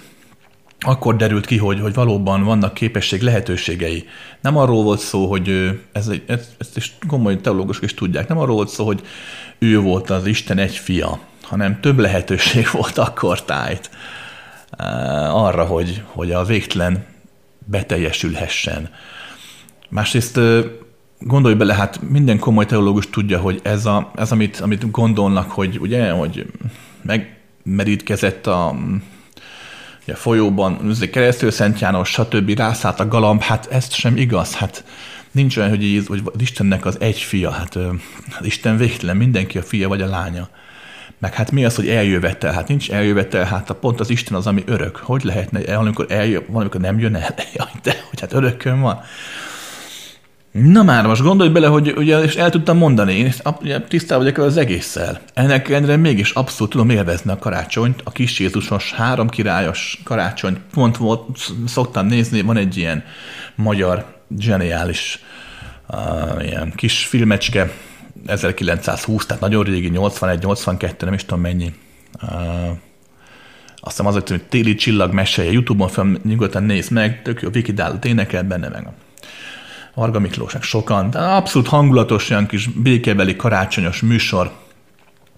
akkor derült ki, hogy, hogy valóban vannak képesség lehetőségei. Nem arról volt szó, hogy ez, egy, ez, ezt is komoly teológusok is tudják, nem arról volt szó, hogy ő volt az Isten egy fia, hanem több lehetőség volt akkor tájt arra, hogy, hogy a végtelen beteljesülhessen. Másrészt gondolj bele, hát minden komoly teológus tudja, hogy ez, a, ez amit, amit gondolnak, hogy ugye, hogy megmerítkezett a a folyóban, keresztül Szent János, stb. rászállt a galamb, hát ez sem igaz, hát nincs olyan, hogy, így, hogy az Istennek az egy fia, hát az Isten végtelen, mindenki a fia vagy a lánya. Meg hát mi az, hogy eljövetel? Hát nincs eljövetel, hát a pont az Isten az, ami örök. Hogy lehetne, valamikor eljön, valamikor nem jön el? Jaj, de, hogy hát örökön van. Na már, most gondolj bele, hogy ugye, és el tudtam mondani, én tisztában vagyok az egésszel. Ennek ellenére mégis abszolút tudom élvezni a karácsonyt, a kis Jézusos, három királyos karácsony. Pont volt, szoktam nézni, van egy ilyen magyar, zseniális uh, ilyen kis filmecske, 1920, tehát nagyon régi, 81-82, nem is tudom mennyi. Uh, azt hiszem az, hogy téli csillag meséje, Youtube-on fel nyugodtan néz meg, tök jó, Vicky Dallot énekel benne meg. Varga Miklósnak sokan, de abszolút hangulatos, olyan kis békebeli karácsonyos műsor.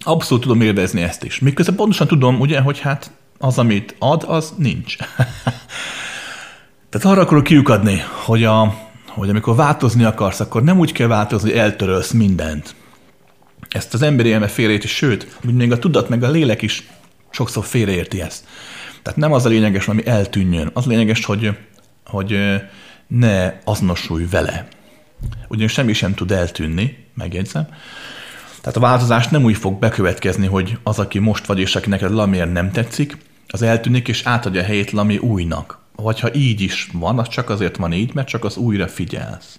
Abszolút tudom élvezni ezt is. Miközben pontosan tudom, ugye, hogy hát az, amit ad, az nincs. Tehát arra akarok kiukadni, hogy, a, hogy amikor változni akarsz, akkor nem úgy kell változni, hogy eltörölsz mindent. Ezt az emberi elme félreérti, sőt, még a tudat meg a lélek is sokszor félreérti ezt. Tehát nem az a lényeges, ami eltűnjön. Az lényeges, hogy, hogy ne azonosulj vele. Ugyanis semmi sem tud eltűnni, megjegyzem. Tehát a változás nem úgy fog bekövetkezni, hogy az, aki most vagy, és aki neked valamiért nem tetszik, az eltűnik, és átadja a helyét valami újnak. Vagy ha így is van, az csak azért van így, mert csak az újra figyelsz.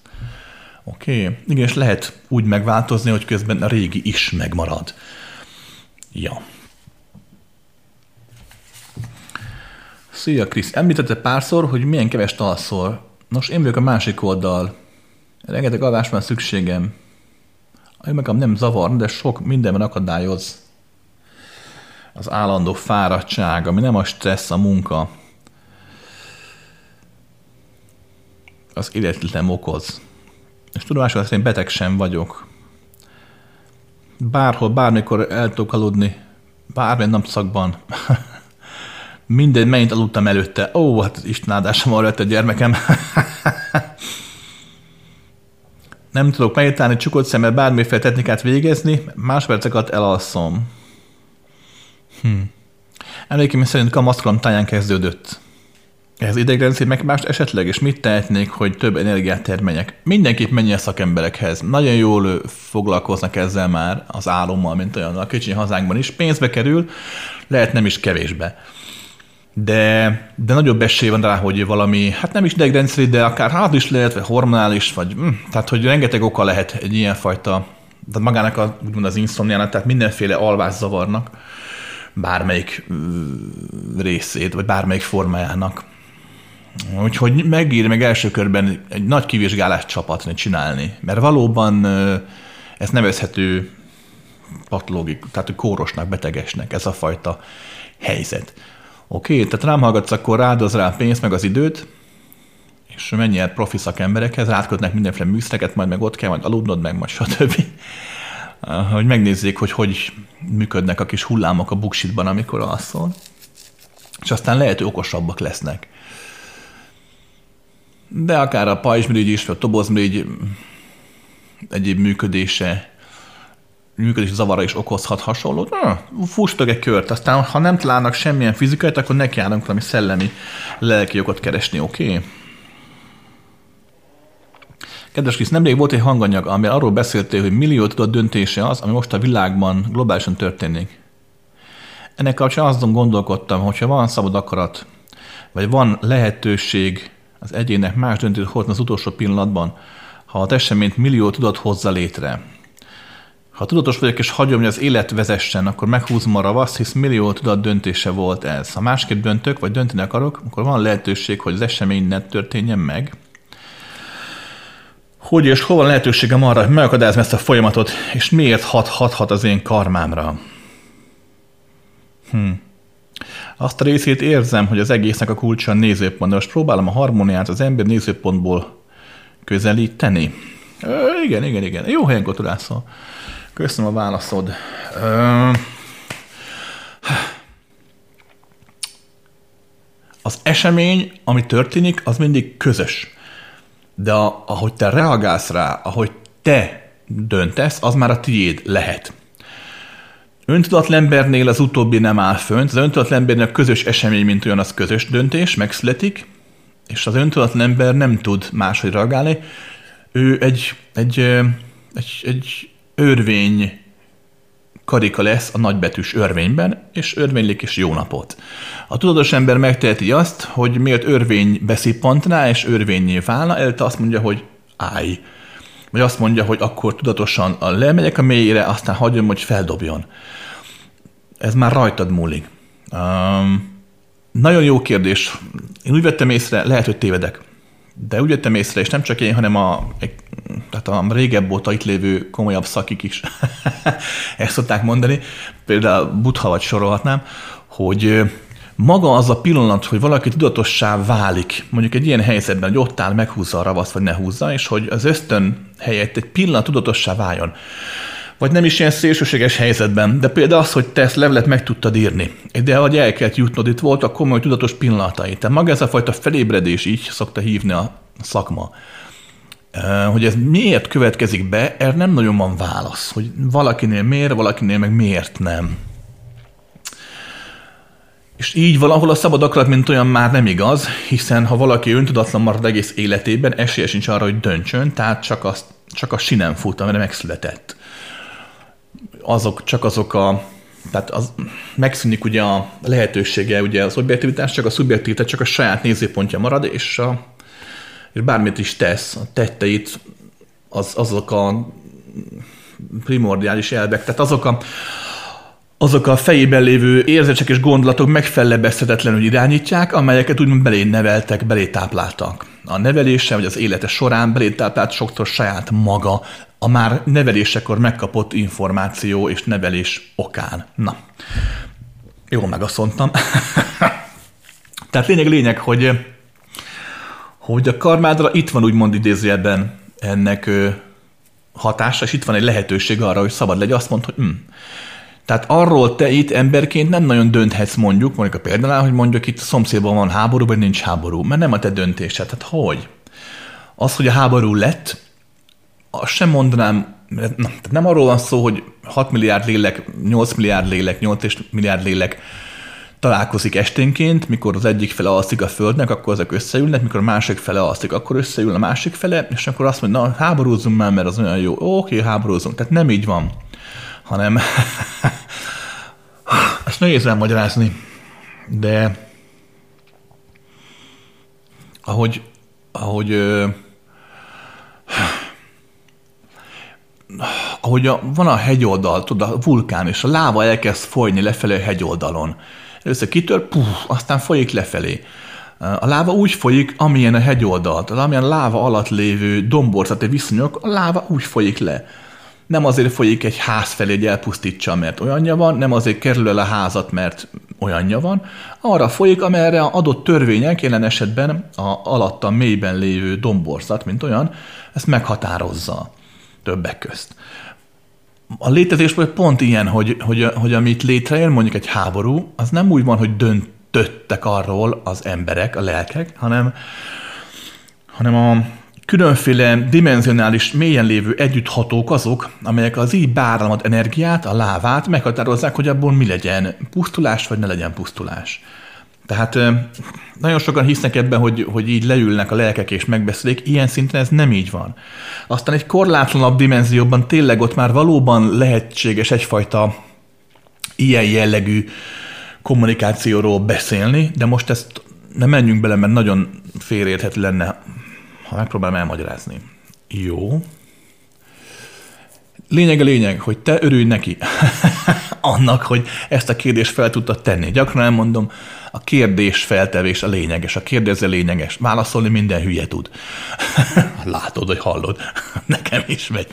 Oké? Okay. Igen, és lehet úgy megváltozni, hogy közben a régi is megmarad. Ja. Szia, Krisz. Említette párszor, hogy milyen keves alszol. Nos, én vagyok a másik oldal. Rengeteg alvás van szükségem. Én meg nem zavar, de sok mindenben akadályoz. Az állandó fáradtság, ami nem a stressz, a munka. Az életlen okoz. És tudomásul én beteg sem vagyok. Bárhol, bármikor el tudok aludni. Bármilyen napszakban. Minden mennyit aludtam előtte. Ó, hát Isten áldásom arra a gyermekem. Nem tudok meditálni, csukott szemmel bármiféle technikát végezni, máspercek alatt elalszom. Hm. Emlékeim szerint kamaszkorom táján kezdődött. Ez idegrendszer meg más esetleg, és mit tehetnék, hogy több energiát termeljek? Mindenképp menjen szakemberekhez. Nagyon jól foglalkoznak ezzel már az álommal, mint olyan a kicsi hazánkban is. Pénzbe kerül, lehet nem is kevésbe de, de nagyobb esély van rá, hogy valami, hát nem is idegrendszeri, de akár hát is lehet, vagy hormonális, vagy hm, tehát, hogy rengeteg oka lehet egy ilyen fajta, de magának a, úgymond az inszomniának, tehát mindenféle alvászavarnak, bármelyik részét, vagy bármelyik formájának. Úgyhogy megír meg első körben egy nagy kivizsgálást csapatni, csinálni, mert valóban ez nevezhető patológik, tehát kórosnak, betegesnek ez a fajta helyzet. Oké, okay, tehát rám hallgatsz, akkor rádoz rá a pénzt, meg az időt, és mennyi el profi szakemberekhez, rátkötnek mindenféle műszereket, majd meg ott kell majd aludnod, meg majd stb. Hogy megnézzék, hogy hogy működnek a kis hullámok a buksitban, amikor alszol. És aztán lehet, hogy okosabbak lesznek. De akár a pajzsmirigy is, vagy a tobozmirigy egyéb működése működési zavara is okozhat hasonlót. Fusstok egy kört, aztán ha nem találnak semmilyen fizikait, akkor nekiállnak valami szellemi, lelki jogot keresni, oké? Okay? Kedves Krisz, nemrég volt egy hanganyag, ami arról beszéltél, hogy millió tudott döntése az, ami most a világban globálisan történik. Ennek kapcsán azon gondolkodtam, hogyha van szabad akarat, vagy van lehetőség az egyének más döntést hozni az utolsó pillanatban, ha a eseményt millió tudott hozza létre, ha tudatos vagyok és hagyom, hogy az élet vezessen, akkor meghúzom a ravaszt, hisz millió tudat döntése volt ez. Ha másképp döntök, vagy dönteni akarok, akkor van lehetőség, hogy az esemény ne történjen meg. Hogy és hol van lehetőségem arra, hogy megakadályozom ezt a folyamatot, és miért hat, hathat az én karmámra? Hm. Azt a részét érzem, hogy az egésznek a kulcsa a nézőpont, de most próbálom a harmóniát az ember nézőpontból közelíteni. Ö, igen, igen, igen. Jó helyen kotorászol. Köszönöm a válaszod. Az esemény, ami történik, az mindig közös. De a, ahogy te reagálsz rá, ahogy te döntesz, az már a tiéd lehet. Öntudatlan embernél az utóbbi nem áll fönt, az öntudatlan embernél a közös esemény, mint olyan, az közös döntés, megszületik, és az öntudatlan ember nem tud máshogy reagálni. Ő egy, egy, egy, egy örvény karika lesz a nagybetűs örvényben, és örvénylik is jó napot. A tudatos ember megteheti azt, hogy miért örvény beszippantná, és örvényé válna, előtte azt mondja, hogy állj. Vagy azt mondja, hogy akkor tudatosan lemegyek a mélyére, aztán hagyom, hogy feldobjon. Ez már rajtad múlik. Um, nagyon jó kérdés. Én úgy vettem észre, lehet, hogy tévedek. De úgy vettem észre, és nem csak én, hanem a, tehát a régebb óta itt lévő komolyabb szakik is ezt szokták mondani, például Butha vagy sorolhatnám, hogy maga az a pillanat, hogy valaki tudatossá válik, mondjuk egy ilyen helyzetben, hogy ott áll, meghúzza a ravaszt, vagy ne húzza, és hogy az ösztön helyett egy pillanat tudatossá váljon. Vagy nem is ilyen szélsőséges helyzetben, de például az, hogy te ezt levelet meg tudtad írni, de vagy el kellett jutnod, itt voltak komoly tudatos pillanatai. Tehát maga ez a fajta felébredés, így szokta hívni a szakma, hogy ez miért következik be, erre nem nagyon van válasz, hogy valakinél miért, valakinél meg miért nem. És így valahol a szabad akarat, mint olyan már nem igaz, hiszen ha valaki öntudatlan marad egész életében, esélye sincs arra, hogy döntsön, tehát csak, azt, csak a sinem fut, amire megszületett. Azok, csak azok a tehát az, megszűnik ugye a lehetősége, ugye az objektivitás, csak a szubjektivitás, csak a saját nézőpontja marad, és, a, és bármit is tesz, a tetteit, az, azok a primordiális elvek, tehát azok a, azok a fejében lévő érzések és gondolatok megfelebezhetetlenül irányítják, amelyeket úgymond belé neveltek, belé tápláltak. A nevelése vagy az élete során belé táplált sokszor saját maga, a már nevelésekor megkapott információ és nevelés okán. Na, jól megasszontam. Tehát lényeg, lényeg, hogy, hogy a karmádra itt van úgymond idézőjelben ennek hatása, és itt van egy lehetőség arra, hogy szabad legyen, azt mondta, hogy hm, tehát arról te itt emberként nem nagyon dönthetsz mondjuk, mondjuk a példánál, hogy mondjuk itt a szomszédban van háború, vagy nincs háború, mert nem a te döntésed. Tehát hogy? Az, hogy a háború lett, azt sem mondanám, na, tehát nem arról van szó, hogy 6 milliárd lélek, 8 milliárd lélek, 8 milliárd lélek találkozik esténként, mikor az egyik fele alszik a földnek, akkor ezek összeülnek, mikor a másik fele alszik, akkor összeül a másik fele, és akkor azt mondja, na háborúzzunk már, mert az olyan jó. Oké, háborúzunk. Tehát nem így van hanem ezt nehéz elmagyarázni, de ahogy, ahogy ahogy a, van a hegyoldal, tudod, a vulkán, és a láva elkezd folyni lefelé a hegyoldalon. Először kitör, puh, aztán folyik lefelé. A láva úgy folyik, amilyen a hegyoldalt, amilyen láva alatt lévő domborzati viszonyok, a láva úgy folyik le nem azért folyik egy ház felé, hogy elpusztítsa, mert olyanja van, nem azért kerül el a házat, mert olyanja van, arra folyik, amerre a adott törvények, jelen esetben a alatta mélyben lévő domborzat, mint olyan, ezt meghatározza többek közt. A létezés pont ilyen, hogy, hogy, hogy amit létrejön, mondjuk egy háború, az nem úgy van, hogy döntöttek arról az emberek, a lelkek, hanem, hanem a, Különféle dimenzionális, mélyen lévő együtthatók azok, amelyek az így báramad energiát, a lávát meghatározzák, hogy abból mi legyen, pusztulás vagy ne legyen pusztulás. Tehát nagyon sokan hisznek ebben, hogy, hogy így leülnek a lelkek és megbeszélik, ilyen szinten ez nem így van. Aztán egy korlátlanabb dimenzióban tényleg ott már valóban lehetséges egyfajta ilyen jellegű kommunikációról beszélni, de most ezt nem menjünk bele, mert nagyon félérthető lenne ha megpróbálom elmagyarázni. Jó. Lényeg a lényeg, hogy te örülj neki annak, hogy ezt a kérdést fel tudtad tenni. Gyakran elmondom, a kérdés feltevés a lényeges, a kérdező lényeges. Válaszolni minden hülye tud. Látod, hogy hallod. Nekem is megy.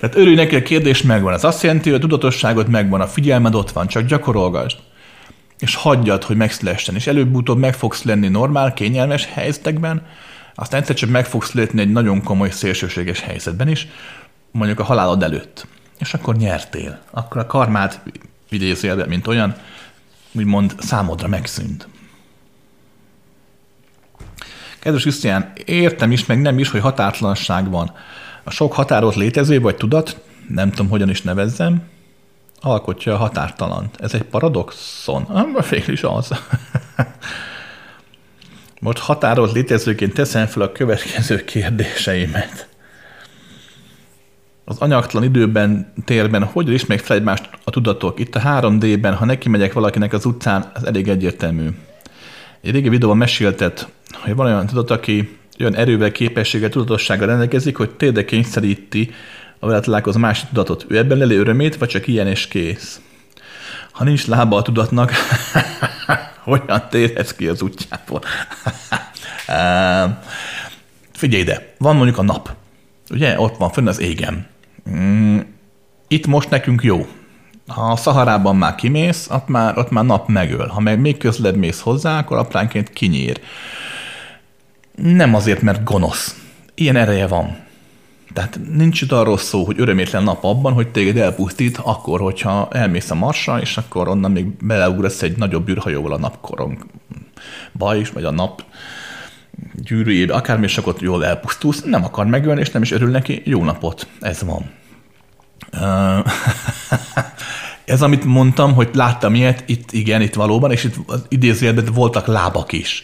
Tehát örülj neki, a kérdés megvan. Ez azt jelenti, hogy a tudatosságod megvan, a figyelmed ott van, csak gyakorolgasd. És hagyjad, hogy megszülessen. És előbb-utóbb meg fogsz lenni normál, kényelmes helyzetekben, aztán egyszer csak meg fogsz lépni egy nagyon komoly szélsőséges helyzetben is, mondjuk a halálod előtt. És akkor nyertél. Akkor a karmád idézőjelben, mint olyan, úgymond számodra megszűnt. Kedves Krisztián, értem is, meg nem is, hogy határtlanság van. A sok határolt létező vagy tudat, nem tudom, hogyan is nevezzem, alkotja a határtalant. Ez egy paradoxon? Ah, végül is az. Most határolt létezőként teszem fel a következő kérdéseimet. Az anyagtalan időben, térben hogy ismerik fel egymást a tudatok? Itt a 3D-ben, ha neki megyek valakinek az utcán, az elég egyértelmű. Egy régi videóban meséltet, hogy van olyan tudat, aki olyan erővel, képességgel, tudatossággal rendelkezik, hogy tényleg kényszeríti a vele találkozó másik tudatot. Ő ebben leli örömét, vagy csak ilyen és kész? Ha nincs lába a tudatnak, hogyan térhetsz ki az útjából? Figyelj ide, van mondjuk a nap. Ugye, ott van fönn az égen. Mm, itt most nekünk jó. Ha a Szaharában már kimész, ott már, ott már nap megöl. Ha meg még közled mész hozzá, akkor apránként kinyír. Nem azért, mert gonosz. Ilyen ereje van. Tehát nincs itt arról szó, hogy örömétlen nap abban, hogy téged elpusztít, akkor, hogyha elmész a marsra, és akkor onnan még beleugrasz egy nagyobb űrhajóval a napkorong baj is, vagy a nap gyűrűjébe, akármi, és akkor jól elpusztulsz, nem akar megölni, és nem is örül neki, jó napot, ez van. ez, amit mondtam, hogy láttam ilyet, itt igen, itt valóban, és itt idézőjelben voltak lábak is,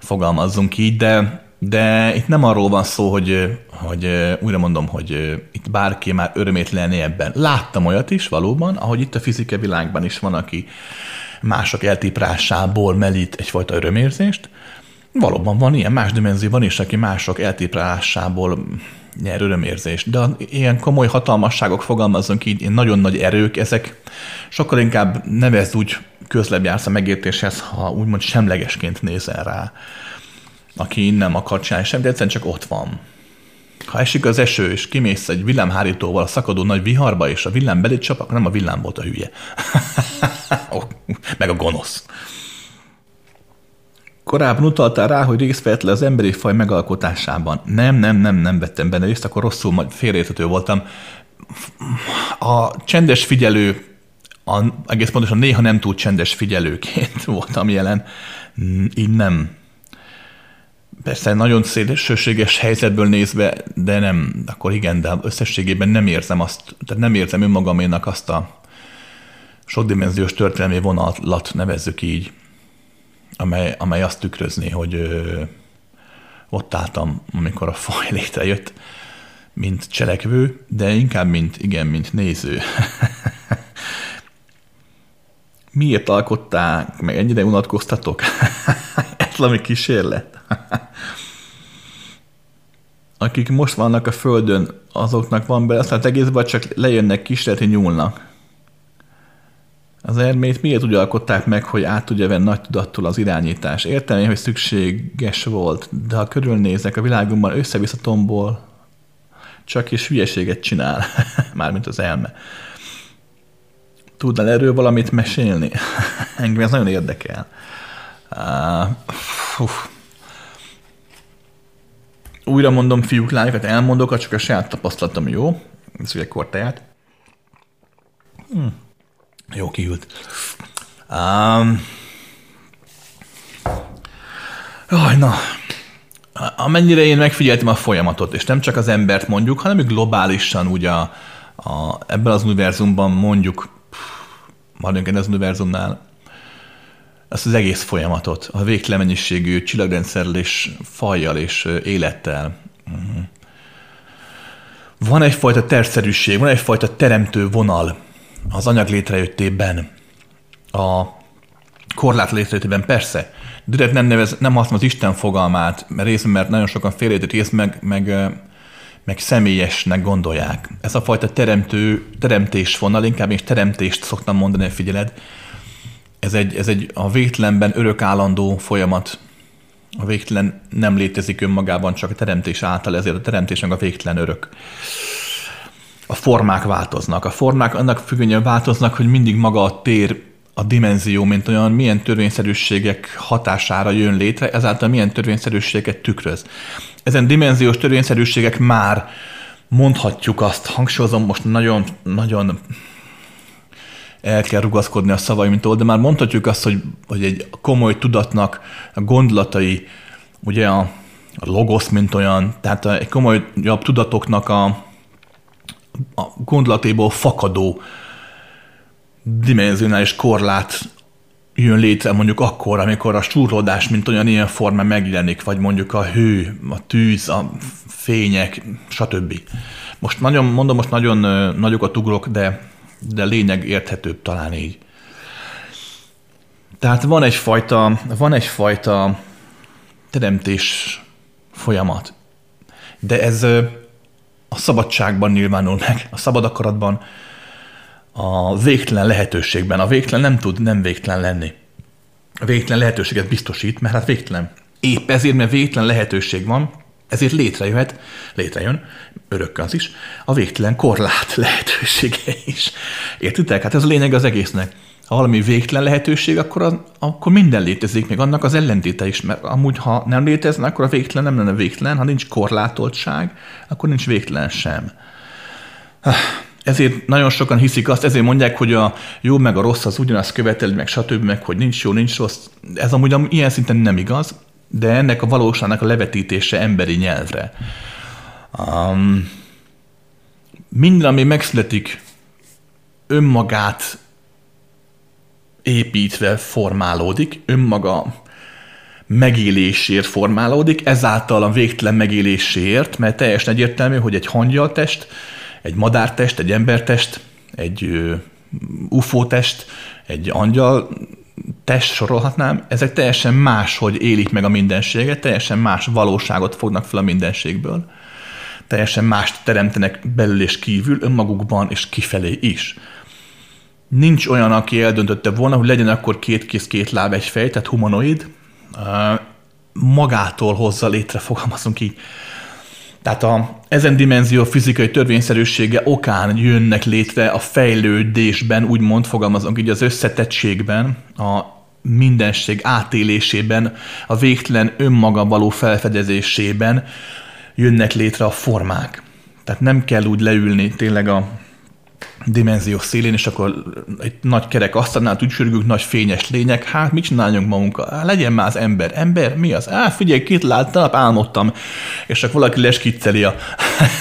fogalmazzunk így, de, de itt nem arról van szó, hogy, hogy újra mondom, hogy itt bárki már örömét lenni ebben. Láttam olyat is valóban, ahogy itt a fizika világban is van, aki mások eltiprásából melít egyfajta örömérzést. Valóban van ilyen, más dimenzióban is, aki mások eltiprásából nyer örömérzést. De ilyen komoly hatalmasságok, fogalmazunk így, nagyon nagy erők, ezek sokkal inkább nevezd úgy közlebb jársz a megértéshez, ha úgymond semlegesként nézel rá, aki nem akar csinálni sem, de egyszerűen csak ott van. Ha esik az eső, és kimész egy villámhárítóval a szakadó nagy viharba, és a villám belé csap, akkor nem a villám volt a hülye. Meg a gonosz. Korábban utaltál rá, hogy részt vett le az emberi faj megalkotásában. Nem, nem, nem, nem vettem benne részt, akkor rosszul majd félreérthető voltam. A csendes figyelő, a, egész pontosan néha nem túl csendes figyelőként voltam jelen. Így nem. Persze nagyon szélsőséges helyzetből nézve, de nem, akkor igen, de összességében nem érzem azt, tehát nem érzem önmagaménak azt a sokdimenziós történelmi vonalat nevezzük így amely, amely azt tükrözni, hogy ö, ott álltam, amikor a faj létrejött, mint cselekvő, de inkább mint, igen, mint néző. Miért alkották, meg ennyire unatkoztatok? Ez valami kísérlet. Akik most vannak a földön, azoknak van be, aztán egész vagy csak lejönnek kísérleti nyúlnak. Az ermét miért úgy alkották meg, hogy át tudja venni nagy tudattól az irányítás? Értem én, hogy szükséges volt, de ha körülnézek a világunkban, össze-vissza tombol, csak is hülyeséget csinál, mármint az elme. Tudnál erről valamit mesélni? Engem ez nagyon érdekel. Uh, Újra mondom, fiúk, lányokat elmondok, csak a saját tapasztalatom jó. Ez ugye kortáját. Hmm. Jó, kiült. Um, jaj, na. Amennyire én megfigyeltem a folyamatot, és nem csak az embert mondjuk, hanem globálisan ugye a, a, ebben az univerzumban mondjuk, maradjunk az univerzumnál, ezt az egész folyamatot, a végtelen mennyiségű csillagrendszerrel és fajjal és élettel. Uh-huh. Van egyfajta terszerűség, van egyfajta teremtő vonal, az anyag létrejöttében, a korlát létrejöttében persze, direkt nem, nevez, nem használom az Isten fogalmát, mert részben, mert nagyon sokan félértett rész meg, meg, meg személyesnek gondolják. Ez a fajta teremtő, teremtés vonal, inkább is teremtést szoktam mondani, figyeled, ez egy, ez egy a végtelenben örök állandó folyamat. A végtelen nem létezik önmagában, csak a teremtés által, ezért a teremtés meg a végtelen örök a formák változnak. A formák annak függvényen változnak, hogy mindig maga a tér, a dimenzió, mint olyan milyen törvényszerűségek hatására jön létre, ezáltal milyen törvényszerűségeket tükröz. Ezen dimenziós törvényszerűségek már mondhatjuk azt, hangsúlyozom most nagyon, nagyon el kell rugaszkodni a szavaimtól, de már mondhatjuk azt, hogy, hogy egy komoly tudatnak a gondolatai, ugye a, a logosz, mint olyan, tehát egy komolyabb tudatoknak a, a gondolatéból fakadó dimenzionális korlát jön létre mondjuk akkor, amikor a súrlódás, mint olyan ilyen forma megjelenik, vagy mondjuk a hő, a tűz, a fények, stb. Most nagyon, mondom, most nagyon nagyokat ugrok, de, de lényeg érthetőbb talán így. Tehát van egyfajta, van egyfajta teremtés folyamat. De ez a szabadságban nyilvánul meg, a szabad akaratban, a végtelen lehetőségben. A végtelen nem tud nem végtelen lenni. A végtelen lehetőséget biztosít, mert hát végtelen. Épp ezért, mert végtelen lehetőség van, Ezért létrejöhet, létrejön, örökké az is, a végtelen korlát lehetősége is. Értitek? Hát ez a lényeg az egésznek. Ha valami végtelen lehetőség, akkor, az, akkor minden létezik, még annak az ellentéte is, mert amúgy, ha nem létezne, akkor a végtelen nem lenne végtelen, ha nincs korlátoltság, akkor nincs végtelen sem. Ezért nagyon sokan hiszik azt, ezért mondják, hogy a jó meg a rossz az ugyanazt követeli, meg stb., meg hogy nincs jó, nincs rossz. Ez amúgy ilyen szinten nem igaz, de ennek a valóságnak a levetítése emberi nyelvre. Um, minden, ami megszületik, önmagát építve formálódik, önmaga megélésért formálódik, ezáltal a végtelen megélésért, mert teljesen egyértelmű, hogy egy hangyaltest, egy madártest, egy embertest, egy UFO test, egy angyal test sorolhatnám, ezek teljesen más, hogy élik meg a mindenséget, teljesen más valóságot fognak fel a mindenségből. Teljesen mást teremtenek belül és kívül, önmagukban és kifelé is. Nincs olyan, aki eldöntötte volna, hogy legyen akkor két kéz, két láb, egy fej, tehát humanoid, magától hozza létre, fogalmazunk így. Tehát a ezen dimenzió fizikai törvényszerűsége okán jönnek létre a fejlődésben, úgymond fogalmazunk így az összetettségben, a mindenség átélésében, a végtelen önmaga való felfedezésében jönnek létre a formák. Tehát nem kell úgy leülni tényleg a dimenzió szélén, és akkor egy nagy kerek asztalnál úgy sürgünk, nagy fényes lények, hát mit csináljunk magunkkal? Hát legyen már az ember. Ember? Mi az? Á, figyelj, két láttam, nap álmodtam, és akkor valaki leskicceli a,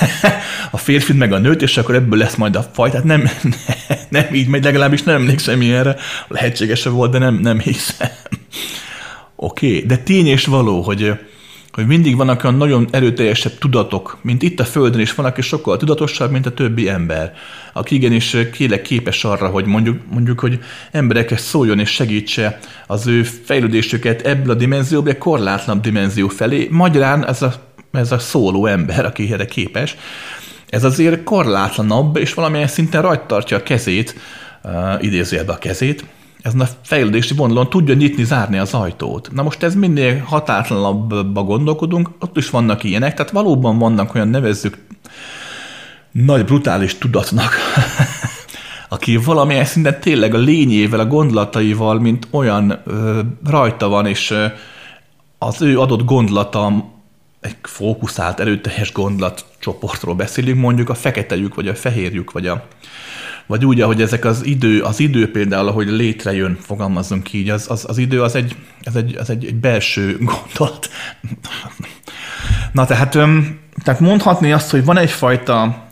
a férfit meg a nőt, és akkor ebből lesz majd a faj. Tehát nem, nem így megy, legalábbis nem emlékszem ilyenre. Lehetséges volt, de nem, nem hiszem. Oké, okay. de tény és való, hogy hogy mindig vannak olyan nagyon erőteljesebb tudatok, mint itt a Földön is van, aki sokkal tudatosabb, mint a többi ember, aki igenis kélek képes arra, hogy mondjuk, mondjuk hogy emberekhez szóljon és segítse az ő fejlődésüket ebből a dimenzióból, korlátlan dimenzió felé. Magyarán ez a, ez a szóló ember, aki erre képes, ez azért korlátlanabb, és valamilyen szinten rajta tartja a kezét, uh, idézőjelbe a kezét, ezen a fejlődési vonalon tudja nyitni, zárni az ajtót. Na most ez minél hatátlanabbba gondolkodunk, ott is vannak ilyenek, tehát valóban vannak olyan nevezzük nagy brutális tudatnak, aki valamilyen szinten tényleg a lényével, a gondolataival, mint olyan ö, rajta van, és ö, az ő adott gondolata egy fókuszált, erőteljes gondolatcsoportról beszélünk, mondjuk a feketejük, vagy a fehérjük, vagy a vagy úgy, ahogy ezek az idő, az idő például, ahogy létrejön, fogalmazzunk így, az, az, az idő az egy, az egy, az egy, egy belső gondolat. Na tehát, tehát mondhatni azt, hogy van egyfajta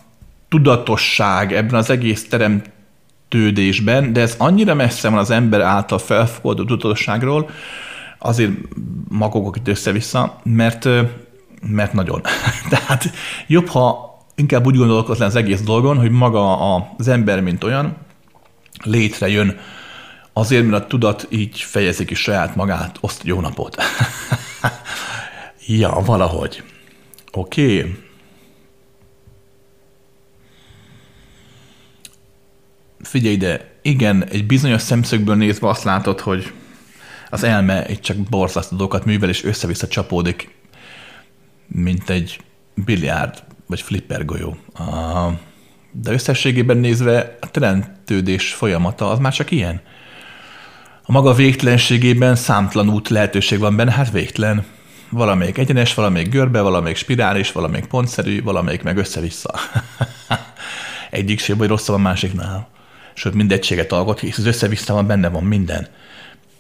tudatosság ebben az egész teremtődésben, de ez annyira messze van az ember által felfogadott tudatosságról, azért magogok itt össze-vissza, mert, mert nagyon. Tehát jobb, ha inkább úgy gondolkozna az egész dolgon, hogy maga az ember, mint olyan, létrejön azért, mert a tudat így fejezi ki saját magát, oszt jó napot. ja, valahogy. Oké. Okay. Figyelj ide, igen, egy bizonyos szemszögből nézve azt látod, hogy az elme egy csak borzasztó dolgokat művel, és össze-vissza csapódik, mint egy biliárd vagy flipper golyó. De összességében nézve a teremtődés folyamata az már csak ilyen. A maga végtelenségében számtalan út lehetőség van benne, hát végtelen. Valamelyik egyenes, valamelyik görbe, valamelyik spirális, valamelyik pontszerű, valamelyik meg össze-vissza. Egyik sem vagy rosszabb a másiknál. Sőt, mindegységet alkot, hisz az össze van benne van minden.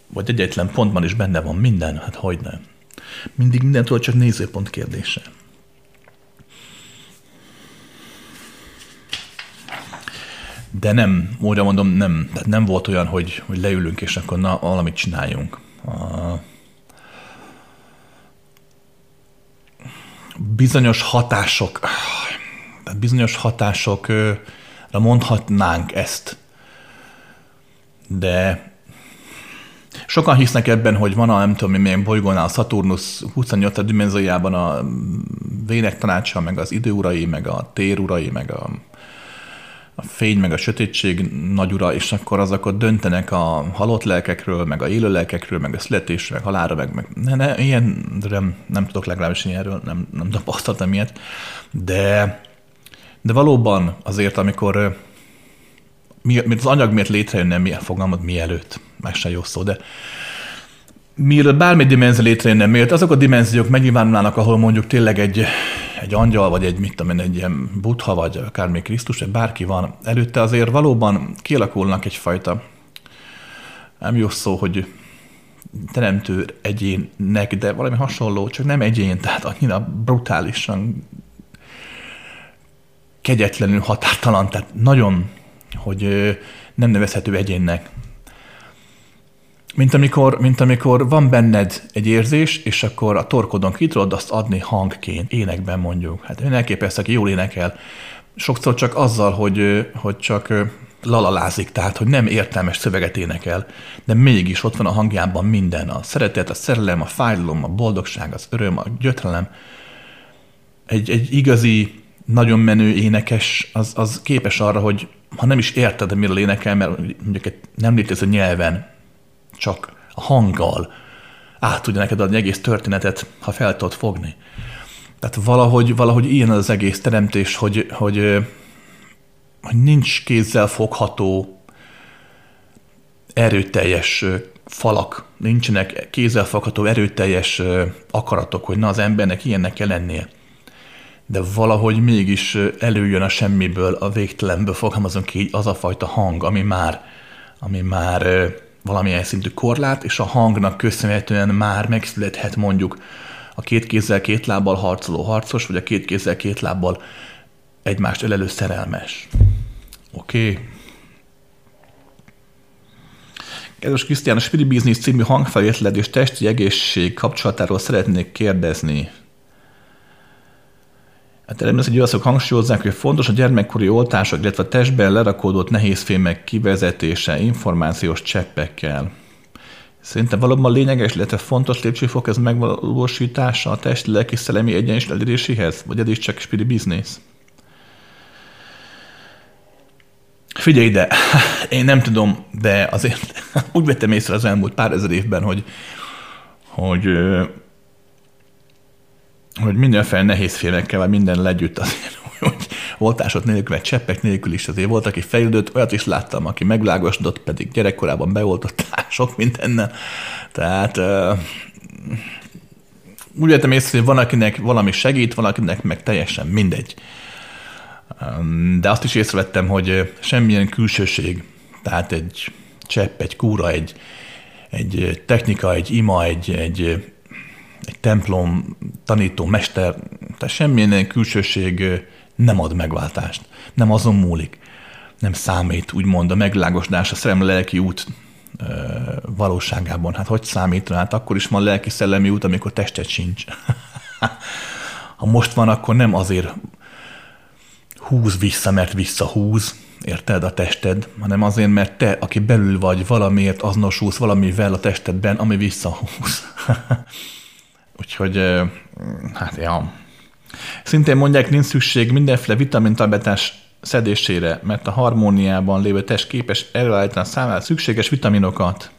Vagy egyetlen pontban is benne van minden, hát hogy nem. Mindig mindentől csak nézőpont kérdése. De nem, újra mondom, nem, tehát nem volt olyan, hogy, hogy leülünk, és akkor na, valamit csináljunk. A bizonyos hatások, bizonyos hatásokra mondhatnánk ezt, de sokan hisznek ebben, hogy van a nem tudom milyen bolygónál a Saturnus 28. dimenziójában a vének tanácsa, meg az időurai, meg a térurai, meg a a fény meg a sötétség nagyura, és akkor azok ott döntenek a halott lelkekről, meg a élő lelkekről, meg a születésről, meg halára, meg, meg ne, ne, ilyen, nem, nem tudok legalábbis ilyenről, nem, nem tapasztaltam ilyet, de, de valóban azért, amikor mi, az anyag miért létrejönne, mi fogalmad mielőtt, meg se jó szó, de mielőtt bármi dimenzió létrejönne, miért azok a dimenziók megnyilvánulnának, ahol mondjuk tényleg egy, egy angyal, vagy egy, mit tudom én, egy ilyen buddha, vagy akár még Krisztus, vagy bárki van, előtte azért valóban kialakulnak egyfajta, nem jó szó, hogy teremtő egyének, de valami hasonló, csak nem egyén, tehát annyira brutálisan kegyetlenül határtalan, tehát nagyon, hogy nem nevezhető egyénnek mint amikor, mint amikor van benned egy érzés, és akkor a torkodon ki tudod azt adni hangként, énekben mondjuk. Hát ön elképesztő, aki jól énekel. Sokszor csak azzal, hogy, hogy csak lalalázik, tehát hogy nem értelmes szöveget énekel, de mégis ott van a hangjában minden, a szeretet, a szerelem, a fájdalom, a boldogság, az öröm, a gyötrelem. Egy, egy igazi, nagyon menő énekes, az, az képes arra, hogy ha nem is érted, miről énekel, mert mondjuk nem létező nyelven, csak a hanggal át tudja neked adni egész történetet, ha fel tudod fogni. Tehát valahogy, valahogy ilyen az egész teremtés, hogy, hogy, hogy nincs kézzel fogható, erőteljes falak, nincsenek kézzel fogható, erőteljes akaratok, hogy na az embernek ilyennek kell lennie. De valahogy mégis előjön a semmiből, a végtelenből, fogalmazunk így, az a fajta hang, ami már, ami már valamilyen szintű korlát, és a hangnak köszönhetően már megszülethet mondjuk a két kézzel, két lábbal harcoló harcos, vagy a két kézzel, két lábbal egymást ölelő szerelmes. Oké. Okay. Kedves Krisztián, a Spirit Business című hangfelvételed és testi egészség kapcsolatáról szeretnék kérdezni. Hát természetesen olaszok hangsúlyozzák, hogy fontos a gyermekkori oltások, illetve a testben lerakódott nehézfémek kivezetése információs cseppekkel. Szerintem valóban lényeges, illetve fontos lépcsőfok ez megvalósítása a testi lelki szellemi egyensúly eléréséhez, vagy ez is csak spirit business? Figyelj ide, én nem tudom, de azért úgy vettem észre az elmúlt pár ezer évben, hogy, hogy hogy mindenféle nehéz félekkel, vagy minden legyütt azért, hogy oltásot nélkül, vagy cseppek nélkül is azért volt, aki fejlődött, olyat is láttam, aki megvilágosodott, pedig gyerekkorában beoltottál sok mindennel. Tehát uh, úgy értem észre, hogy van, akinek valami segít, van, akinek meg teljesen mindegy. De azt is észrevettem, hogy semmilyen külsőség, tehát egy csepp, egy kúra, egy, egy technika, egy ima, egy, egy egy templom, tanító, mester, tehát semmilyen külsőség nem ad megváltást. Nem azon múlik. Nem számít, úgymond a megvilágosodás, a szerelmi lelki út valóságában. Hát hogy számít? Hát akkor is van lelki-szellemi út, amikor testet sincs. ha most van, akkor nem azért húz vissza, mert visszahúz, érted, a tested, hanem azért, mert te, aki belül vagy, valamiért azonosulsz valamivel a testedben, ami visszahúz. Úgyhogy, hát ja. Szintén mondják, nincs szükség mindenféle vitamintabletás szedésére, mert a harmóniában lévő test képes előállítani számára szükséges vitaminokat.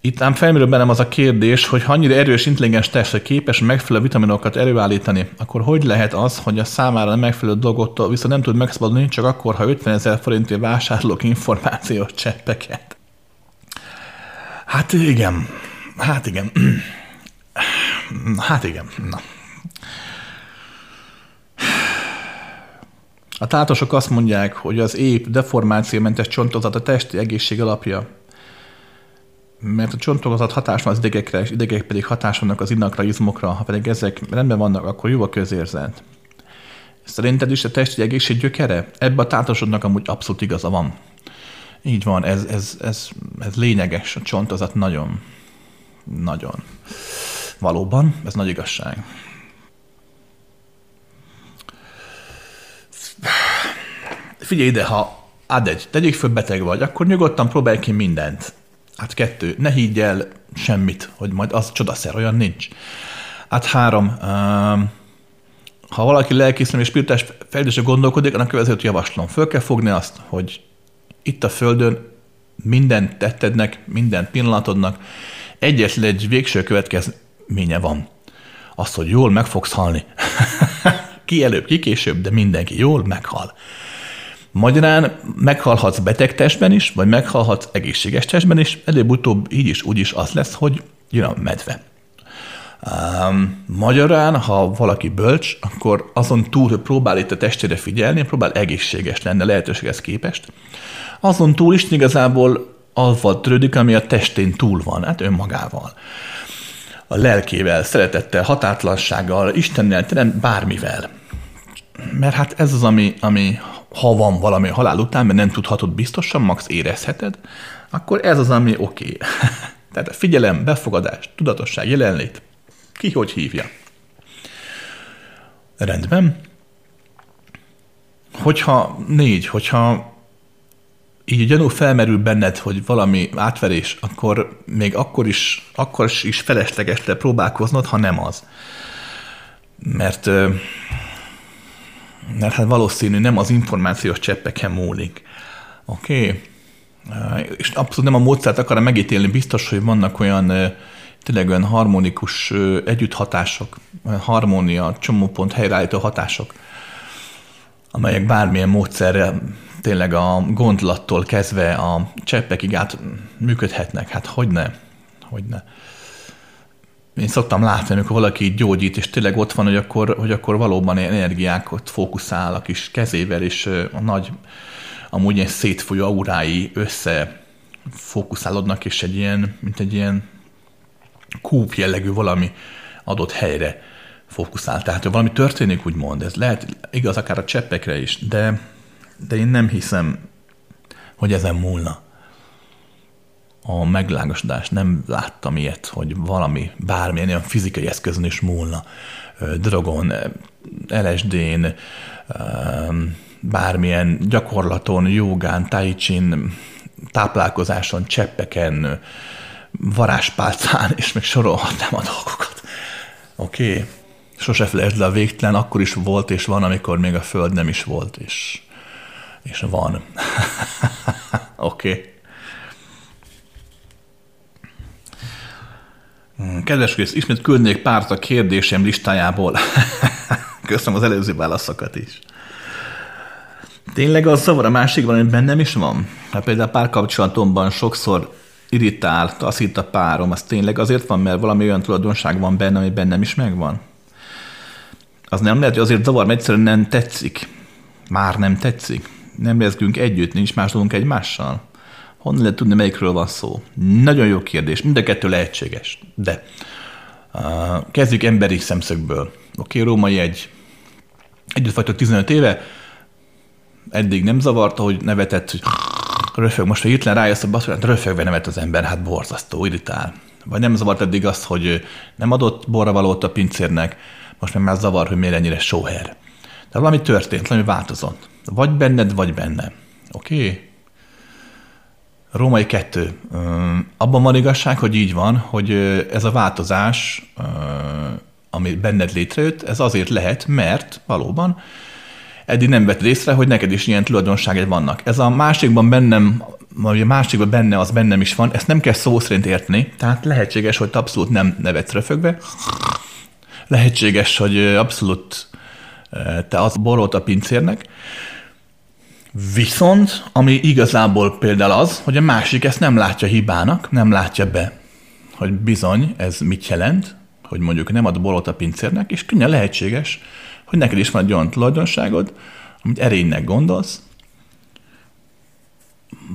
Itt ám felmerül bennem az a kérdés, hogy ha annyira erős, intelligens test, hogy képes megfelelő vitaminokat előállítani, akkor hogy lehet az, hogy a számára nem megfelelő dolgoktól viszont nem tud megszabadulni, csak akkor, ha 50 ezer forintért vásárolok információs cseppeket? Hát igen. Hát igen. Hát igen. Na. A tátosok azt mondják, hogy az épp deformációmentes csontozat a testi egészség alapja. Mert a csontozat hatás van az idegekre, és idegek pedig hatás vannak az innakra, izmokra. Ha pedig ezek rendben vannak, akkor jó a közérzet. Szerinted is a testi egészség gyökere? Ebben a tátosodnak amúgy abszolút igaza van. Így van, ez, ez, ez, ez lényeges, a csontozat nagyon. Nagyon. Valóban, ez nagy igazság. Figyelj ide, ha ad egy, tegyük föl beteg vagy, akkor nyugodtan próbálj ki mindent. Hát kettő, ne higgy el semmit, hogy majd az csodaszer, olyan nincs. Hát három, uh, ha valaki lelkészem és spirituális fejlődésre gondolkodik, annak következőt javaslom. Föl kell fogni azt, hogy itt a Földön minden tettednek, minden pillanatodnak egyetlen egy végső következménye van. Az, hogy jól meg fogsz halni. ki előbb, ki később, de mindenki jól meghal. Magyarán meghalhatsz beteg testben is, vagy meghalhatsz egészséges testben is, előbb-utóbb így is úgy is az lesz, hogy jön a medve. Um, magyarán, ha valaki bölcs, akkor azon túl, hogy próbál itt a testére figyelni, próbál egészséges lenni a lehetőséghez képest. Azon túl is igazából avval törődik, ami a testén túl van, hát önmagával. A lelkével, szeretettel, határtlansággal, Istennel, terem bármivel. Mert hát ez az, ami, ami ha van valami halál után, mert nem tudhatod biztosan, max érezheted, akkor ez az, ami oké. Okay. Tehát a figyelem, befogadás, tudatosság, jelenlét. Ki hogy hívja? Rendben. Hogyha négy, hogyha így gyanú felmerül benned, hogy valami átverés, akkor még akkor is, akkor is felesleges le próbálkoznod, ha nem az. Mert, mert hát valószínű nem az információs cseppeken múlik. Oké? Okay? És abszolút nem a módszert akarom megítélni, biztos, hogy vannak olyan tényleg olyan harmonikus együtthatások, harmónia, csomópont helyreállító hatások, amelyek bármilyen módszerrel tényleg a gondlattól kezdve a cseppekig át működhetnek. Hát hogy ne? Hogy ne? Én szoktam látni, amikor valaki gyógyít, és tényleg ott van, hogy akkor, hogy akkor valóban energiákat fókuszál a kis kezével, és a nagy, amúgy ilyen szétfolyó aurái össze fókuszálódnak, és egy ilyen, mint egy ilyen kúp jellegű valami adott helyre fókuszál. Tehát, hogy valami történik, úgymond, ez lehet igaz akár a cseppekre is, de de én nem hiszem, hogy ezen múlna a meglágosodás. Nem láttam ilyet, hogy valami, bármilyen olyan fizikai eszközön is múlna. Drogon, LSD-n, bármilyen gyakorlaton, jogán, taicsin, táplálkozáson, cseppeken, varázspálcán, és még sorolhatnám a dolgokat. Oké? Okay. Sose felejtsd le a végtelen, akkor is volt és van, amikor még a Föld nem is volt, és és van. Oké. okay. Hmm, kedves Krisz, ismét küldnék párt a kérdésem listájából. Köszönöm az előző válaszokat is. Tényleg az zavar a másikban, hogy bennem is van? Hát például párkapcsolatomban sokszor irritál, taszít a párom, az tényleg azért van, mert valami olyan tulajdonság van benne, ami bennem is megvan? Az nem lehet, hogy azért zavar, mert egyszerűen nem tetszik. Már nem tetszik nem leszünk együtt, nincs más dolgunk egymással? Honnan lehet tudni, melyikről van szó? Nagyon jó kérdés, mind a kettő lehetséges. De uh, kezdjük emberi szemszögből. Oké, okay, római egy együtt vagytok 15 éve, eddig nem zavarta, hogy nevetett, hogy röfög, most, hogy hirtelen rájössz basszor, hát röfögve nevet az ember, hát borzasztó, irritál. Vagy nem zavart eddig azt, hogy nem adott borravalót a pincérnek, most meg már zavar, hogy miért ennyire sóher. De valami történt, valami változott. Vagy benned, vagy benne. Oké? Okay? Római kettő. Abban van igazság, hogy így van, hogy ez a változás, ami benned létrejött, ez azért lehet, mert valóban eddig nem vett észre, hogy neked is ilyen tulajdonságai vannak. Ez a másikban bennem, vagy a másikban benne az bennem is van, ezt nem kell szó szerint érteni, tehát lehetséges, hogy te abszolút nem nevetsz röfögve, lehetséges, hogy abszolút te az borult a pincérnek, Viszont, ami igazából például az, hogy a másik ezt nem látja hibának, nem látja be, hogy bizony ez mit jelent, hogy mondjuk nem ad bolot a pincérnek, és könnyen lehetséges, hogy neked is van egy olyan tulajdonságod, amit erénynek gondolsz,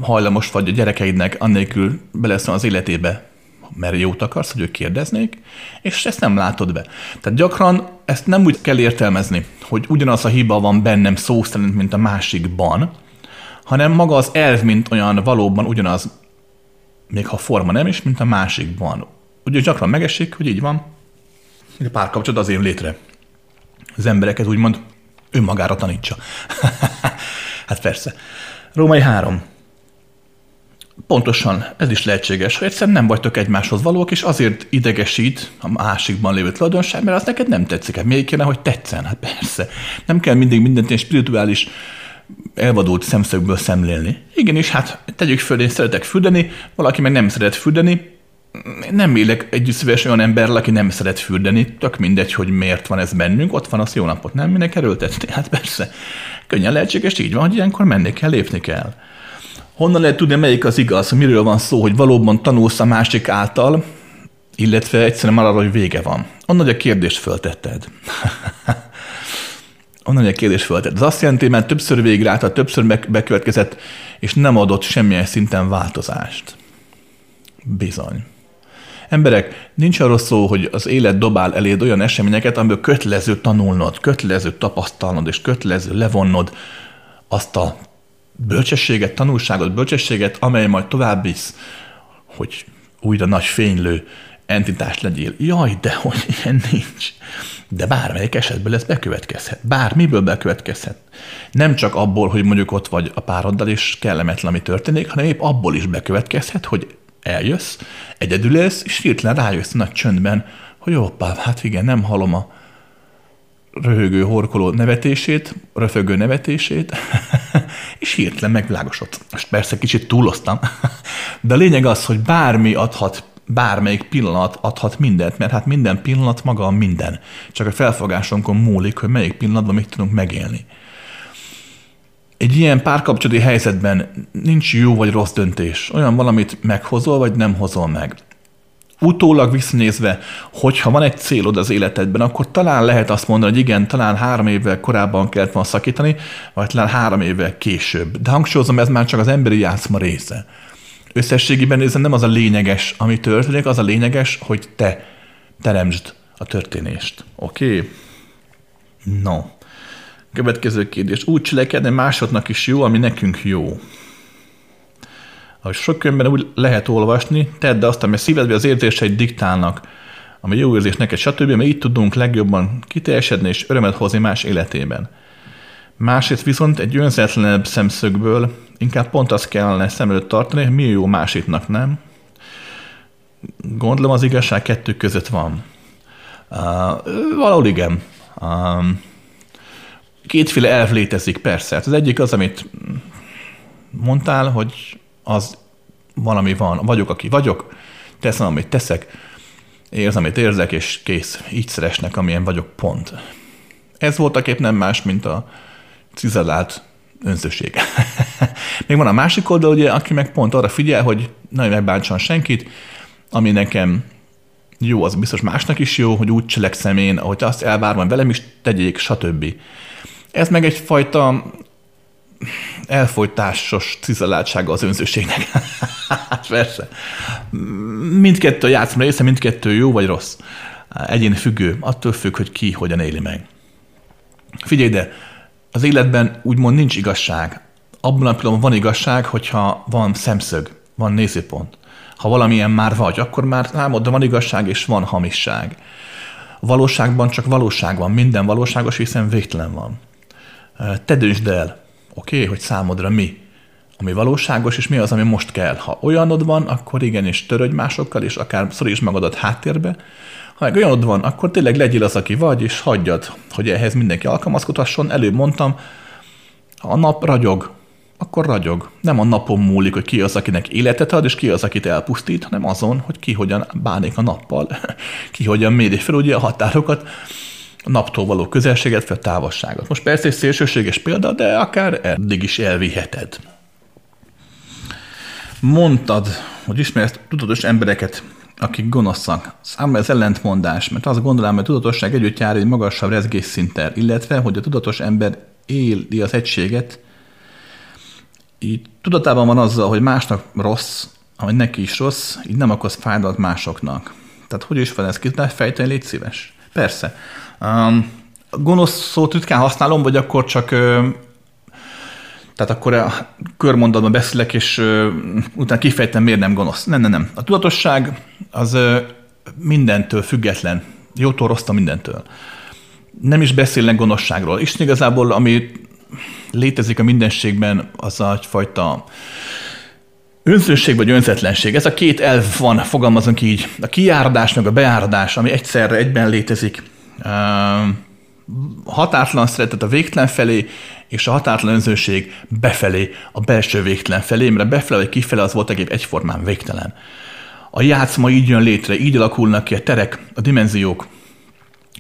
hajlamos vagy a gyerekeidnek annélkül beleszól az életébe, mert jót akarsz, hogy ők kérdeznék, és ezt nem látod be. Tehát gyakran ezt nem úgy kell értelmezni, hogy ugyanaz a hiba van bennem szó szerint, mint a másikban, hanem maga az elv, mint olyan valóban ugyanaz, még ha forma nem is, mint a másikban. Ugye gyakran megesik, hogy így van, hogy a párkapcsolat azért létre. Az embereket úgymond önmagára tanítsa. hát persze. Római három. Pontosan, ez is lehetséges, hogy egyszerűen nem vagytok egymáshoz valók, és azért idegesít a másikban lévő tulajdonság, mert az neked nem tetszik. Hát miért kéne, hogy tetszen? Hát persze. Nem kell mindig mindent ilyen spirituális elvadult szemszögből szemlélni. Igen, és hát tegyük föl, én szeretek fürdeni, valaki meg nem szeret fürdeni, nem élek együtt szíves olyan emberrel, aki nem szeret fürdeni, tök mindegy, hogy miért van ez bennünk, ott van az jó napot, nem minek erőltetni? Hát persze, könnyen lehetséges, így van, hogy ilyenkor menni kell, lépni kell. Honnan lehet tudni, melyik az igaz, miről van szó, hogy valóban tanulsz a másik által, illetve egyszerűen már arra, hogy vége van. Onnan, hogy a kérdést föltetted. Onnan, hogy a kérdést föltetted. Ez azt jelenti, mert többször végráltad, többször bekövetkezett, és nem adott semmilyen szinten változást. Bizony. Emberek, nincs arról szó, hogy az élet dobál eléd olyan eseményeket, amiből kötelező tanulnod, kötelező tapasztalnod, és kötelező levonnod azt a bölcsességet, tanulságot, bölcsességet, amely majd tovább visz, hogy újra nagy fénylő entitás legyél. Jaj, de hogy ilyen nincs. De bármelyik esetből ez bekövetkezhet. Bármiből bekövetkezhet. Nem csak abból, hogy mondjuk ott vagy a pároddal, és kellemetlen, ami történik, hanem épp abból is bekövetkezhet, hogy eljössz, egyedül élsz, és hirtelen rájössz nagy csöndben, hogy hoppá, hát igen, nem hallom a röhögő, horkoló nevetését, röfögő nevetését, és hirtelen megvilágosodsz. Most persze kicsit túloztam, de a lényeg az, hogy bármi adhat, bármelyik pillanat adhat mindent, mert hát minden pillanat maga a minden. Csak a felfogásunkon múlik, hogy melyik pillanatban mit tudunk megélni. Egy ilyen párkapcsolati helyzetben nincs jó vagy rossz döntés. Olyan valamit meghozol, vagy nem hozol meg utólag visszanézve, hogyha van egy célod az életedben, akkor talán lehet azt mondani, hogy igen, talán három évvel korábban kellett volna szakítani, vagy talán három évvel később. De hangsúlyozom, ez már csak az emberi játszma része. Összességében nézve nem az a lényeges, ami történik, az a lényeges, hogy te teremtsd a történést. Oké? Okay? No. Következő kérdés. Úgy cselekedni másodnak is jó, ami nekünk jó ahogy sok könyvben úgy lehet olvasni, tedd azt, ami a szívedbe az érzéseid diktálnak, ami jó érzés neked, stb., mert így tudunk legjobban kiteljesedni és örömet hozni más életében. Másrészt viszont egy önzetlenebb szemszögből inkább pont azt kellene szem előtt tartani, hogy mi jó másiknak, nem? Gondolom az igazság kettő között van. Uh, valahol igen. Uh, kétféle elv létezik, persze. Hát az egyik az, amit mondtál, hogy az valami van, vagyok, aki vagyok, teszem, amit teszek, érzem, amit érzek, és kész, így szeresnek, amilyen vagyok, pont. Ez voltak épp nem más, mint a cizellált önzőség. Még van a másik oldal, ugye, aki meg pont arra figyel, hogy ne megbántson senkit, ami nekem jó, az biztos másnak is jó, hogy úgy cselekszem én, ahogy azt elvárom, velem is tegyék, stb. Ez meg egyfajta elfolytásos cizeláltsága az önzőségnek. hát persze. Mindkettő a játszma része, mindkettő jó vagy rossz. Egyéni függő, attól függ, hogy ki hogyan éli meg. Figyelj ide, az életben úgymond nincs igazság. Abban a pillanatban van igazság, hogyha van szemszög, van nézőpont. Ha valamilyen már vagy, akkor már számodra van igazság és van hamisság. Valóságban csak valóság van, minden valóságos, hiszen végtelen van. Te döntsd el, Oké, okay, hogy számodra mi, ami valóságos, és mi az, ami most kell. Ha olyanod van, akkor igenis törődj másokkal, és akár szoríts magadat háttérbe. Ha meg olyanod van, akkor tényleg legyél az, aki vagy, és hagyjad, hogy ehhez mindenki alkalmazkodhasson. Előbb mondtam, ha a nap ragyog, akkor ragyog. Nem a napon múlik, hogy ki az, akinek életet ad, és ki az, akit elpusztít, hanem azon, hogy ki hogyan bánik a nappal, ki hogyan méri fel ugye a határokat, naptól való közelséget, vagy a távolságot. Most persze egy szélsőséges példa, de akár eddig is elviheted. Mondtad, hogy ismersz tudatos embereket, akik gonoszak. Számomra ez ellentmondás, mert azt gondolom, hogy a tudatosság együtt jár egy magasabb rezgésszinttel, illetve, hogy a tudatos ember éli az egységet, így tudatában van azzal, hogy másnak rossz, hogy neki is rossz, így nem okoz fájdalmat másoknak. Tehát hogy is van ez ki? Fejteni, légy szíves. Persze. Um, gonosz szót ritkán használom, vagy akkor csak tehát akkor a körmondatban beszélek, és utána kifejtem, miért nem gonosz. Nem, nem, nem. A tudatosság az mindentől független. Jótól rossztól mindentől. Nem is beszélnek gonoszságról. És igazából, ami létezik a mindenségben, az egyfajta Önzőség vagy önzetlenség, ez a két elv van, fogalmazunk így. A kiáradás meg a beáradás, ami egyszerre egyben létezik. Határtlan szeretet a végtelen felé, és a határtlan önzőség befelé, a belső végtelen felé, mert a befele vagy kifele az volt egész egyformán végtelen. A játszma így jön létre, így alakulnak ki a terek, a dimenziók,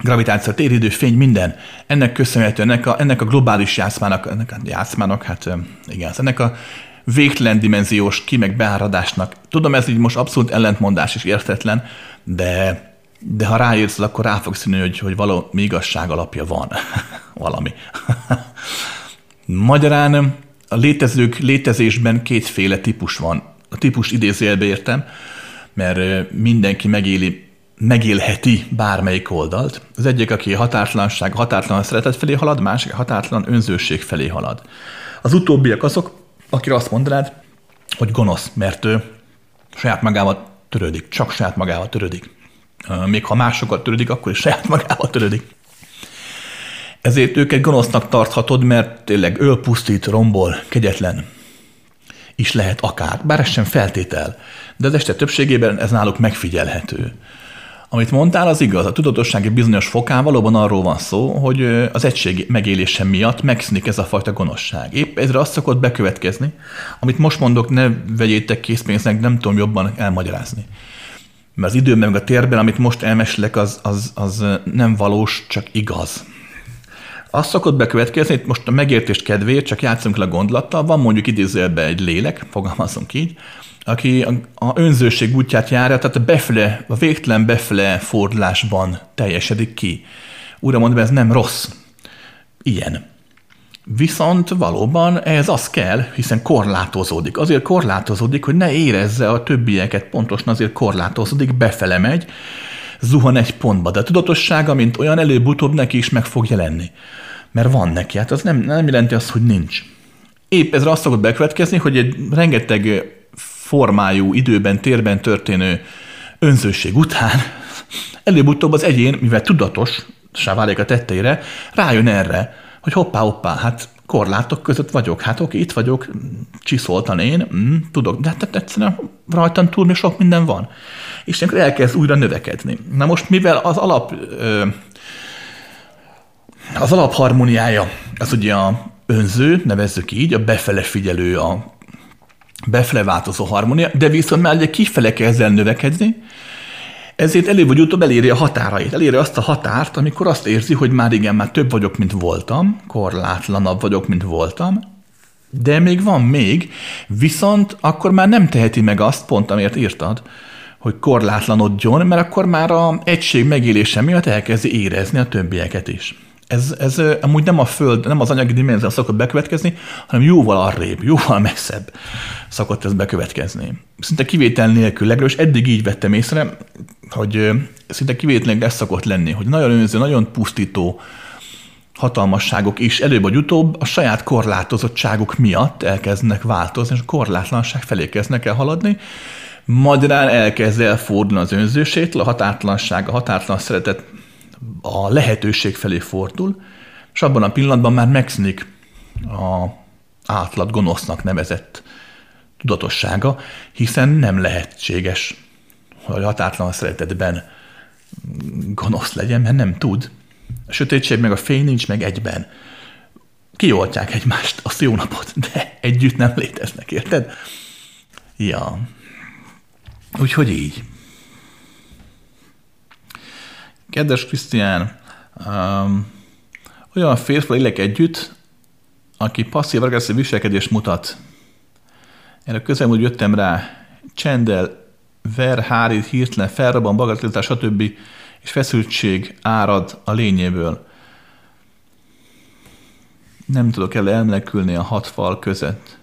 gravitáció, téridő, fény, minden. Ennek köszönhetően, ennek a, ennek a globális játszmának, ennek a játszmának, hát igen, ennek a végtelen dimenziós ki meg beáradásnak. Tudom, ez így most abszolút ellentmondás és értetlen, de, de ha ráérsz, akkor rá fogsz színni, hogy, hogy valami igazság alapja van. valami. Magyarán a létezők létezésben kétféle típus van. A típus idézőjelbe értem, mert mindenki megéli, megélheti bármelyik oldalt. Az egyik, aki határtlanság, határtlan szeretet felé halad, másik határtlan önzőség felé halad. Az utóbbiak azok, akire azt mondanád, hogy gonosz, mert ő saját magával törődik, csak saját magával törődik. Még ha másokat törődik, akkor is saját magával törődik. Ezért őket gonosznak tarthatod, mert tényleg ölpusztít, rombol, kegyetlen is lehet akár, bár ez sem feltétel, de az este többségében ez náluk megfigyelhető. Amit mondtál, az igaz. A tudatossági bizonyos fokán valóban arról van szó, hogy az egység megélése miatt megszűnik ez a fajta gonoszság. Épp ezre azt szokott bekövetkezni. Amit most mondok, ne vegyétek készpénznek, nem tudom jobban elmagyarázni. Mert az időben, meg a térben, amit most elmesélek, az, az, az nem valós, csak igaz. Azt szokott bekövetkezni, hogy most a megértés kedvéért csak játszunk le a gondolattal, van mondjuk idézőjelben egy lélek, fogalmazunk így, aki a, a önzőség útját járja, tehát a befele, a végtelen befele fordulásban teljesedik ki. Újra mondom, ez nem rossz. Ilyen. Viszont valóban ez az kell, hiszen korlátozódik. Azért korlátozódik, hogy ne érezze a többieket, pontosan azért korlátozódik, befele megy, zuhan egy pontba. De a tudatossága, mint olyan előbb-utóbb neki is meg fog jelenni. Mert van neki, hát az nem, nem jelenti azt, hogy nincs. Épp ezre azt szokott bekövetkezni, hogy egy rengeteg formájú, időben, térben történő önzőség után előbb-utóbb az egyén, mivel tudatos, válik a tetteire, rájön erre, hogy hoppá, hoppá, hát korlátok között vagyok, hát oké, itt vagyok, csiszoltan én, mm, tudok, de hát egyszerűen rajtam túl még sok minden van. És akkor elkezd újra növekedni. Na most, mivel az alap az alapharmóniája az ugye a önző, nevezzük így, a befele figyelő, a befele változó harmónia, de viszont már ugye kifele kezd el növekedni, ezért előbb vagy utóbb eléri a határait, eléri azt a határt, amikor azt érzi, hogy már igen, már több vagyok, mint voltam, korlátlanabb vagyok, mint voltam, de még van még, viszont akkor már nem teheti meg azt, pont amiért írtad, hogy korlátlanodjon, mert akkor már a egység megélése miatt elkezdi érezni a többieket is. Ez, ez amúgy nem a föld, nem az anyagi dimenzió szokott bekövetkezni, hanem jóval arrébb, jóval messzebb szokott ez bekövetkezni. Szinte kivétel nélkül, legalábbis eddig így vettem észre, hogy szinte kivételenleg ez szokott lenni, hogy nagyon önző, nagyon pusztító hatalmasságok is előbb vagy utóbb a saját korlátozottságuk miatt elkezdenek változni, és a korlátlanság felé kezdnek el haladni, magyarán elkezd elfordulni az önzősétől, a határtlanság, a határtlan szeretet a lehetőség felé fordul, és abban a pillanatban már megszűnik a átlag gonosznak nevezett tudatossága, hiszen nem lehetséges, hogy határtlan szeretetben gonosz legyen, mert nem tud. A sötétség meg a fény nincs meg egyben. Kioltják egymást, azt jó napot, de együtt nem léteznek, érted? Ja. Úgyhogy így. Kedves Krisztián, um, olyan férfi élek együtt, aki passzív-agresszív viselkedést mutat. A közelmúlt jöttem rá, csendel, ver, hárít, hirtelen, felrobban, bagatelizál, stb. és feszültség árad a lényéből. Nem tudok el elmenekülni a hat fal között.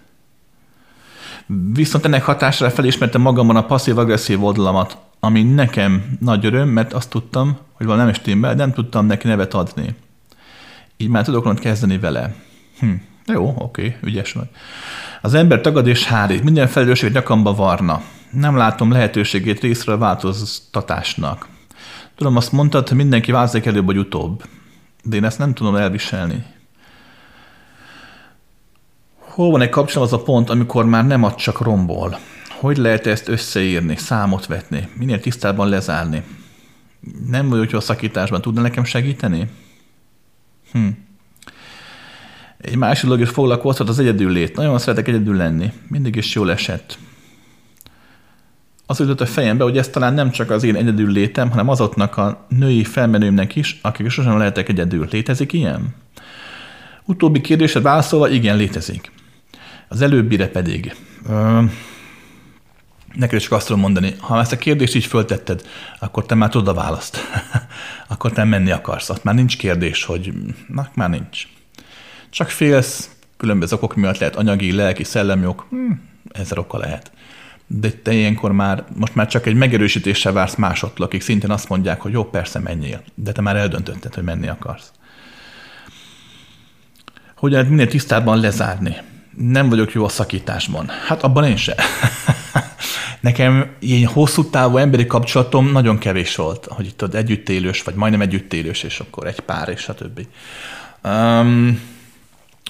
Viszont ennek hatására felismertem magamban a passzív-agresszív oldalamat, ami nekem nagy öröm, mert azt tudtam, hogy valami nem stimmel, nem tudtam neki nevet adni. Így már tudok kezdeni vele. Hm. Jó, oké, ügyes vagy. Az ember tagad és hárít, minden felelősség nyakamba varna. Nem látom lehetőségét részre a változtatásnak. Tudom, azt mondtad, hogy mindenki változik előbb vagy utóbb. De én ezt nem tudom elviselni. Hol van egy kapcsolat az a pont, amikor már nem ad csak rombol? Hogy lehet ezt összeírni, számot vetni, minél tisztában lezárni? Nem vagyok jó a szakításban, tudna nekem segíteni? Hm. Egy másik dolog is foglalkozhat az egyedül lét. Nagyon szeretek egyedül lenni. Mindig is jól esett. Az jutott a fejembe, hogy ez talán nem csak az én egyedül létem, hanem azoknak a női felmenőmnek is, akik sosem lehetek egyedül. Létezik ilyen? Utóbbi kérdésre válaszolva, igen, létezik. Az előbbire pedig. Ö, neked csak azt tudom mondani, ha ezt a kérdést így föltetted, akkor te már tudod a választ. akkor te menni akarsz. Ott már nincs kérdés, hogy na, már nincs. Csak félsz, különböző okok miatt lehet anyagi, lelki, szellemjog, hm, ezer oka lehet. De te ilyenkor már, most már csak egy megerősítéssel vársz másoktól, akik szintén azt mondják, hogy jó, persze menjél, de te már eldöntötted, hogy menni akarsz. Hogy lehet minél tisztábban lezárni? Nem vagyok jó a szakításban. Hát abban én se. Nekem ilyen hosszú távú emberi kapcsolatom nagyon kevés volt, hogy itt ott együttélős, vagy majdnem együttélős, és akkor egy pár, és stb. Um,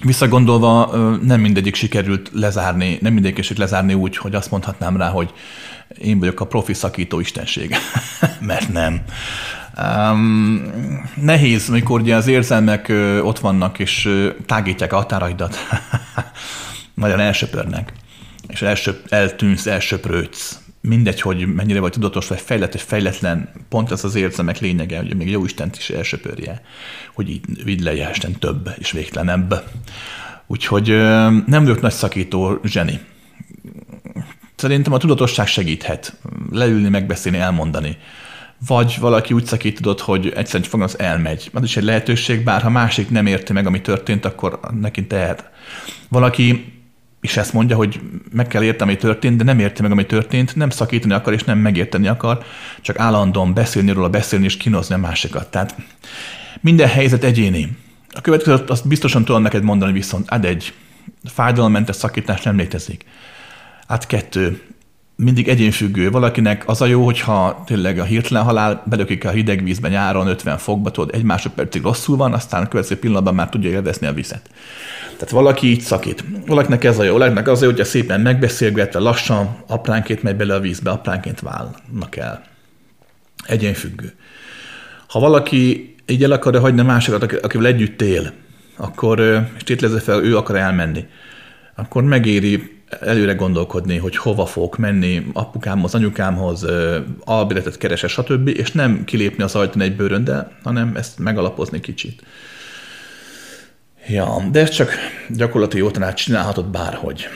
Visszagondolva nem mindegyik sikerült lezárni, nem mindegyik sikerült lezárni úgy, hogy azt mondhatnám rá, hogy én vagyok a profi szakító istenség. Mert nem. Um, nehéz, amikor ugye az érzelmek ö, ott vannak, és ö, tágítják a határaidat. Nagyon elsöpörnek. És elsöp, eltűnsz, elsöprődsz. Mindegy, hogy mennyire vagy tudatos, vagy fejlett, vagy fejletlen, pont ez az érzelmek lényege, hogy még jó Istent is elsöpörje, hogy így vidd le Isten több és végtelenebb. Úgyhogy nem vagyok nagy szakító zseni. Szerintem a tudatosság segíthet. Leülni, megbeszélni, elmondani. Vagy valaki úgy szakítodott, hogy egyszerűen fogom, az elmegy. Az is egy lehetőség, bár ha másik nem érti meg, ami történt, akkor neki teher. Valaki és ezt mondja, hogy meg kell érteni, ami történt, de nem érti meg, ami történt, nem szakítani akar, és nem megérteni akar, csak állandóan beszélni róla, beszélni és kínozni a másikat. Tehát minden helyzet egyéni. A következőt azt biztosan tudom neked mondani viszont, ad egy, fájdalommentes szakítás nem létezik. Hát kettő, mindig egyénfüggő. Valakinek az a jó, hogyha tényleg a hirtelen halál belökik a hideg vízbe nyáron 50 fokba, tudod, egy másodpercig rosszul van, aztán a következő pillanatban már tudja élvezni a vizet. Tehát valaki így szakít. Valakinek ez a jó, valakinek az a jó, hogyha szépen megbeszélgetve, lassan, apránként megy bele a vízbe, apránként válnak el. Egyénfüggő. Ha valaki így el akarja hagyni másokat, akivel együtt él, akkor, és tétlezze fel, ő akar elmenni, akkor megéri előre gondolkodni, hogy hova fogok menni, apukámhoz, anyukámhoz, albéletet keresel, stb., és nem kilépni az ajtón egy bőröndel, hanem ezt megalapozni kicsit. Ja, de ez csak gyakorlati jó tanács, csinálhatod bárhogy.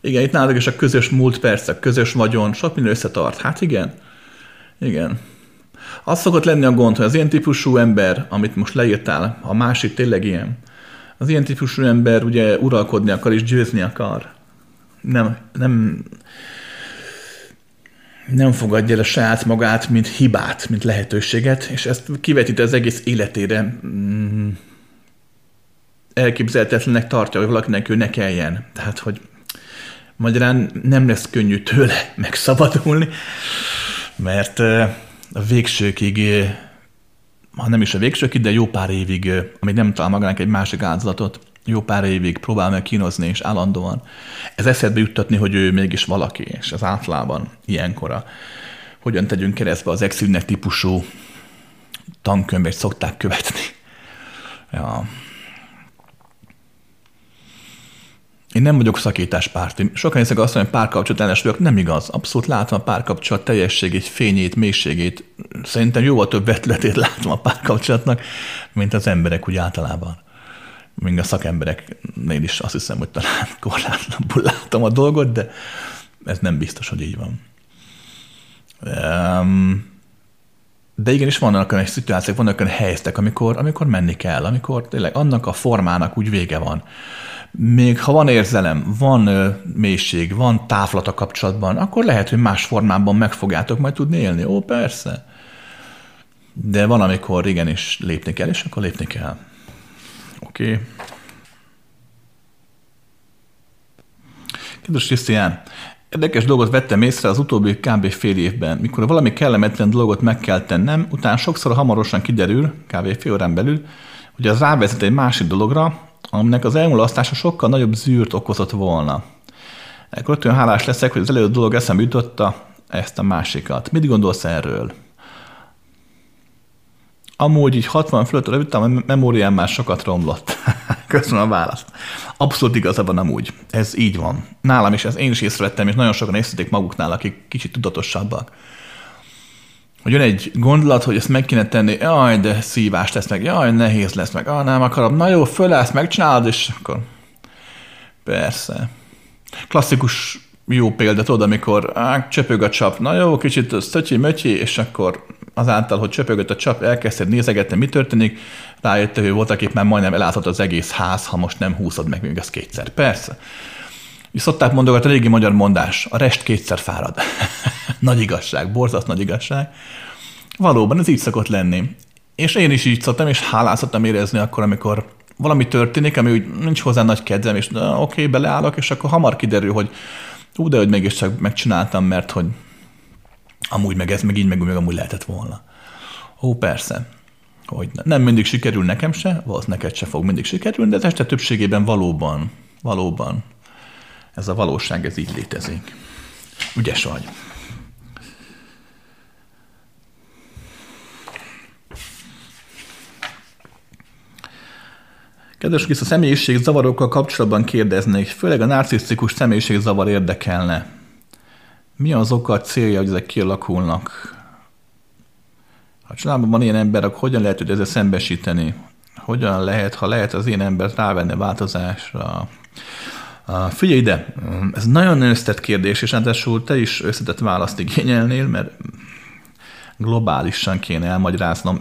Igen, itt nálad is a közös múlt persze, a közös vagyon, sok minden összetart. Hát igen, igen. Az szokott lenni a gond, hogy az ilyen típusú ember, amit most leírtál, a másik tényleg ilyen, az ilyen típusú ember ugye uralkodni akar és győzni akar. Nem, nem, nem fogadja el a saját magát, mint hibát, mint lehetőséget, és ezt kivetíti az egész életére. Mm, elképzelhetetlenek tartja, hogy valakinek ő ne kelljen. Tehát, hogy magyarán nem lesz könnyű tőle megszabadulni, mert a végsőkig, ha nem is a végsőkig, de jó pár évig, amíg nem talál magának egy másik áldozatot, jó pár évig próbál meg kínozni, és állandóan. Ez eszedbe juttatni, hogy ő mégis valaki, és az általában ilyenkora. Hogyan tegyünk keresztbe az exilnek típusú tankönyvet szokták követni. Ja. Én nem vagyok szakításpárti. Sokan hiszek azt, hogy párkapcsolat ellenes vagyok. Nem igaz. Abszolút látom a párkapcsolat teljességét, fényét, mélységét. Szerintem jóval több vetületét látom a párkapcsolatnak, mint az emberek úgy általában még a szakembereknél is azt hiszem, hogy talán korlátlanul látom a dolgot, de ez nem biztos, hogy így van. De igenis vannak olyan szituációk, vannak olyan helyzetek, amikor, amikor menni kell, amikor tényleg annak a formának úgy vége van. Még ha van érzelem, van mélység, van távlat a kapcsolatban, akkor lehet, hogy más formában meg fogjátok majd tudni élni. Ó, persze. De van, amikor igenis lépni kell, és akkor lépni kell. Oké. Okay. Kedves Krisztián, érdekes dolgot vettem észre az utóbbi kb. fél évben. Mikor valami kellemetlen dolgot meg kell tennem, utána sokszor hamarosan kiderül, kb. fél órán belül, Ugye az rávezet egy másik dologra, aminek az elmulasztása sokkal nagyobb zűrt okozott volna. Ekkor olyan hálás leszek, hogy az előző dolog eszembe jutotta ezt a másikat. Mit gondolsz erről? Amúgy így 60 fölött a a memóriám már sokat romlott. Köszönöm a választ. Abszolút igaza van amúgy. Ez így van. Nálam is, ez én is észrevettem, és nagyon sokan észrevették maguknál, akik kicsit tudatosabbak. Hogy jön egy gondolat, hogy ezt meg kéne tenni, jaj, de szívás lesz meg, jaj, nehéz lesz meg, ah, nem akarom, na jó, fölállsz, megcsinálod, és akkor persze. Klasszikus jó példa, tudod, amikor á, csöpög a csap, na jó, kicsit szötyi mötyi, és akkor azáltal, hogy csöpögött a csap, elkezdted nézegetni, mi történik, rájöttél, hogy volt, akik már majdnem eláthat az egész ház, ha most nem húzod meg még ezt kétszer. Persze. És szokták mondogatni régi magyar mondás, a rest kétszer fárad. nagy igazság, borzasztó nagy igazság. Valóban ez így szokott lenni. És én is így szoktam, és hálás szoktam érezni akkor, amikor valami történik, ami úgy nincs hozzá nagy kedvem, és oké, okay, beleállok, és akkor hamar kiderül, hogy ú, de hogy mégiscsak megcsináltam, mert hogy amúgy meg ez, meg így, meg, meg amúgy lehetett volna. Ó, persze. Hogy ne. nem mindig sikerül nekem se, valószínűleg neked se fog mindig sikerülni, de az este többségében valóban, valóban ez a valóság, ez így létezik. Ügyes vagy. Kedves Krisz, a személyiség zavarokkal kapcsolatban kérdeznék, főleg a narcisztikus személyiség zavar érdekelne. Mi az oka, a célja, hogy ezek kialakulnak? Ha családban van ilyen ember, akkor hogyan lehet hogy ezzel szembesíteni? Hogyan lehet, ha lehet az én embert rávenni változásra? Figyelj ide, ez nagyon összetett kérdés, és ráadásul te is összetett választ igényelnél, mert globálisan kéne elmagyaráznom.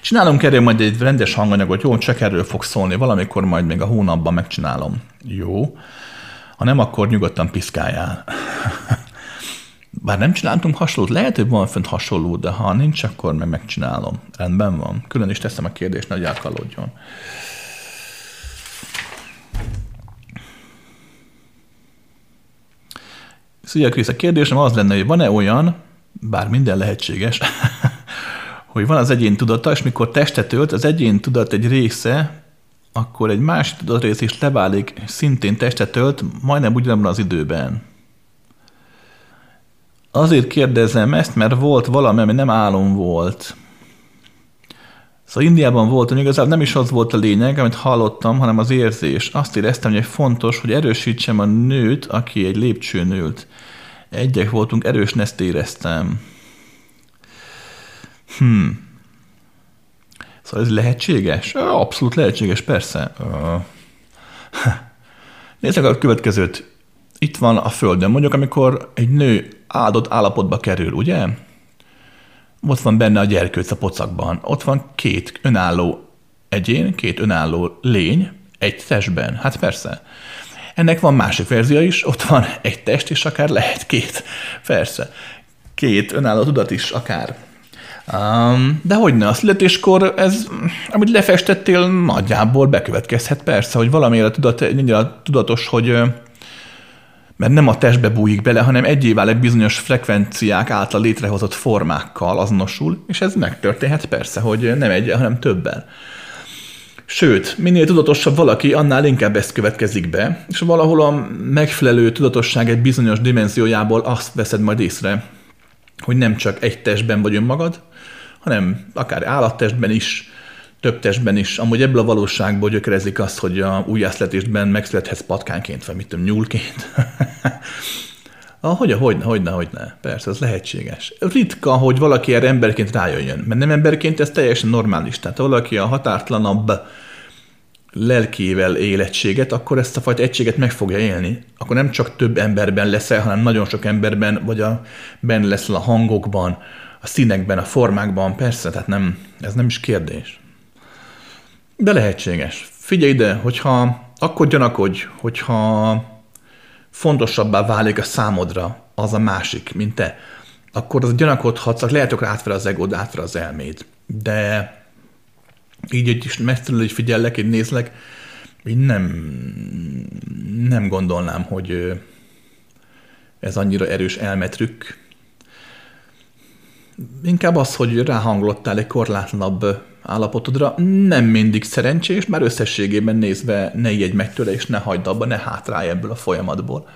Csinálunk erről majd egy rendes hanganyagot, jó, csak erről fog szólni, valamikor majd még a hónapban megcsinálom. Jó. Ha nem, akkor nyugodtan piszkáljál. Bár nem csináltunk hasonlót, lehet, hogy van fönt hasonló, de ha nincs, akkor meg megcsinálom. Rendben van. Külön is teszem a kérdést, hogy elkalódjon. Szia Krisz, a kérdésem az lenne, hogy van-e olyan, bár minden lehetséges, hogy van az egyén tudata, és mikor testet ölt, az egyén tudat egy része, akkor egy másik tudatrész is leválik, szintén testet ölt, majdnem ugyanabban az időben. Azért kérdezem ezt, mert volt valami, ami nem álom volt. Szóval Indiában voltam, igazából nem is az volt a lényeg, amit hallottam, hanem az érzés. Azt éreztem, hogy fontos, hogy erősítsem a nőt, aki egy lépcsőn ült. Egyek voltunk, erős ezt éreztem. Hmm. Szóval ez lehetséges? Abszolút lehetséges, persze. Nézzük a következőt. Itt van a Földön, mondjuk amikor egy nő áldott állapotba kerül, ugye? Ott van benne a gyerkőc a pocakban. Ott van két önálló egyén, két önálló lény egy testben. Hát persze. Ennek van másik verzió is, ott van egy test, és akár lehet két. Persze. Két önálló tudat is akár. Um, de hogy ne, a születéskor ez, amit lefestettél, nagyjából bekövetkezhet persze, hogy valamire tudat, tudatos, hogy mert nem a testbe bújik bele, hanem egyé válik bizonyos frekvenciák által létrehozott formákkal azonosul, és ez megtörténhet persze, hogy nem egy, hanem többen. Sőt, minél tudatosabb valaki, annál inkább ezt következik be, és valahol a megfelelő tudatosság egy bizonyos dimenziójából azt veszed majd észre, hogy nem csak egy testben vagy önmagad, hanem akár állattestben is, több testben is. Amúgy ebből a valóságból gyökerezik azt, hogy a újjászletésben megszülethetsz patkányként, vagy mit tudom, nyúlként. Ah, hogy, hogyne, hogyne, hogyne. Persze, ez lehetséges. Ritka, hogy valaki erre emberként rájöjjön, mert nem emberként ez teljesen normális. Tehát ha valaki a határtlanabb lelkével él egységet, akkor ezt a fajta egységet meg fogja élni. Akkor nem csak több emberben leszel, hanem nagyon sok emberben, vagy a, benne leszel a hangokban, a színekben, a formákban, persze, tehát nem, ez nem is kérdés. De lehetséges. Figyelj ide, hogyha akkor gyanakodj, hogyha fontosabbá válik a számodra az a másik, mint te, akkor az gyanakodhatsz, lehet, hogy átver az egód, átver az elméd. De így egy is messziről, hogy figyellek, én nézlek, én nem, nem gondolnám, hogy ez annyira erős elmetrük. inkább az, hogy ráhanglottál egy korlátlanabb állapotodra, nem mindig szerencsés, már összességében nézve ne ijedj meg tőle, és ne hagyd abba, ne hátrálj ebből a folyamatból.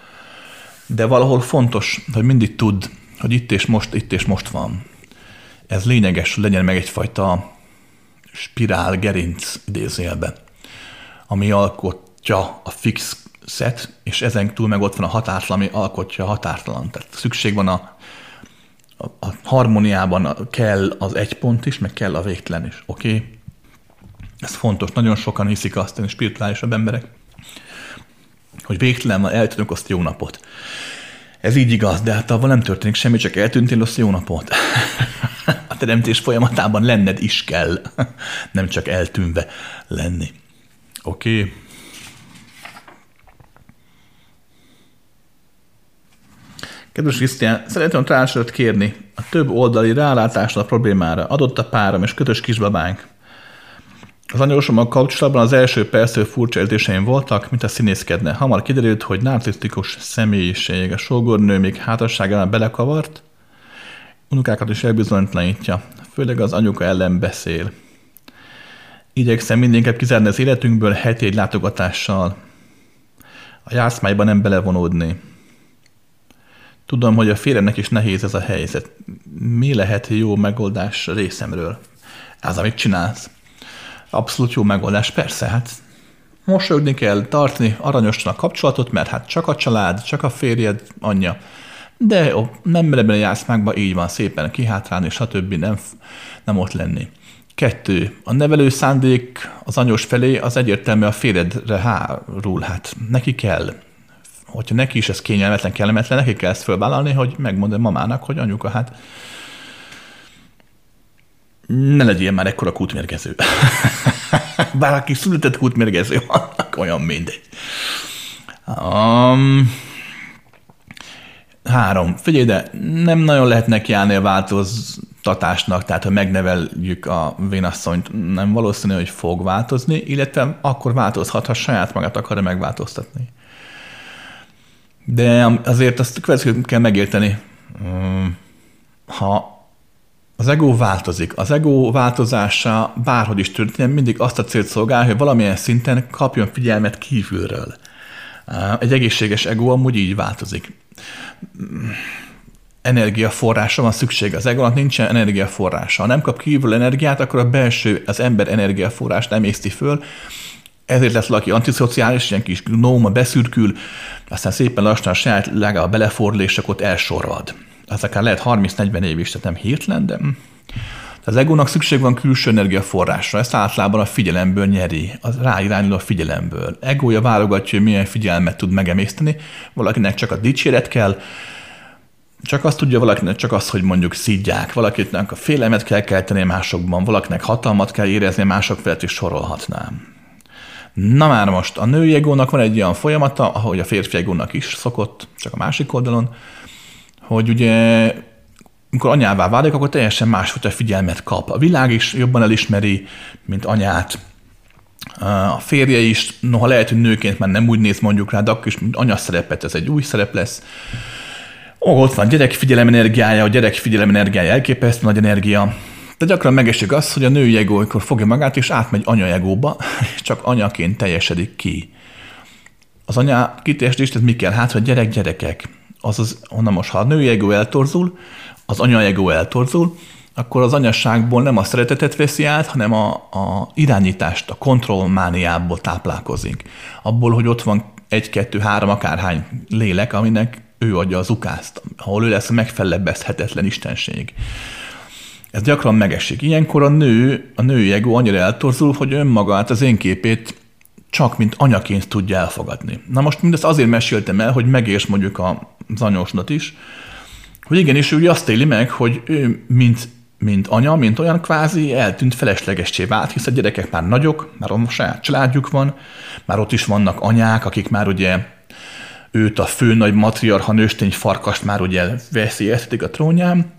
De valahol fontos, hogy mindig tudd, hogy itt és most, itt és most van. Ez lényeges, hogy legyen meg egyfajta spirál gerinc idézélbe, ami alkotja a fix set, és ezen túl meg ott van a határtalan, ami alkotja a határtalan. Tehát szükség van a, a, harmóniában kell az egy pont is, meg kell a végtelen is. Oké? Okay? Ez fontos. Nagyon sokan hiszik azt, hogy spirituálisabb emberek, hogy végtelen van, eltűnök azt jó napot. Ez így igaz, de hát abban nem történik semmi, csak eltűntél azt jó napot. a teremtés folyamatában lenned is kell, nem csak eltűnve lenni. Oké? Okay? Kedves Krisztián, szeretném társadalmat kérni a több oldali rálátásra a problémára. Adott a párom és kötös kisbabánk. Az anyósommal kapcsolatban az első perctől furcsa érzéseim voltak, mint a színészkedne. Hamar kiderült, hogy narcisztikus személyiség. A sógornő még hátasságában belekavart, unokákat is elbizonytalanítja, főleg az anyuka ellen beszél. Igyekszem mindenképp kizárni az életünkből heti egy látogatással. A játszmájban nem belevonódni. Tudom, hogy a féremnek is nehéz ez a helyzet. Mi lehet jó megoldás részemről? Ez, amit csinálsz. Abszolút jó megoldás, persze, hát mosolyogni kell, tartani aranyosan a kapcsolatot, mert hát csak a család, csak a férjed, anyja. De jó, nem ebben a játszmákban így van szépen kihátrálni, stb. Nem, nem ott lenni. Kettő. A nevelő szándék az anyós felé az egyértelmű a férjedre hárul. Hát neki kell hogyha neki is ez kényelmetlen, kellemetlen, neki kell ezt fölvállalni, hogy megmondja mamának, hogy anyuka, hát ne legyél már ekkora kútmérgező. Bár aki született kútmérgező, annak olyan mindegy. Um, három. Figyelj, de nem nagyon lehet nekiállni a változtatásnak, tehát ha megneveljük a vénasszonyt, nem valószínű, hogy fog változni, illetve akkor változhat, ha saját magát akarja megváltoztatni. De azért azt következőt kell megérteni. Ha az ego változik, az ego változása bárhogy is történjen, mindig azt a célt szolgál, hogy valamilyen szinten kapjon figyelmet kívülről. Egy egészséges ego amúgy így változik. Energiaforrása van szükség. Az egónak nincsen energiaforrása. Ha nem kap kívül energiát, akkor a belső, az ember energiaforrást nem észti föl, ezért lesz valaki antiszociális, ilyen kis gnóma beszürkül, aztán szépen lassan a saját legalább belefordul, és akkor ott elsorvad. Ez akár lehet 30-40 év is, tehát nem hirtelen, de az egónak szükség van külső energiaforrásra, ezt általában a figyelemből nyeri, az ráirányuló a figyelemből. Egója válogatja, hogy milyen figyelmet tud megemészteni, valakinek csak a dicséret kell, csak azt tudja valakinek csak az, hogy mondjuk szidják, valakinek a félelmet kell kelteni másokban, valakinek hatalmat kell érezni mások felett is sorolhatnám. Na már most, a női egónak van egy olyan folyamata, ahogy a férfi egónak is szokott, csak a másik oldalon, hogy ugye amikor anyává válik, akkor teljesen másfajta figyelmet kap. A világ is jobban elismeri, mint anyát. A férje is, noha lehet, hogy nőként már nem úgy néz mondjuk rá, de akkor is anya szerepet, ez egy új szerep lesz. Ó, ott van gyerekfigyelem energiája, a gyerekfigyelem energiája elképesztő nagy energia. De gyakran megesik az, hogy a női ego, amikor fogja magát, és átmegy anya egóba, és csak anyaként teljesedik ki. Az anya kiteljesedést, ez mi kell? Hát, hogy gyerek, gyerekek. Azaz, onnan most, ha a női ego eltorzul, az anya ego eltorzul, akkor az anyasságból nem a szeretetet veszi át, hanem a, a irányítást, a kontrollmániából táplálkozik. Abból, hogy ott van egy, kettő, három, akárhány lélek, aminek ő adja az ukázt, ahol ő lesz a megfelebbezhetetlen istenség. Ez gyakran megesik. Ilyenkor a nő, a női ego annyira eltorzul, hogy önmagát, az én képét csak mint anyaként tudja elfogadni. Na most mindezt azért meséltem el, hogy megérts mondjuk az anyósnak is, hogy igenis ő azt éli meg, hogy ő mint, mint anya, mint olyan kvázi eltűnt feleslegessé vált, hisz a gyerekek már nagyok, már a saját családjuk van, már ott is vannak anyák, akik már ugye őt a fő nagy matriarcha nőstény farkast már ugye veszélyeztetik a trónján,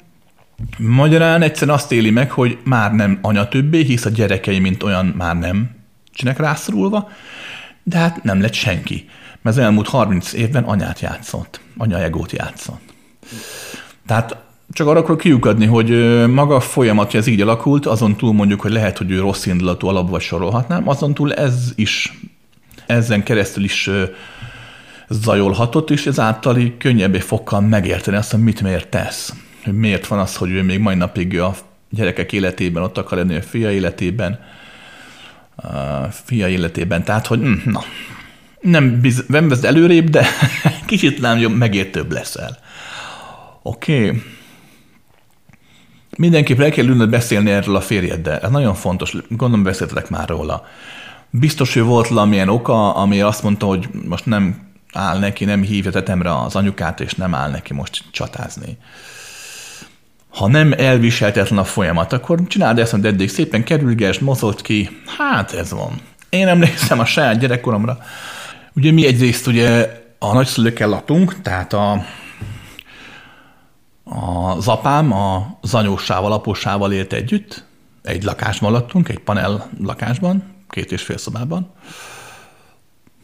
Magyarán egyszerűen azt éli meg, hogy már nem anya többé, hisz a gyerekei, mint olyan már nem csinek rászorulva, de hát nem lett senki. Mert az elmúlt 30 évben anyát játszott, anya egót játszott. Tehát Csak arra akarok kiukadni, hogy maga a folyamat, hogy ez így alakult, azon túl mondjuk, hogy lehet, hogy ő rossz indulatú alapba sorolhatnám, azon túl ez is, ezen keresztül is zajolhatott, és ezáltal így könnyebb fokkal megérteni azt, hogy mit miért tesz. Hogy miért van az, hogy ő még mai napig a gyerekek életében ott akar lenni, a fia életében, a fia életében. Tehát, hogy hm, na, nem, biz, nem vezd előrébb, de kicsit nem jobb, megértőbb leszel. Oké. Okay. Mindenképp el kell ülnöd beszélni erről a férjeddel. Ez nagyon fontos. Gondolom beszéltetek már róla. Biztos, hogy volt valamilyen oka, ami azt mondta, hogy most nem áll neki, nem hívja tetemre az anyukát, és nem áll neki most csatázni. Ha nem elviseltetlen a folyamat, akkor csináld ezt, hogy eddig szépen kerülges, mozogt ki. Hát ez van. Én emlékszem a saját gyerekkoromra. Ugye mi egyrészt ugye a nagyszülőkkel laktunk, tehát a, az apám az anyósával, aposával élt együtt, egy lakásban laktunk, egy panel lakásban, két és fél szobában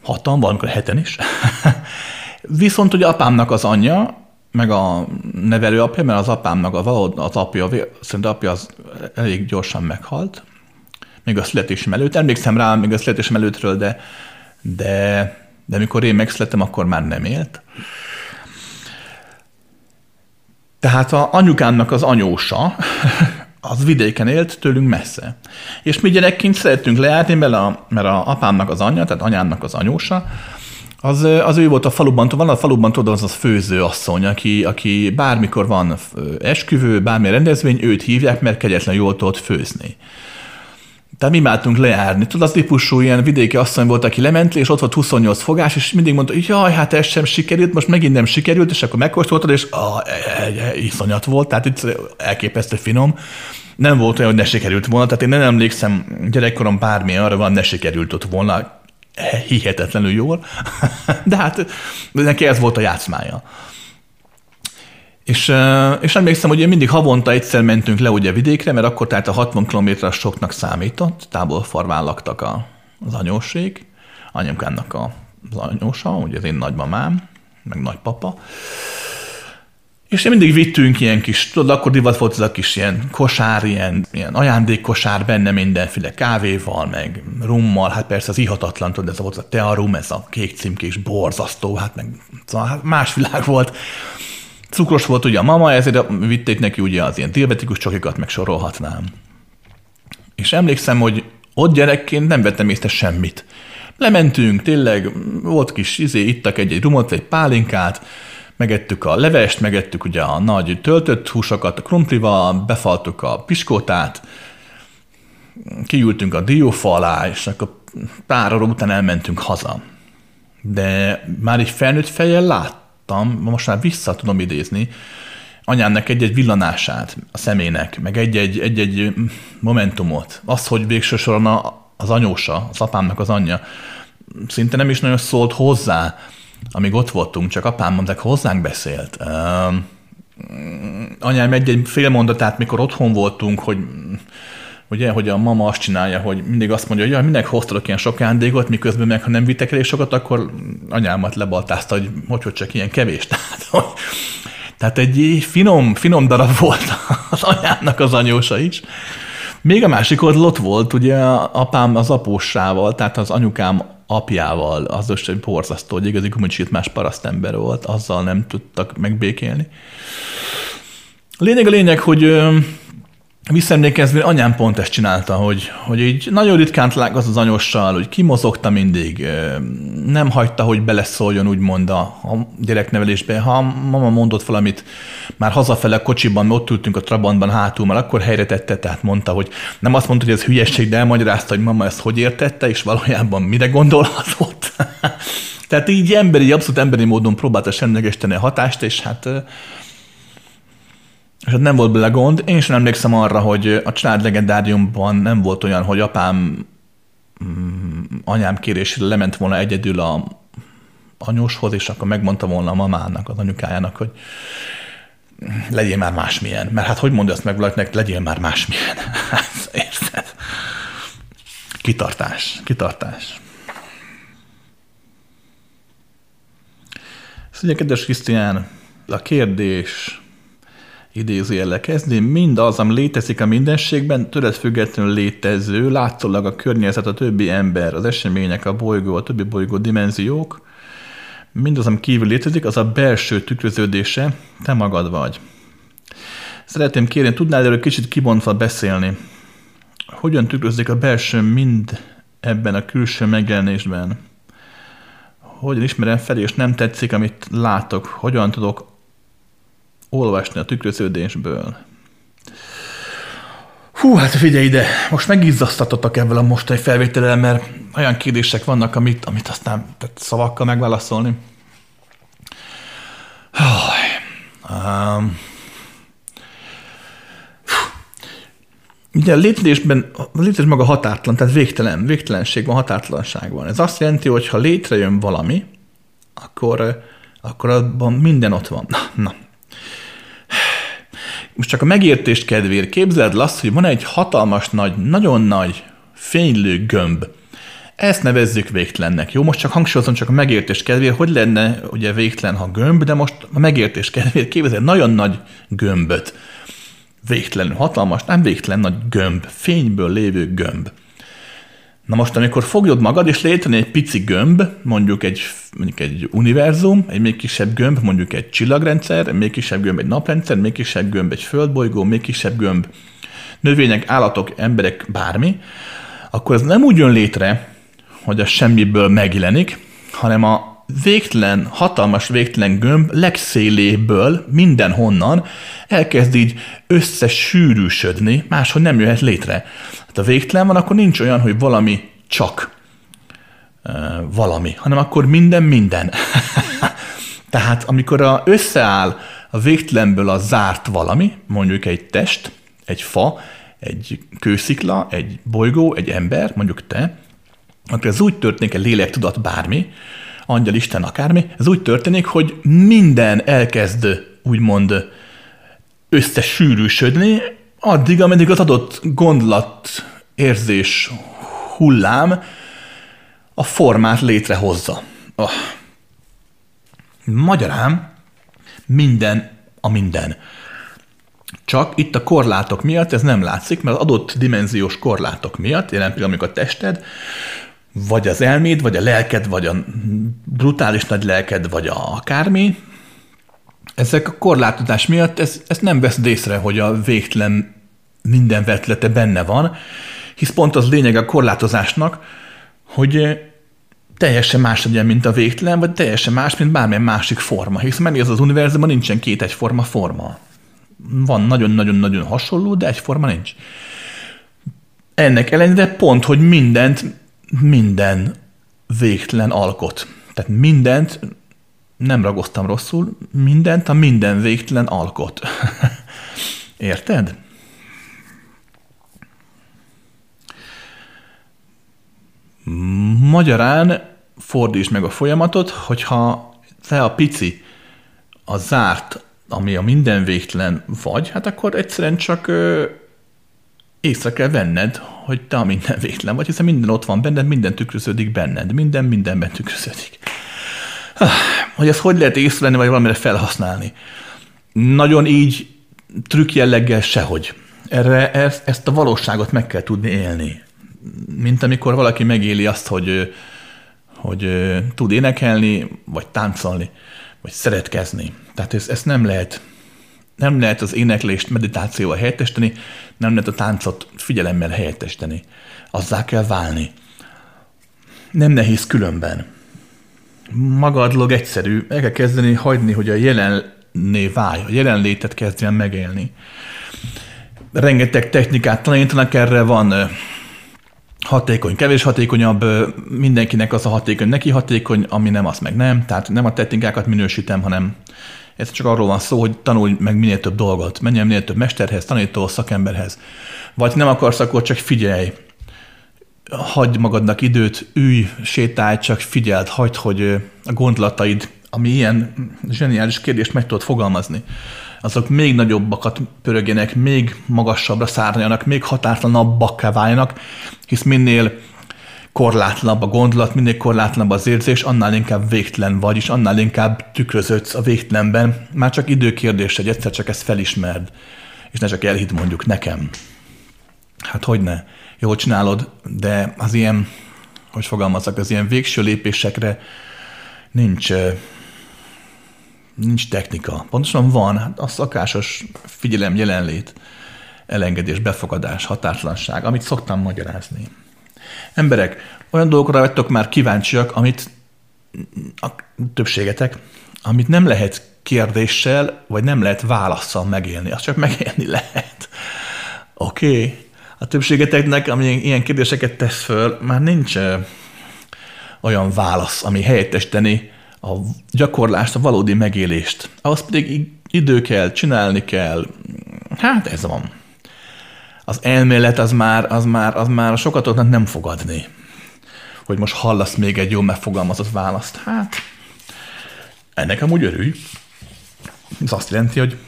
hatan, valamikor heten is. Viszont ugye apámnak az anyja, meg a nevelőapja, mert az apámnak a, az apja, szerintem apja az elég gyorsan meghalt, még a születésem előtt. Emlékszem rá még a születésem előttről, de, de, de amikor én megszülettem, akkor már nem élt. Tehát a anyukámnak az anyósa, az vidéken élt, tőlünk messze. És mi gyerekként szerettünk lejárni, mert a, mert a apámnak az anyja, tehát anyámnak az anyósa, az, az ő volt a faluban, van a faluban tudod, az az főző asszony, aki, aki bármikor van esküvő, bármilyen rendezvény, őt hívják, mert kegyetlen jól tudott főzni. Tehát mi imádtunk lejárni. Tudod, az típusú ilyen vidéki asszony volt, aki lement, és ott volt 28 fogás, és mindig mondta, hogy jaj, hát ez sem sikerült, most megint nem sikerült, és akkor megkóstoltad, és ah, iszonyat volt, tehát itt elképesztő finom. Nem volt olyan, hogy ne sikerült volna, tehát én nem emlékszem gyerekkorom bármi arra van, ne sikerült ott volna hihetetlenül jól, de hát neki ez volt a játszmája. És, és emlékszem, hogy én mindig havonta egyszer mentünk le ugye vidékre, mert akkor tehát a 60 km soknak számított, távolfarván laktak a, az anyóség, anyukámnak a, az anyósa, ugye az én nagymamám, meg nagypapa. És mindig vittünk ilyen kis, tudod, akkor divat volt ez a kis ilyen kosár, ilyen, ilyen ajándékkosár benne mindenféle kávéval, meg rummal, hát persze az ihatatlan, tudod, ez volt a tearum, ez a kék címkés borzasztó, hát meg szóval hát más világ volt. Cukros volt ugye a mama, ezért vitték neki ugye az ilyen diabetikus csokikat, meg sorolhatnám. És emlékszem, hogy ott gyerekként nem vettem észre semmit. Lementünk, tényleg volt kis izé, ittak egy-egy rumot, egy pálinkát, megettük a levest, megettük ugye a nagy töltött húsokat a krumplival, befaltuk a piskótát, kiültünk a diófa alá, és akkor pár óra után elmentünk haza. De már egy felnőtt fejjel lát, láttam, most már vissza tudom idézni, anyámnak egy-egy villanását a szemének, meg egy-egy, egy-egy momentumot. Az, hogy végső soron az anyósa, az apámnak az anyja, szinte nem is nagyon szólt hozzá, amíg ott voltunk, csak apám mondták, hozzánk beszélt. Uh, anyám egy-egy fél mondatát, mikor otthon voltunk, hogy ugye, hogy a mama azt csinálja, hogy mindig azt mondja, hogy ja, minek hoztalak ilyen sok ajándékot, miközben meg ha nem vittek elég sokat, akkor anyámat lebaltázta, hogy hogy, hogy csak ilyen kevés. Tehát, hogy, tehát egy finom, finom darab volt az anyámnak az anyósa is. Még a másik oldal ott volt, ugye apám az apósával, tehát az anyukám apjával, az is egy borzasztó, hogy igazi más parasztember volt, azzal nem tudtak megbékélni. Lényeg a lényeg, hogy visszaemlékezve anyám pont ezt csinálta, hogy, hogy így nagyon ritkán találkozott az anyossal, hogy kimozogta mindig, nem hagyta, hogy beleszóljon úgymond a, a gyereknevelésbe. Ha mama mondott valamit, már hazafele kocsiban, ott ültünk a Trabantban hátul, már akkor helyre tette, tehát mondta, hogy nem azt mondta, hogy ez hülyeség, de elmagyarázta, hogy mama ezt hogy értette, és valójában mire gondolhatott. tehát így emberi, abszolút emberi módon próbálta semlegesíteni a hatást, és hát és ott nem volt bele gond. Én sem emlékszem arra, hogy a család legendáriumban nem volt olyan, hogy apám mm, anyám kérésére lement volna egyedül a anyóshoz, és akkor megmondta volna a mamának, az anyukájának, hogy legyél már másmilyen. Mert hát hogy mondja azt meg valakinek, legyél már másmilyen. Hát, érted? Kitartás, kitartás. Szóval, kedves Krisztián, a kérdés, idézőjellel kezdni, mindaz, ami létezik a mindenségben, tőled függetlenül létező, látszólag a környezet, a többi ember, az események, a bolygó, a többi bolygó dimenziók, mindaz, ami kívül létezik, az a belső tükröződése, te magad vagy. Szeretném kérni, tudnál erről kicsit kibontva beszélni? Hogyan tükrözik a belső mind ebben a külső megjelenésben? Hogyan ismerem fel, és nem tetszik, amit látok? Hogyan tudok olvasni a tükröződésből? Hú, hát figyelj ide, most megizzasztatottak ebből a mostani felvétellel, mert olyan kérdések vannak, amit, amit aztán tehát szavakkal megválaszolni. Um, Ugye a létezésben, a létezés maga határtlan, tehát végtelen, végtelenség van, határtlanság van. Ez azt jelenti, hogy ha létrejön valami, akkor, akkor abban minden ott van. Na, na. Most csak a megértés kedvéért képzeld azt, hogy van egy hatalmas nagy, nagyon nagy fénylő gömb. Ezt nevezzük végtelennek. Jó, most csak hangsúlyozom csak a megértés kedvéért, hogy lenne ugye végtelen, ha gömb, de most a megértés kedvéért képzeld egy nagyon nagy gömböt végtelenül hatalmas, nem végtelen nagy gömb, fényből lévő gömb. Na most, amikor fogod magad, és létrejön egy pici gömb, mondjuk egy, mondjuk egy univerzum, egy még kisebb gömb, mondjuk egy csillagrendszer, egy még kisebb gömb egy naprendszer, még kisebb gömb egy földbolygó, még kisebb gömb növények, állatok, emberek, bármi, akkor ez nem úgy jön létre, hogy a semmiből megjelenik, hanem a végtelen, hatalmas végtelen gömb legszéléből mindenhonnan elkezd így összesűrűsödni, máshogy nem jöhet létre. Hát a végtelen van, akkor nincs olyan, hogy valami csak valami, hanem akkor minden minden. Tehát amikor a, összeáll a végtelenből a zárt valami, mondjuk egy test, egy fa, egy kőszikla, egy bolygó, egy ember, mondjuk te, akkor ez úgy történik, egy lélek tudat bármi, angyal, Isten, akármi, ez úgy történik, hogy minden elkezd úgymond összesűrűsödni, addig, ameddig az adott gondolat, érzés, hullám a formát létrehozza. Oh. Magyarán minden a minden. Csak itt a korlátok miatt ez nem látszik, mert az adott dimenziós korlátok miatt, jelen pillanatban, a tested vagy az elméd, vagy a lelked, vagy a brutális nagy lelked, vagy a akármi, ezek a korlátozás miatt ez, ezt nem vesz észre, hogy a végtelen minden vetlete benne van, hisz pont az lényeg a korlátozásnak, hogy teljesen más legyen, mint a végtelen, vagy teljesen más, mint bármilyen másik forma. Hisz mert ez az univerzumban nincsen két egyforma forma. Van nagyon-nagyon-nagyon hasonló, de egyforma nincs. Ennek ellenére pont, hogy mindent minden végtelen alkot. Tehát mindent, nem ragoztam rosszul, mindent a minden végtelen alkot. Érted? Magyarán fordíts meg a folyamatot, hogyha te a pici, a zárt, ami a minden végtelen vagy, hát akkor egyszerűen csak észre kell venned, hogy te a minden végtelen vagy, hiszen minden ott van benned, minden tükröződik benned, minden mindenben tükröződik. Hogy ezt hogy lehet észrevenni, vagy valamire felhasználni? Nagyon így trükk jelleggel sehogy. Erre ezt, ezt a valóságot meg kell tudni élni. Mint amikor valaki megéli azt, hogy, hogy tud énekelni, vagy táncolni, vagy szeretkezni. Tehát ezt, ezt nem lehet nem lehet az éneklést meditációval helyettesteni, nem lehet a táncot figyelemmel helyettesteni. Azzá kell válni. Nem nehéz különben. Maga a dolog egyszerű. El kell kezdeni hagyni, hogy a jelenné válj, a jelenlétet kezdjen megélni. Rengeteg technikát tanítanak erre, van hatékony, kevés hatékonyabb, mindenkinek az a hatékony, neki hatékony, ami nem, az meg nem. Tehát nem a technikákat minősítem, hanem ez csak arról van szó, hogy tanulj meg minél több dolgot, menjen minél több mesterhez, tanító, szakemberhez. Vagy nem akarsz, akkor csak figyelj. Hagyj magadnak időt, ülj, sétálj, csak figyeld, hagyd, hogy a gondolataid, ami ilyen zseniális kérdést meg tudod fogalmazni, azok még nagyobbakat pörögjenek, még magasabbra szárnyaljanak, még határtlanabbakká váljanak, hisz minél korlátlabb a gondolat, minél korlátlabb az érzés, annál inkább végtelen vagy, és annál inkább tükröződsz a végtelenben. Már csak időkérdés, hogy egyszer csak ezt felismerd, és ne csak elhidd mondjuk nekem. Hát hogy ne? Jól csinálod, de az ilyen, hogy fogalmazok, az ilyen végső lépésekre nincs, nincs technika. Pontosan van hát a szakásos figyelem, jelenlét, elengedés, befogadás, határtlanság, amit szoktam magyarázni. Emberek, olyan dolgokra vagytok már kíváncsiak, amit a többségetek, amit nem lehet kérdéssel, vagy nem lehet válaszsal megélni. Azt csak megélni lehet. Oké? Okay. A többségeteknek, ami ilyen kérdéseket tesz föl, már nincs olyan válasz, ami helyettesíteni a gyakorlást, a valódi megélést. Ahhoz pedig idő kell, csinálni kell. Hát ez van. Az elmélet az már, az már, az már a sokatoknak nem fogadni. Hogy most hallasz még egy jó megfogalmazott választ. Hát, ennek amúgy örülj. Ez azt jelenti, hogy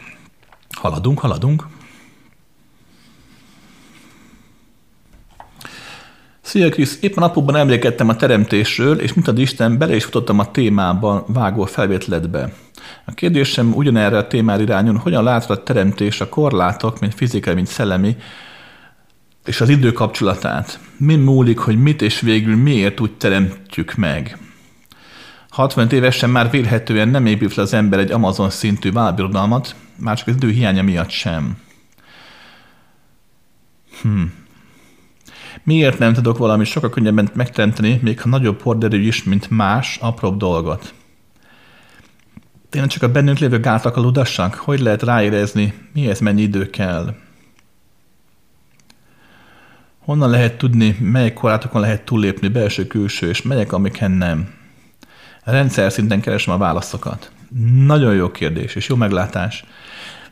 haladunk, haladunk. Szia Krisz, éppen napokban emlékeztem a teremtésről, és mint ad Isten, bele is futottam a témában vágó felvétletbe. A kérdésem ugyanerre a témára irányon, hogyan látod a teremtés a korlátok, mint fizikai, mint szellemi, és az idő kapcsolatát. Mi múlik, hogy mit és végül miért úgy teremtjük meg? 60 évesen már vélhetően nem épül fel az ember egy Amazon szintű válbirodalmat, már csak az idő hiánya miatt sem. Hm. Miért nem tudok valami sokkal könnyebben megteremteni, még ha nagyobb horderő is, mint más, apróbb dolgot? Tényleg csak a bennünk lévő gátak aludassak? Hogy lehet ráérezni, mihez mennyi idő kell? Honnan lehet tudni, melyik korlátokon lehet túllépni, belső-külső, és melyek, amiken nem? Rendszer szinten keresem a válaszokat. Nagyon jó kérdés, és jó meglátás.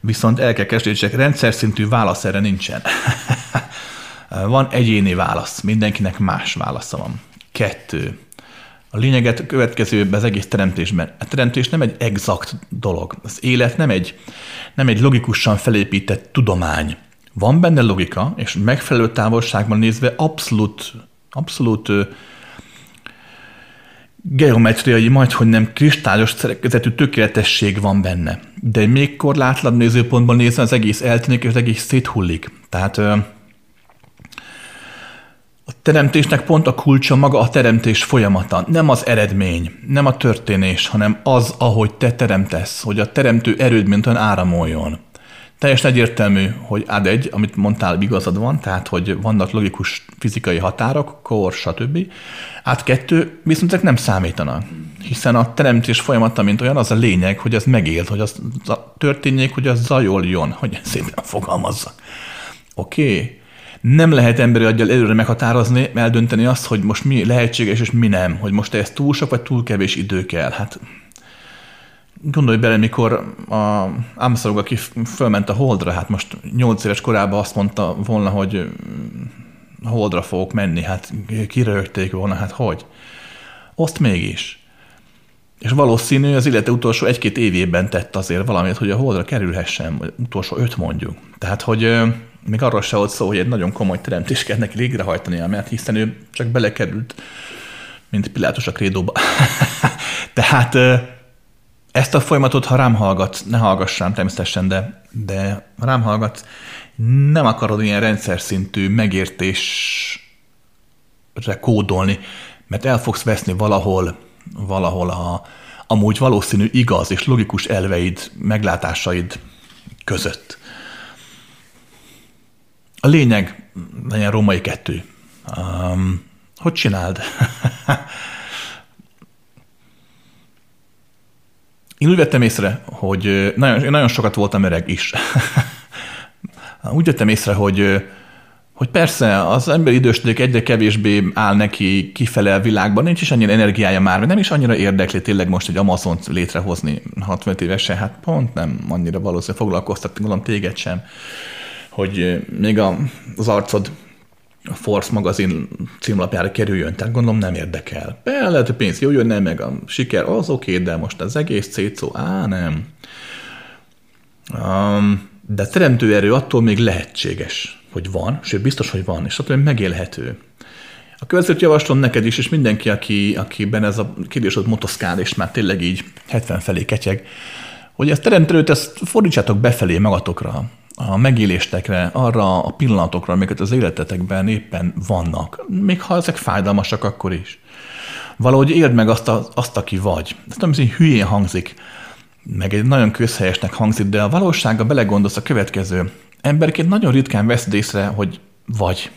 Viszont el kell kezdődjek, rendszer szintű válasz erre nincsen. van egyéni válasz, mindenkinek más válasza van. Kettő. A lényeget a következőben az egész teremtésben. A teremtés nem egy exakt dolog. Az élet nem egy, nem egy logikusan felépített tudomány. Van benne logika, és megfelelő távolságban nézve abszolút, abszolút geometriai, majd hogy nem kristályos szerkezetű tökéletesség van benne. De még korlátlan nézőpontban nézve az egész eltűnik, és az egész széthullik. Tehát a teremtésnek pont a kulcsa maga a teremtés folyamata, nem az eredmény, nem a történés, hanem az, ahogy te teremtesz, hogy a teremtő erőd mint olyan áramoljon. Teljesen egyértelmű, hogy ad egy, amit mondtál, igazad van, tehát, hogy vannak logikus fizikai határok, kor, stb. Át kettő, viszont ezek nem számítanak. Hiszen a teremtés folyamata, mint olyan, az a lényeg, hogy ez megélt, hogy az történjék, hogy az zajoljon, hogy szépen fogalmazza. Oké? Okay. Nem lehet emberi aggyal előre meghatározni, eldönteni azt, hogy most mi lehetséges és mi nem, hogy most ez túl sok vagy túl kevés idő kell. Hát gondolj bele, mikor a Armstrong, aki fölment a Holdra, hát most nyolc éves korában azt mondta volna, hogy Holdra fogok menni, hát kirögték volna, hát hogy? Azt mégis. És valószínű az illető utolsó egy-két évében tett azért valamit, hogy a Holdra kerülhessen, vagy utolsó öt mondjuk. Tehát, hogy még arról se volt szó, hogy egy nagyon komoly teremtés kell neki végrehajtania, mert hiszen ő csak belekerült, mint Pilátus a krédóba. Tehát ezt a folyamatot, ha rám hallgat, ne hallgassám természetesen, de, de ha rám hallgat, nem akarod ilyen rendszer szintű megértésre kódolni, mert el fogsz veszni valahol, valahol a, amúgy valószínű igaz és logikus elveid, meglátásaid között. A lényeg, legyen római kettő. Um, hogy csináld? Én úgy vettem észre, hogy nagyon, nagyon sokat voltam öreg is. úgy vettem észre, hogy hogy persze az ember idősödik egyre kevésbé áll neki kifele a világban, nincs is annyira energiája már, nem is annyira érdekli tényleg most egy amazon létrehozni 65 évesen, hát pont nem annyira valószínűleg foglalkoztatni, gondolom téged sem, hogy még az arcod a Force magazin címlapjára kerüljön, tehát gondolom nem érdekel. Be lehet, hogy pénz jó jönne, meg a siker az oké, de most az egész szétszó, á nem. Um, de teremtő erő attól még lehetséges, hogy van, sőt biztos, hogy van, és attól még megélhető. A következőt javaslom neked is, és mindenki, aki, akiben ez a kérdés ott motoszkál, és már tényleg így 70 felé ketyeg, hogy ezt teremtőt, ezt fordítsátok befelé magatokra, a megéléstekre, arra a pillanatokra, amiket az életetekben éppen vannak, még ha ezek fájdalmasak akkor is. Valahogy érd meg azt, a, azt aki vagy. Ez nem hogy hülyén hangzik, meg egy nagyon közhelyesnek hangzik, de a valósággal belegondolsz a következő. Emberként nagyon ritkán veszed észre, hogy vagy.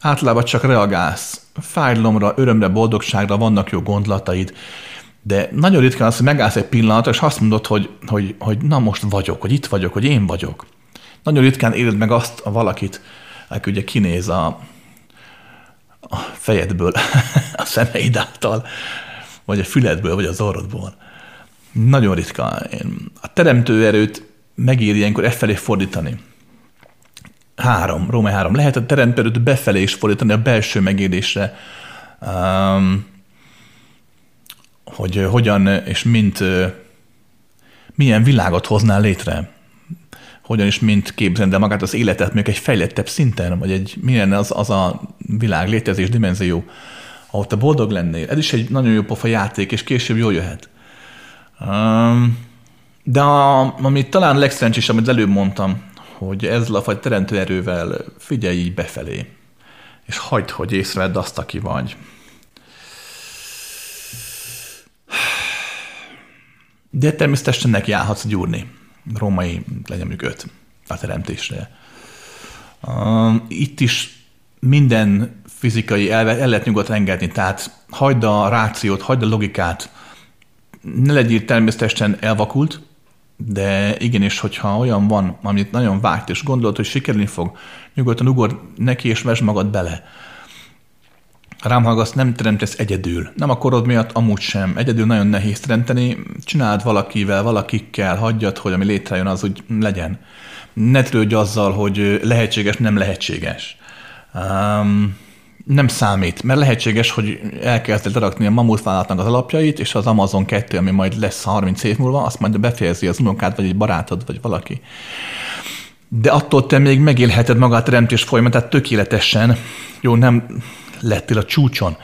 Általában csak reagálsz. Fájdalomra, örömre, boldogságra vannak jó gondolataid, de nagyon ritkán az, hogy megállsz egy pillanatra, és azt mondod, hogy, hogy, hogy na most vagyok, hogy itt vagyok, hogy én vagyok. Nagyon ritkán éled meg azt a valakit, aki ugye kinéz a, a fejedből, a szemeid által, vagy a füledből, vagy az orrodból. Nagyon ritka. A teremtő erőt megéri ilyenkor e felé fordítani. Három, Róma három. Lehet a teremtő erőt befelé is fordítani a belső megélésre. Um, hogy hogyan és mint milyen világot hoznál létre hogyan is mint képzeled el magát az életet, mondjuk egy fejlettebb szinten, vagy egy milyen az, az a világ létezés dimenzió, ahol te boldog lennél. Ez is egy nagyon jó pofa játék, és később jól jöhet. De a, amit talán legszerencsésebb, amit előbb mondtam, hogy ezzel a fajta teremtő erővel figyelj befelé, és hagyd, hogy észrevedd azt, aki vagy. De természetesen neki állhatsz gyúrni római, legyen mondjuk öt a teremtésre. Itt is minden fizikai elvet el lehet nyugodtan engedni, tehát hagyd a rációt, hagyd a logikát, ne legyél természetesen elvakult, de igenis, hogyha olyan van, amit nagyon vágt, és gondolod, hogy sikerülni fog, nyugodtan ugor neki, és vesd magad bele rám hallgatsz, nem teremtesz egyedül. Nem a korod miatt, amúgy sem. Egyedül nagyon nehéz teremteni. Csináld valakivel, valakikkel, hagyjad, hogy ami létrejön, az úgy legyen. Ne törődj azzal, hogy lehetséges, nem lehetséges. Um, nem számít, mert lehetséges, hogy elkezded rakni a mamutvállalatnak az alapjait, és az Amazon 2, ami majd lesz 30 év múlva, azt majd befejezi az unokád, vagy egy barátod, vagy valaki. De attól te még megélheted magát a teremtés folyamatát tökéletesen. Jó, nem lettél a csúcson,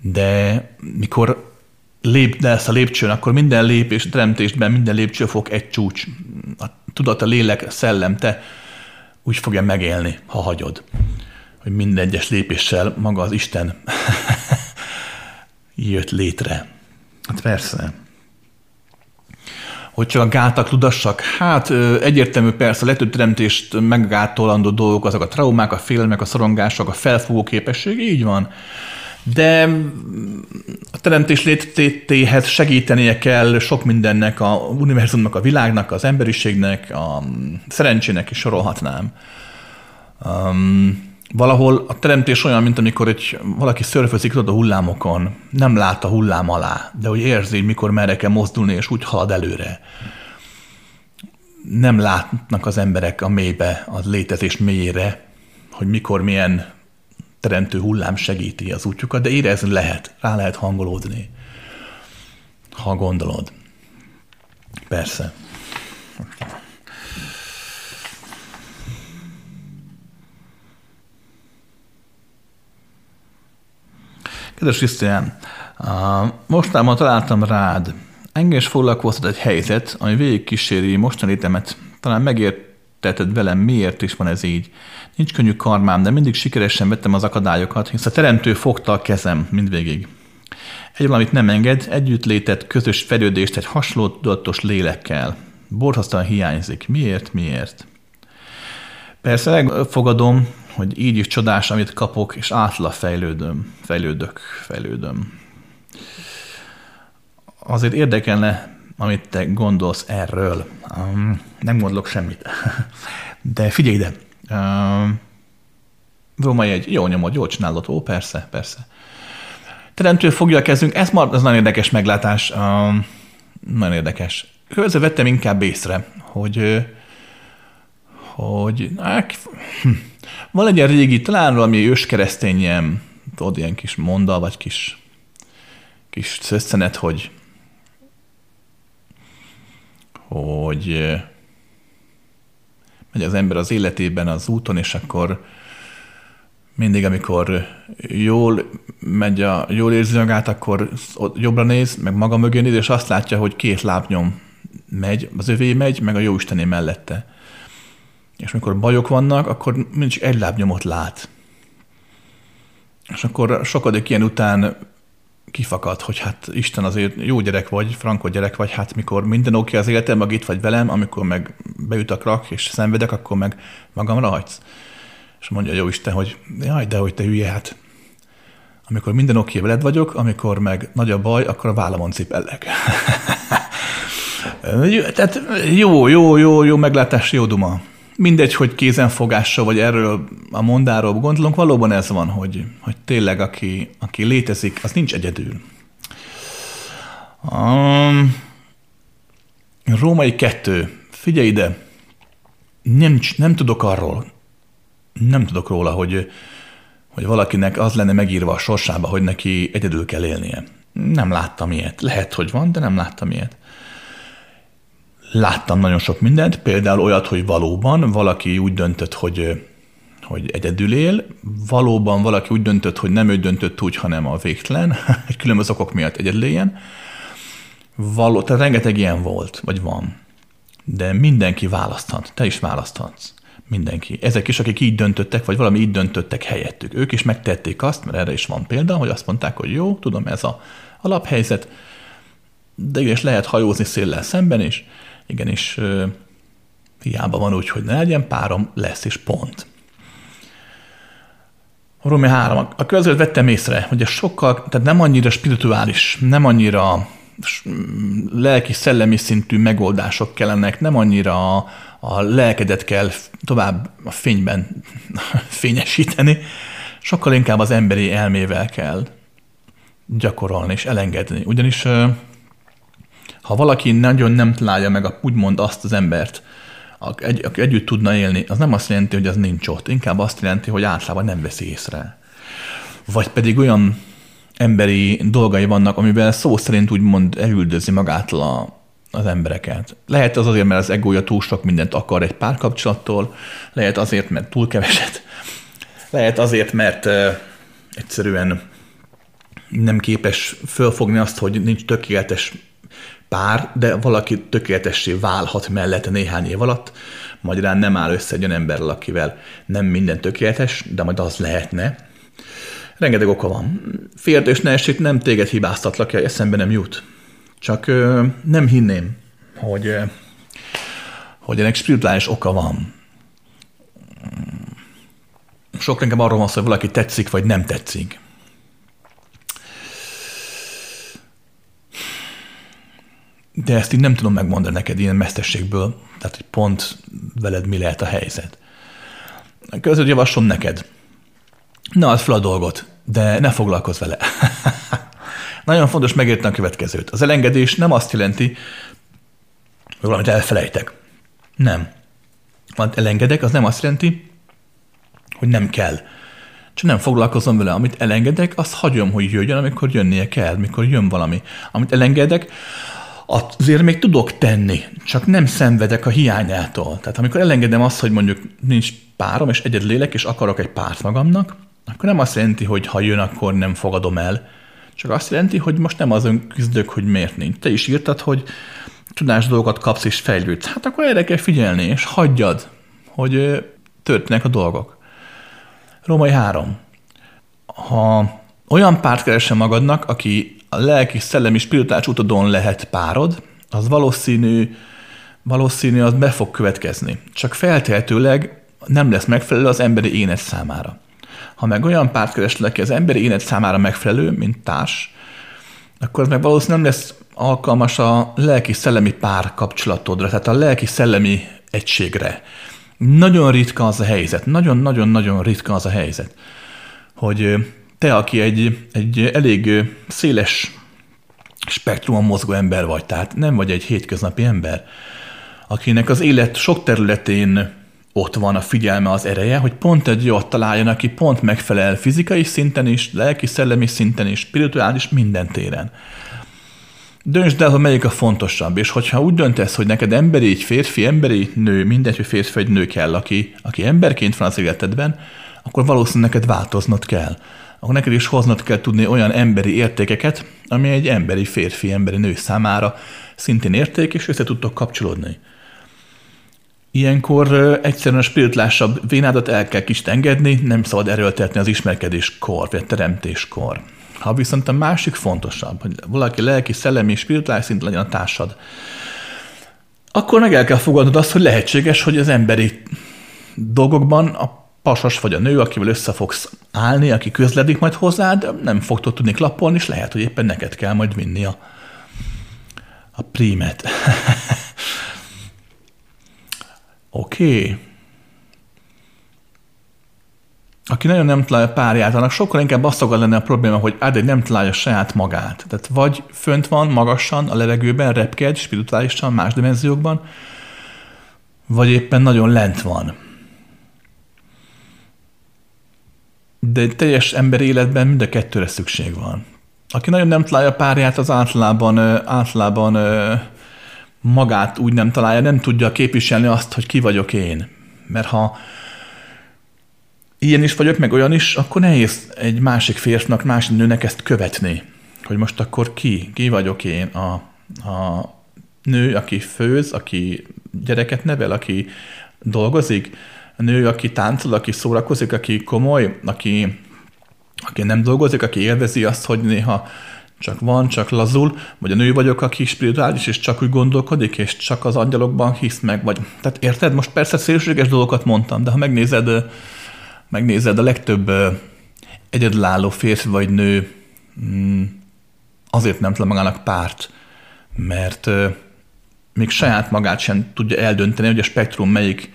de mikor lépsz a lépcsőn, akkor minden lépés teremtésben, minden lépcsőfok egy csúcs. A tudat, a lélek, a szellem, te úgy fogja megélni, ha hagyod, hogy minden egyes lépéssel maga az Isten jött létre. Hát persze. Hogy csak a gátak tudassak? Hát egyértelmű persze, a legtöbb teremtést meggátolandó dolgok, azok a traumák, a félelmek, a szorongások, a felfogó képesség, így van. De a teremtés létéhez segítenie kell sok mindennek, a univerzumnak, a világnak, az emberiségnek, a szerencsének is sorolhatnám. Um, valahol a teremtés olyan, mint amikor egy, valaki szörfözik a hullámokon, nem lát a hullám alá, de hogy érzi, mikor merre kell mozdulni, és úgy halad előre. Nem látnak az emberek a mélybe, a létezés mélyére, hogy mikor milyen teremtő hullám segíti az útjukat, de érezni lehet, rá lehet hangolódni, ha gondolod. Persze. Kedves Krisztián, mostában találtam rád. Engem is foglalkoztat egy helyzet, ami végig kíséri mostani létemet. Talán megérteted velem, miért is van ez így. Nincs könnyű karmám, de mindig sikeresen vettem az akadályokat, hisz a teremtő fogta a kezem mindvégig. Egy valamit nem enged, együttlétet, közös fejlődést egy hasonló tudatos lélekkel. Borzasztóan hiányzik. Miért? Miért? Persze elfogadom, hogy így is csodás, amit kapok, és átla fejlődöm, fejlődök, fejlődöm. Azért érdekelne, amit te gondolsz erről. Um, nem gondolok semmit. De figyelj ide. Um, Római egy jó nyomod, jól csinálod, ó, persze, persze. Teremtő fogja a kezünk, ez, már, ez nagyon érdekes meglátás, um, nagyon érdekes. Közben vettem inkább észre, hogy hogy hát, hm, van egy ilyen régi, talán valami őskeresztény ilyen, tudod, ilyen kis monda, vagy kis, kis szösszenet, hogy hogy megy az ember az életében az úton, és akkor mindig, amikor jól megy a, jól érzi magát, akkor jobbra néz, meg maga mögé néz, és azt látja, hogy két lábnyom megy, az övé megy, meg a jó Istené mellette. És amikor bajok vannak, akkor mindig egy lábnyomot lát. És akkor sokadik ilyen után kifakad, hogy hát Isten azért jó gyerek vagy, frankó gyerek vagy, hát mikor minden oké az életem, meg itt vagy velem, amikor meg beüt a krak és szenvedek, akkor meg magamra hagysz. És mondja jó Isten, hogy jaj, de hogy te hülye, hát amikor minden oké veled vagyok, amikor meg nagy a baj, akkor a vállamon cipellek. Tehát jó, jó, jó, jó meglátás, jó duma. Mindegy, hogy kézenfogással, vagy erről a mondáról gondolunk, valóban ez van, hogy, hogy tényleg aki, aki létezik, az nincs egyedül. Um, Római kettő. Figyelj ide, nem, nem tudok arról, nem tudok róla, hogy, hogy valakinek az lenne megírva a sorsába, hogy neki egyedül kell élnie. Nem láttam ilyet. Lehet, hogy van, de nem láttam ilyet. Láttam nagyon sok mindent, például olyat, hogy valóban valaki úgy döntött, hogy, hogy egyedül él, valóban valaki úgy döntött, hogy nem ő döntött úgy, hanem a végtelen, egy különböző okok miatt egyedül éljen. Való, tehát rengeteg ilyen volt, vagy van. De mindenki választhat, te is választhatsz. Mindenki. Ezek is, akik így döntöttek, vagy valami így döntöttek helyettük. Ők is megtették azt, mert erre is van példa, hogy azt mondták, hogy jó, tudom, ez a alaphelyzet, de igenis lehet hajózni széllel szemben is, igenis hiába van úgy, hogy ne legyen párom, lesz is pont. Rómi 3. A következőt vettem észre, hogy ez sokkal, tehát nem annyira spirituális, nem annyira lelki-szellemi szintű megoldások kellenek, nem annyira a, a lelkedet kell tovább a fényben fényesíteni, sokkal inkább az emberi elmével kell gyakorolni és elengedni. Ugyanis ha valaki nagyon nem találja meg a, úgymond azt az embert, aki együtt tudna élni, az nem azt jelenti, hogy az nincs ott. Inkább azt jelenti, hogy általában nem veszi észre. Vagy pedig olyan emberi dolgai vannak, amivel szó szerint úgymond elüldözi magától a, az embereket. Lehet az azért, mert az egója túl sok mindent akar egy párkapcsolattól, lehet azért, mert túl keveset, lehet azért, mert uh, egyszerűen nem képes fölfogni azt, hogy nincs tökéletes pár, de valaki tökéletessé válhat mellette néhány év alatt, magyarán nem áll össze egy olyan emberrel, akivel nem minden tökéletes, de majd az lehetne. Rengeteg oka van. Féltős ne esít, nem téged hibáztatlak, hogy eszembe nem jut. Csak ö, nem hinném, hogy, ö, hogy ennek spirituális oka van. Sok inkább arról van szó, hogy valaki tetszik, vagy nem tetszik. De ezt így nem tudom megmondani neked ilyen mesztességből, tehát hogy pont veled mi lehet a helyzet. Között javaslom neked. Na, az fel a dolgot, de ne foglalkozz vele. Nagyon fontos megérteni a következőt. Az elengedés nem azt jelenti, hogy valamit elfelejtek. Nem. Amit elengedek, az nem azt jelenti, hogy nem kell. Csak nem foglalkozom vele. Amit elengedek, azt hagyom, hogy jöjjön, amikor jönnie kell, mikor jön valami. Amit elengedek, azért még tudok tenni, csak nem szenvedek a hiányától. Tehát amikor elengedem azt, hogy mondjuk nincs párom, és egyedül lélek, és akarok egy párt magamnak, akkor nem azt jelenti, hogy ha jön, akkor nem fogadom el, csak azt jelenti, hogy most nem azon küzdök, hogy miért nincs. Te is írtad, hogy tudás dolgokat kapsz és fejlődsz. Hát akkor erre kell figyelni, és hagyjad, hogy történnek a dolgok. Római 3. Ha olyan párt keresel magadnak, aki a lelki, szellemi, spirituális utadon lehet párod, az valószínű, valószínű az be fog következni. Csak feltehetőleg nem lesz megfelelő az emberi énet számára. Ha meg olyan párt keresel, aki az emberi énet számára megfelelő, mint társ, akkor meg valószínűleg nem lesz alkalmas a lelki-szellemi pár kapcsolatodra, tehát a lelki-szellemi egységre. Nagyon ritka az a helyzet, nagyon-nagyon-nagyon ritka az a helyzet, hogy te, aki egy, egy elég széles spektrumon mozgó ember vagy, tehát nem vagy egy hétköznapi ember, akinek az élet sok területén ott van a figyelme, az ereje, hogy pont egy jót találjon, aki pont megfelel fizikai szinten is, lelki-szellemi szinten is, spirituális minden téren. Döntsd el, hogy melyik a fontosabb, és hogyha úgy döntesz, hogy neked emberi, egy férfi, emberi, nő, mindegy, hogy férfi vagy nő kell, aki, aki emberként van az életedben, akkor valószínűleg neked változnod kell. Akkor neked is hoznod kell tudni olyan emberi értékeket, ami egy emberi férfi, emberi nő számára szintén érték, és össze tudtok kapcsolódni. Ilyenkor egyszerűen a spiritulásabb vénádat el kell kis engedni, nem szabad erőltetni az ismerkedéskor, vagy a teremtéskor. Ha viszont a másik fontosabb, hogy valaki lelki, szellemi, spirituális szint legyen a társad, akkor meg el kell fogadnod azt, hogy lehetséges, hogy az emberi dolgokban a pasas vagy a nő, akivel össze fogsz állni, aki közledik majd hozzád, nem fogtok tudni klappolni, és lehet, hogy éppen neked kell majd vinni a, a prímet. Oké. Okay. Aki nagyon nem találja párját, annak sokkal inkább szokott lenne a probléma, hogy egy nem találja saját magát. Tehát vagy fönt van magasan a levegőben, repked, spirituálisan, más dimenziókban, vagy éppen nagyon lent van. De egy teljes ember életben mind a kettőre szükség van. Aki nagyon nem találja párját, az általában, általában magát úgy nem találja, nem tudja képviselni azt, hogy ki vagyok én. Mert ha ilyen is vagyok, meg olyan is, akkor nehéz egy másik férfnak, másik nőnek ezt követni. Hogy most akkor ki? Ki vagyok én? A, a nő, aki főz, aki gyereket nevel, aki dolgozik, nő, aki táncol, aki szórakozik, aki komoly, aki, aki nem dolgozik, aki élvezi azt, hogy néha csak van, csak lazul, vagy a nő vagyok, aki spirituális, és csak úgy gondolkodik, és csak az angyalokban hisz meg, vagy... Tehát érted? Most persze szélsőséges dolgokat mondtam, de ha megnézed, megnézed a legtöbb egyedülálló férfi vagy nő mm, azért nem tud magának párt, mert még saját magát sem tudja eldönteni, hogy a spektrum melyik,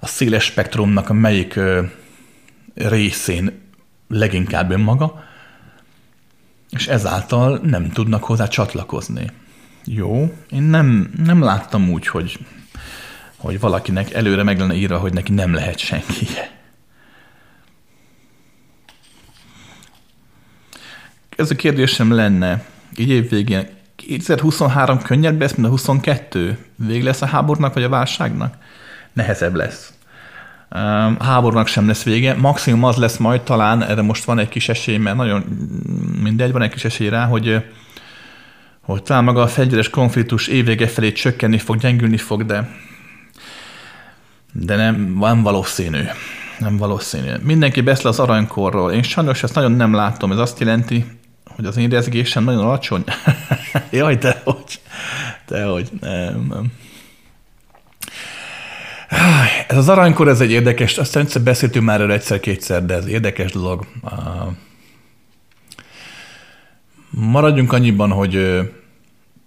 a széles spektrumnak a melyik részén leginkább önmaga, és ezáltal nem tudnak hozzá csatlakozni. Jó, én nem, nem láttam úgy, hogy, hogy valakinek előre meg lenne írva, hogy neki nem lehet senki. Ez a kérdésem lenne, így év végén, 2023 könnyebb lesz, mint a 22? Vég lesz a háborúnak vagy a válságnak? Nehezebb lesz. A háborúnak sem lesz vége. Maximum az lesz majd talán, erre most van egy kis esély, mert nagyon mindegy, van egy kis esély rá, hogy, hogy talán maga a fegyveres konfliktus évvége felé csökkenni fog, gyengülni fog, de, de nem, van valószínű. Nem valószínű. Mindenki beszél az aranykorról. Én sajnos ezt nagyon nem látom. Ez azt jelenti, hogy az én nagyon alacsony. Jaj, de hogy. De hogy. Nem, nem. Ez az aranykor, ez egy érdekes, azt egyszer beszéltünk már erről egyszer-kétszer, de ez érdekes dolog. Maradjunk annyiban, hogy,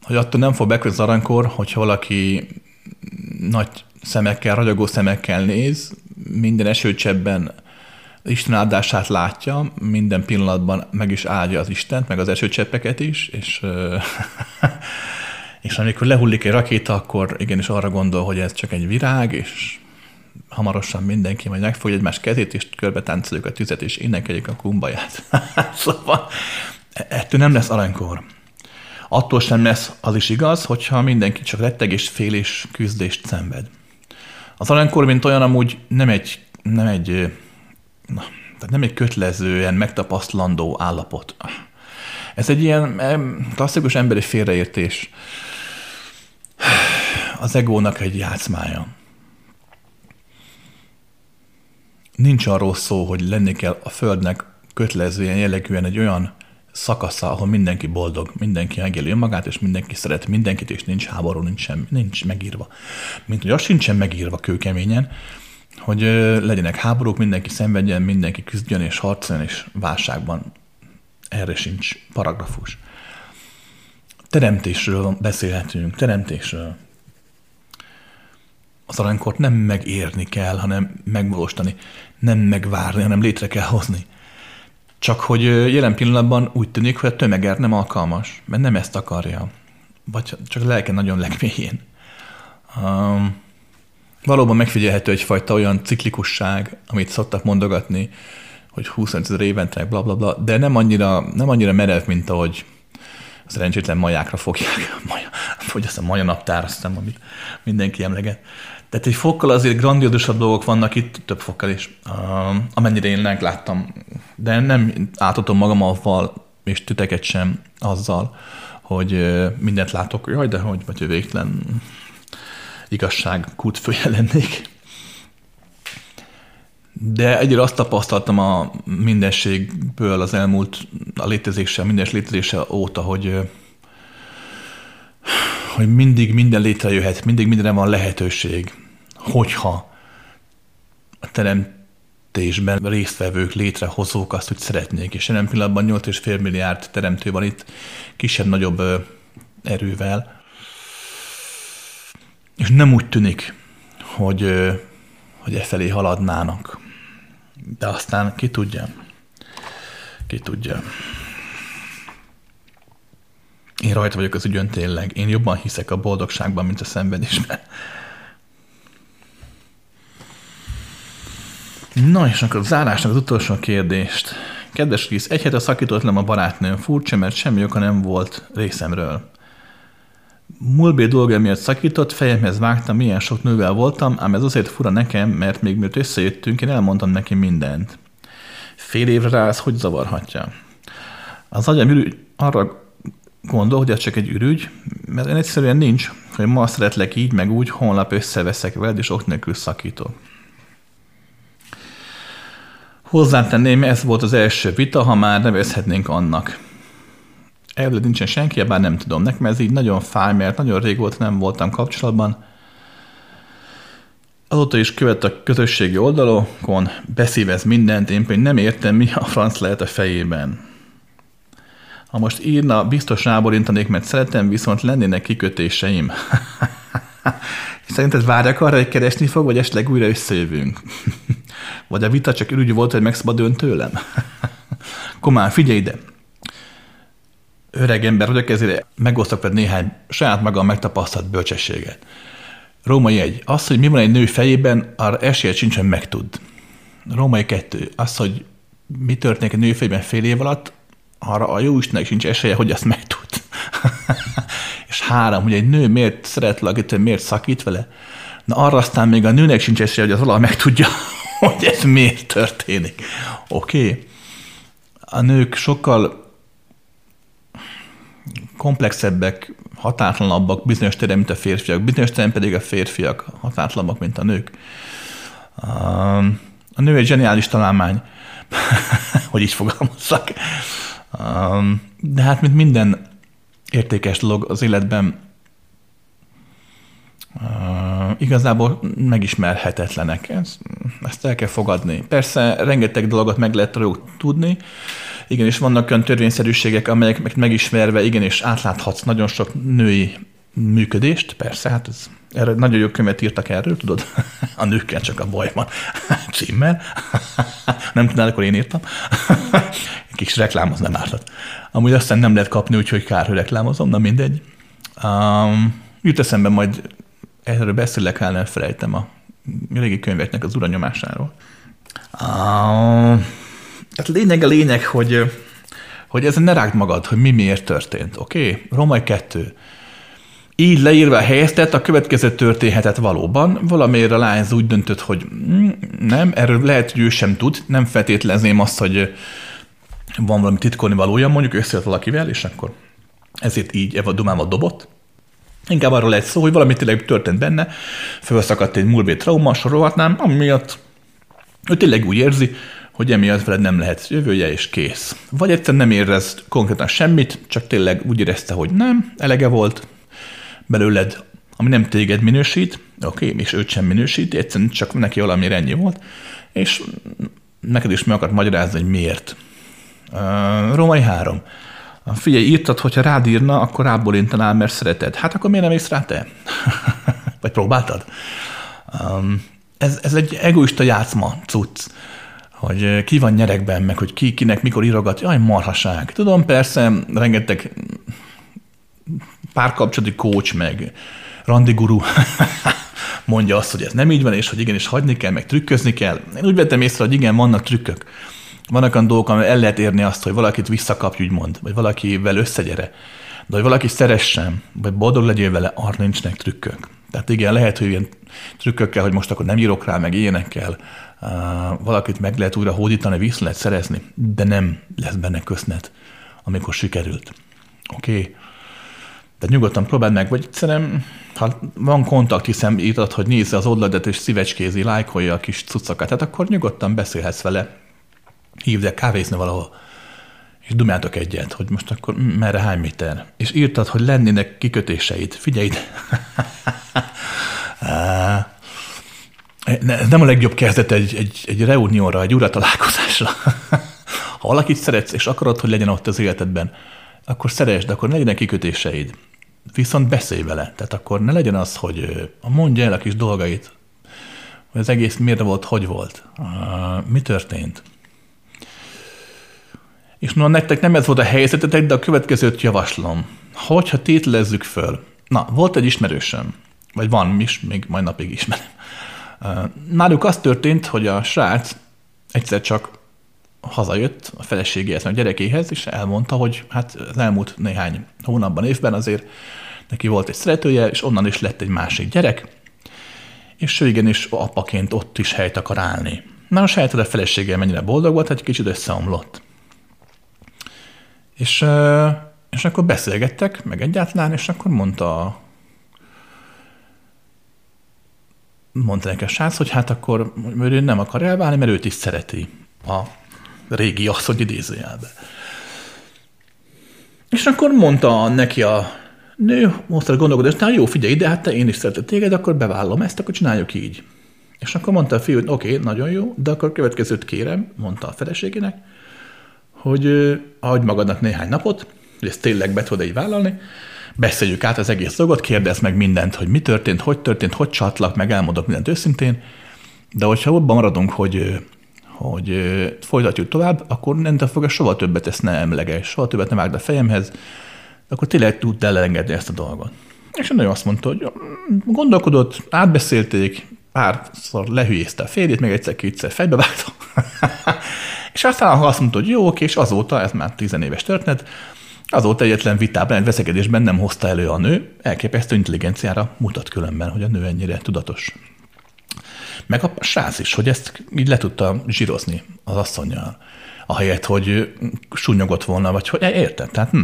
hogy attól nem fog beközni az aranykor, hogyha valaki nagy szemekkel, ragyogó szemekkel néz, minden esőcsebben Isten áldását látja, minden pillanatban meg is áldja az Istent, meg az esőcseppeket is, és És amikor lehullik egy rakéta, akkor igenis arra gondol, hogy ez csak egy virág, és hamarosan mindenki majd megfogja egymás kezét, és körbe táncoljuk a tüzet, és énekeljük a kumbaját. szóval ettől nem lesz aranykor. Attól sem lesz az is igaz, hogyha mindenki csak retteg és fél és küzdést szenved. Az aranykor, mint olyan, amúgy nem egy, nem egy, na, tehát nem egy kötelezően megtapasztalandó állapot. Ez egy ilyen klasszikus emberi félreértés az egónak egy játszmája. Nincs arról szó, hogy lenni kell a Földnek kötelezően jellegűen egy olyan szakasza, ahol mindenki boldog, mindenki megéli önmagát, és mindenki szeret mindenkit, és nincs háború, nincs, semmi, nincs megírva. Mint hogy az sincsen megírva kőkeményen, hogy legyenek háborúk, mindenki szenvedjen, mindenki küzdjön és harcoljon, és válságban. Erre sincs paragrafus. Teremtésről beszélhetünk, teremtésről az aranykort nem megérni kell, hanem megvalósítani, nem megvárni, hanem létre kell hozni. Csak hogy jelen pillanatban úgy tűnik, hogy a tömeger nem alkalmas, mert nem ezt akarja. Vagy csak a lelke nagyon legmélyén. Um, valóban megfigyelhető egyfajta olyan ciklikusság, amit szoktak mondogatni, hogy 25 ezer évente, bla, bla, bla, de nem annyira, nem annyira merev, mint ahogy a szerencsétlen majákra fogják, maja, vagy azt a maja naptár, azt amit mindenki emleget. Tehát egy fokkal azért grandiódusabb dolgok vannak itt, több fokkal is, amennyire én láttam. De nem átadom magam avval, és titeket sem azzal, hogy mindent látok, jaj, de hogy, vagy végtelen igazság kútfője lennék. De egyre azt tapasztaltam a mindenségből az elmúlt, a létezéssel, minden létezése óta, hogy, hogy mindig minden létrejöhet, mindig mindenre van lehetőség, hogyha a teremtésben résztvevők, létrehozók azt, hogy szeretnék. És jelen pillanatban 8,5 milliárd teremtő van itt, kisebb-nagyobb erővel. És nem úgy tűnik, hogy, hogy e felé haladnának. De aztán ki tudja. Ki tudja. Én rajta vagyok az ügyön tényleg. Én jobban hiszek a boldogságban, mint a szenvedésben. Na, és akkor zárásnak az utolsó kérdést. Kedves Krisz, egy hete szakított le a barátnőm. Furcsa, mert semmi oka nem volt részemről. Múlbé dolga miatt szakított, fejemhez vágtam, milyen sok nővel voltam, ám ez azért fura nekem, mert még miért összejöttünk, én elmondtam neki mindent. Fél évre rá ez hogy zavarhatja? Az agyam ürügy, arra gondol, hogy ez csak egy ürügy, mert én egyszerűen nincs, hogy ma szeretlek így, meg úgy, holnap összeveszek veled, és ok nélkül szakítok. Hozzátenném, ez volt az első vita, ha már nevezhetnénk annak. Erről nincsen senki, bár nem tudom. Nekem ez így nagyon fáj, mert nagyon régóta nem voltam kapcsolatban. Azóta is követ a közösségi oldalokon, beszívez mindent, én pedig nem értem, mi a franc lehet a fejében. Ha most írna, biztos ráborintanék, mert szeretem, viszont lennének kikötéseim. Szerinted várjak arra, hogy keresni fog, vagy esetleg újra összejövünk? vagy a vita csak ürügy volt, hogy megszabad ön tőlem? Komán, figyelj ide! Öreg ember vagyok, ezért megosztok veled néhány saját magam megtapasztalt bölcsességet. Római egy. Az, hogy mi van egy nő fejében, arra esélye sincs, hogy megtud. Római kettő. Az, hogy mi történik egy nő fejében fél év alatt, arra a jó Istennek sincs esélye, hogy azt megtud. és három, hogy egy nő miért szeret valakit, miért szakít vele, na arra aztán még a nőnek sincs esélye, hogy az valaha megtudja, hogy ez miért történik. Oké? Okay? A nők sokkal komplexebbek, hatátlanabbak bizonyos terem, mint a férfiak, bizonyos terem pedig a férfiak hatátlanabbak, mint a nők. A nő egy zseniális találmány, hogy így fogalmazzak. De hát, mint minden értékes dolog az életben, igazából megismerhetetlenek. Ezt, ezt el kell fogadni. Persze rengeteg dolgot meg lehet róluk tudni, igen, és vannak olyan törvényszerűségek, amelyek megismerve, igen, és átláthatsz nagyon sok női működést, persze, hát ez, erre nagyon jó könyvet írtak erről, tudod? A nőkkel csak a baj van címmel. Nem tudnál, akkor én írtam. Kis reklám az nem ártat. Amúgy aztán nem lehet kapni, úgyhogy kár, hogy reklámozom, na mindegy. Um, jut eszembe majd erről beszélek, el nem felejtem a régi könyveknek az uranyomásáról. Um, tehát lényeg a lényeg, hogy, hogy ezen ne rágd magad, hogy mi miért történt, oké? Okay? Romai 2. Így leírva a helyzetet, a következő történhetett valóban. Valamiért a Lions úgy döntött, hogy mm, nem, erről lehet, hogy ő sem tud, nem feltételezném azt, hogy van valami titkolni valója, mondjuk összejött valakivel, és akkor ezért így Eva Dumába dobott. Inkább arról lehet szó, hogy valami tényleg történt benne, felszakadt egy múlbé trauma, sorolhatnám, ami miatt ő tényleg úgy érzi, hogy emiatt veled nem lehet jövője, és kész. Vagy egyszerűen nem érez konkrétan semmit, csak tényleg úgy érezte, hogy nem, elege volt belőled, ami nem téged minősít, oké, okay, és őt sem minősíti, egyszerűen csak neki valami ennyi volt, és neked is meg akart magyarázni, hogy miért. Uh, Római 3. Figyelj, írtad, hogyha rád írna, akkor rábólintanál, mert szereted. Hát akkor miért nem ész rá te? Vagy próbáltad? Um, ez, ez egy egoista játszma, cucc hogy ki van nyerekben, meg hogy ki, kinek mikor írogat, jaj, marhaság. Tudom, persze, rengeteg párkapcsolati coach, meg randiguru mondja azt, hogy ez nem így van, és hogy igenis hagyni kell, meg trükközni kell. Én úgy vettem észre, hogy igen, vannak trükkök. Vannak olyan dolgok, amivel el lehet érni azt, hogy valakit visszakapj, úgymond, vagy valakivel összegyere. De hogy valaki szeressen, vagy boldog legyél vele, arra nincsnek trükkök. Tehát igen, lehet, hogy ilyen trükkökkel, hogy most akkor nem írok rá, meg ilyenekkel, uh, valakit meg lehet újra hódítani, vissza lehet szerezni, de nem lesz benne kösznet, amikor sikerült. Oké? Okay? De nyugodtan próbáld meg, vagy egyszerűen, ha van kontakt, hiszen írtad, hogy nézze az oldaladat és szívecskézi, lájkolja a kis cuccokat, tehát akkor nyugodtan beszélhetsz vele, hívd el kávézni valahol, és dumáltok egyet, hogy most akkor merre hány méter. És írtad, hogy lennének kikötéseid. Figyelj ide! Ez nem a legjobb kezdet egy, egy, egy reunióra, egy ura találkozásra. ha valakit szeretsz, és akarod, hogy legyen ott az életedben, akkor szeresd, akkor legyenek kikötéseid. Viszont beszélj vele. Tehát akkor ne legyen az, hogy mondja el a kis dolgait, hogy az egész miért volt, hogy volt, mi történt. És no, nektek nem ez volt a helyzetetek, de a következőt javaslom. Hogyha tételezzük föl, na, volt egy ismerősöm, vagy van is, még majd napig ismerem. Náluk az történt, hogy a srác egyszer csak hazajött a feleségéhez, a gyerekéhez, és elmondta, hogy hát az elmúlt néhány hónapban, évben azért neki volt egy szeretője, és onnan is lett egy másik gyerek, és ő igenis apaként ott is helyt akar állni. Na, a saját a felesége mennyire boldog volt, egy kicsit összeomlott. És, és akkor beszélgettek, meg egyáltalán, és akkor mondta mondta neki a srác, hogy hát akkor ő nem akar elválni, mert őt is szereti a régi asszony idézőjelbe. És akkor mondta neki a nő, most gondolkodott, hogy jó, figyelj ide, hát te én is szeretek téged, akkor bevállom ezt, akkor csináljuk így. És akkor mondta a fiú, hogy oké, okay, nagyon jó, de akkor következőt kérem, mondta a feleségének, hogy adj magadnak néhány napot, hogy ezt tényleg be tudod így vállalni, beszéljük át az egész dolgot, kérdezz meg mindent, hogy mi történt, hogy történt, hogy csatlak, meg elmondok mindent őszintén, de hogyha abban maradunk, hogy, hogy folytatjuk tovább, akkor nem fogja soha többet ezt ne emleges, soha többet nem vágd a fejemhez, akkor tényleg tud elengedni ezt a dolgot. És nő azt mondta, hogy gondolkodott, átbeszélték, párszor lehülyézte a férjét, még egyszer-kétszer fejbe vágta. és aztán azt mondta, hogy jó, és azóta, ez már tizenéves történet, Azóta egyetlen vitában, egy veszekedésben nem hozta elő a nő, elképesztő intelligenciára mutat különben, hogy a nő ennyire tudatos. Meg a srác is, hogy ezt így le tudta zsírozni az asszonyjal, ahelyett, hogy súnyogott volna, vagy hogy érted? Tehát, hm.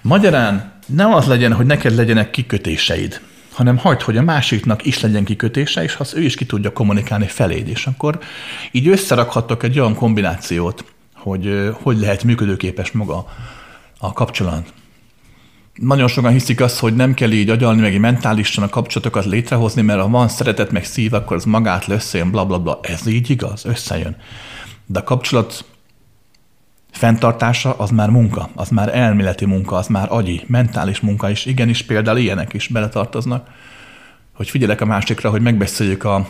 Magyarán nem az legyen, hogy neked legyenek kikötéseid, hanem hagyd, hogy a másiknak is legyen kikötése, és ha ő is ki tudja kommunikálni feléd, és akkor így összerakhattok egy olyan kombinációt, hogy hogy lehet működőképes maga a kapcsolat. Nagyon sokan hiszik azt, hogy nem kell így agyalni, meg így mentálisan a kapcsolatokat létrehozni, mert ha van szeretet, meg szív, akkor az magát összejön, bla, bla, bla. Ez így igaz, összejön. De a kapcsolat fenntartása az már munka, az már elméleti munka, az már agyi, mentális munka is. Igenis, például ilyenek is beletartoznak, hogy figyelek a másikra, hogy megbeszéljük a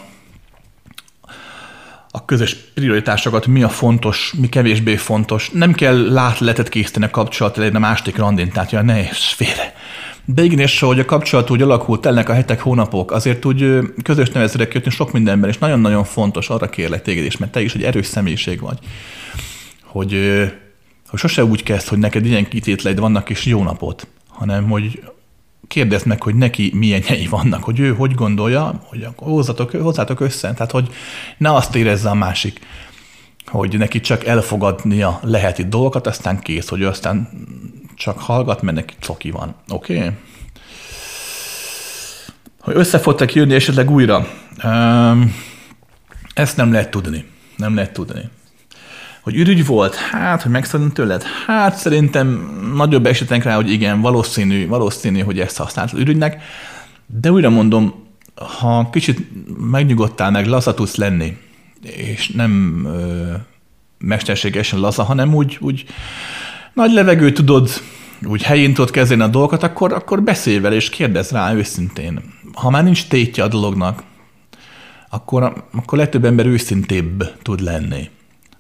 a közös prioritásokat, mi a fontos, mi kevésbé fontos. Nem kell látletet készíteni a kapcsolat elején a másik randin, tehát ja, ne és félre. De igenis, hogy a kapcsolat úgy alakult, telnek a hetek, hónapok, azért úgy közös nevezőre kötni sok mindenben, és nagyon-nagyon fontos, arra kérlek téged is, mert te is egy erős személyiség vagy, hogy, hogy sose úgy kezd, hogy neked ilyen kitétleid vannak, és jó napot, hanem hogy kérdezd meg, hogy neki milyen nyei vannak, hogy ő hogy gondolja, hogy hozzatok, hozzátok össze. Tehát, hogy ne azt érezze a másik, hogy neki csak elfogadnia lehet itt dolgokat, aztán kész, hogy ő aztán csak hallgat, mert neki coki van. Oké? Okay? Hogy össze fogtak jönni esetleg újra, ezt nem lehet tudni. Nem lehet tudni. Hogy ürügy volt? Hát, hogy megszabadulni tőled? Hát szerintem nagyobb esetenk rá, hogy igen, valószínű, valószínű, hogy ezt használt ürügynek. De újra mondom, ha kicsit megnyugodtál, meg laza tudsz lenni, és nem ö, mesterségesen laza, hanem úgy, úgy nagy levegő tudod, úgy helyén tudod kezdeni a dolgokat, akkor, akkor beszélj vele, és kérdezz rá őszintén. Ha már nincs tétje a dolognak, akkor, akkor legtöbb ember őszintébb tud lenni.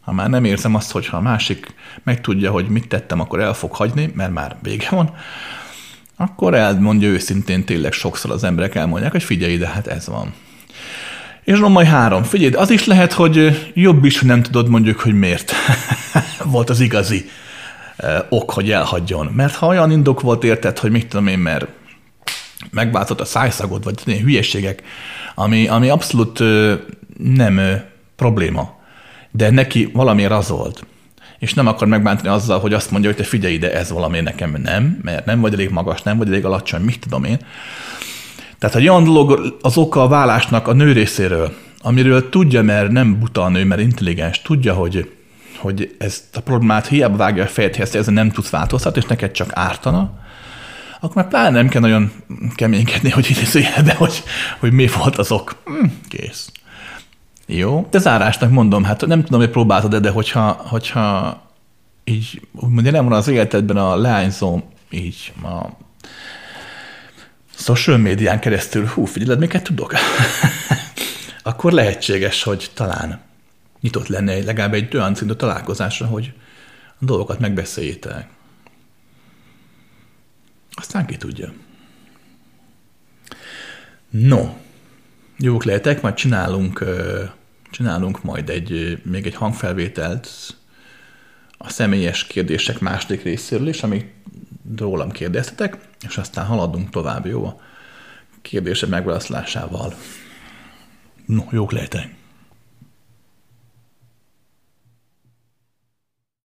Ha már nem érzem azt, hogy ha a másik megtudja, hogy mit tettem, akkor el fog hagyni, mert már vége van, akkor elmondja őszintén tényleg sokszor az emberek elmondják, hogy figyelj ide, hát ez van. És majd három. Figyelj, az is lehet, hogy jobb is, hogy nem tudod mondjuk, hogy miért volt az igazi ok, hogy elhagyjon. Mert ha olyan indok volt érted, hogy mit tudom én, mert megváltozott a szájszagod, vagy ilyen hülyeségek, ami, ami abszolút ö, nem ö, probléma. De neki valamiért az volt. És nem akar megbántani azzal, hogy azt mondja, hogy te figyelj ide, ez valami nekem nem, mert nem vagy elég magas, nem vagy elég alacsony, mit tudom én. Tehát egy olyan dolog az oka a vállásnak a nő részéről, amiről tudja, mert nem buta a nő, mert intelligens, tudja, hogy, hogy ezt a problémát hiába vágja a fejedhez, ezzel nem tudsz változtatni, és neked csak ártana, akkor már pláne nem kell nagyon keménykedni, hogy idézőjelbe, hogy, hogy mi volt az ok. Hm, kész. Jó, de zárásnak mondom, hát nem tudom, hogy próbáltad de hogyha, hogyha így, úgymond nem van az életedben a leányzó, így a social médián keresztül, hú, figyeled, miket tudok? akkor lehetséges, hogy talán nyitott lenne legalább egy olyan szintű találkozásra, hogy a dolgokat megbeszéljétek. Aztán ki tudja. No, jók lehetek, majd csinálunk, csinálunk majd egy, még egy hangfelvételt a személyes kérdések második részéről is, amit rólam kérdeztetek, és aztán haladunk tovább, jó? A kérdések megválaszolásával. No, jók lehetek.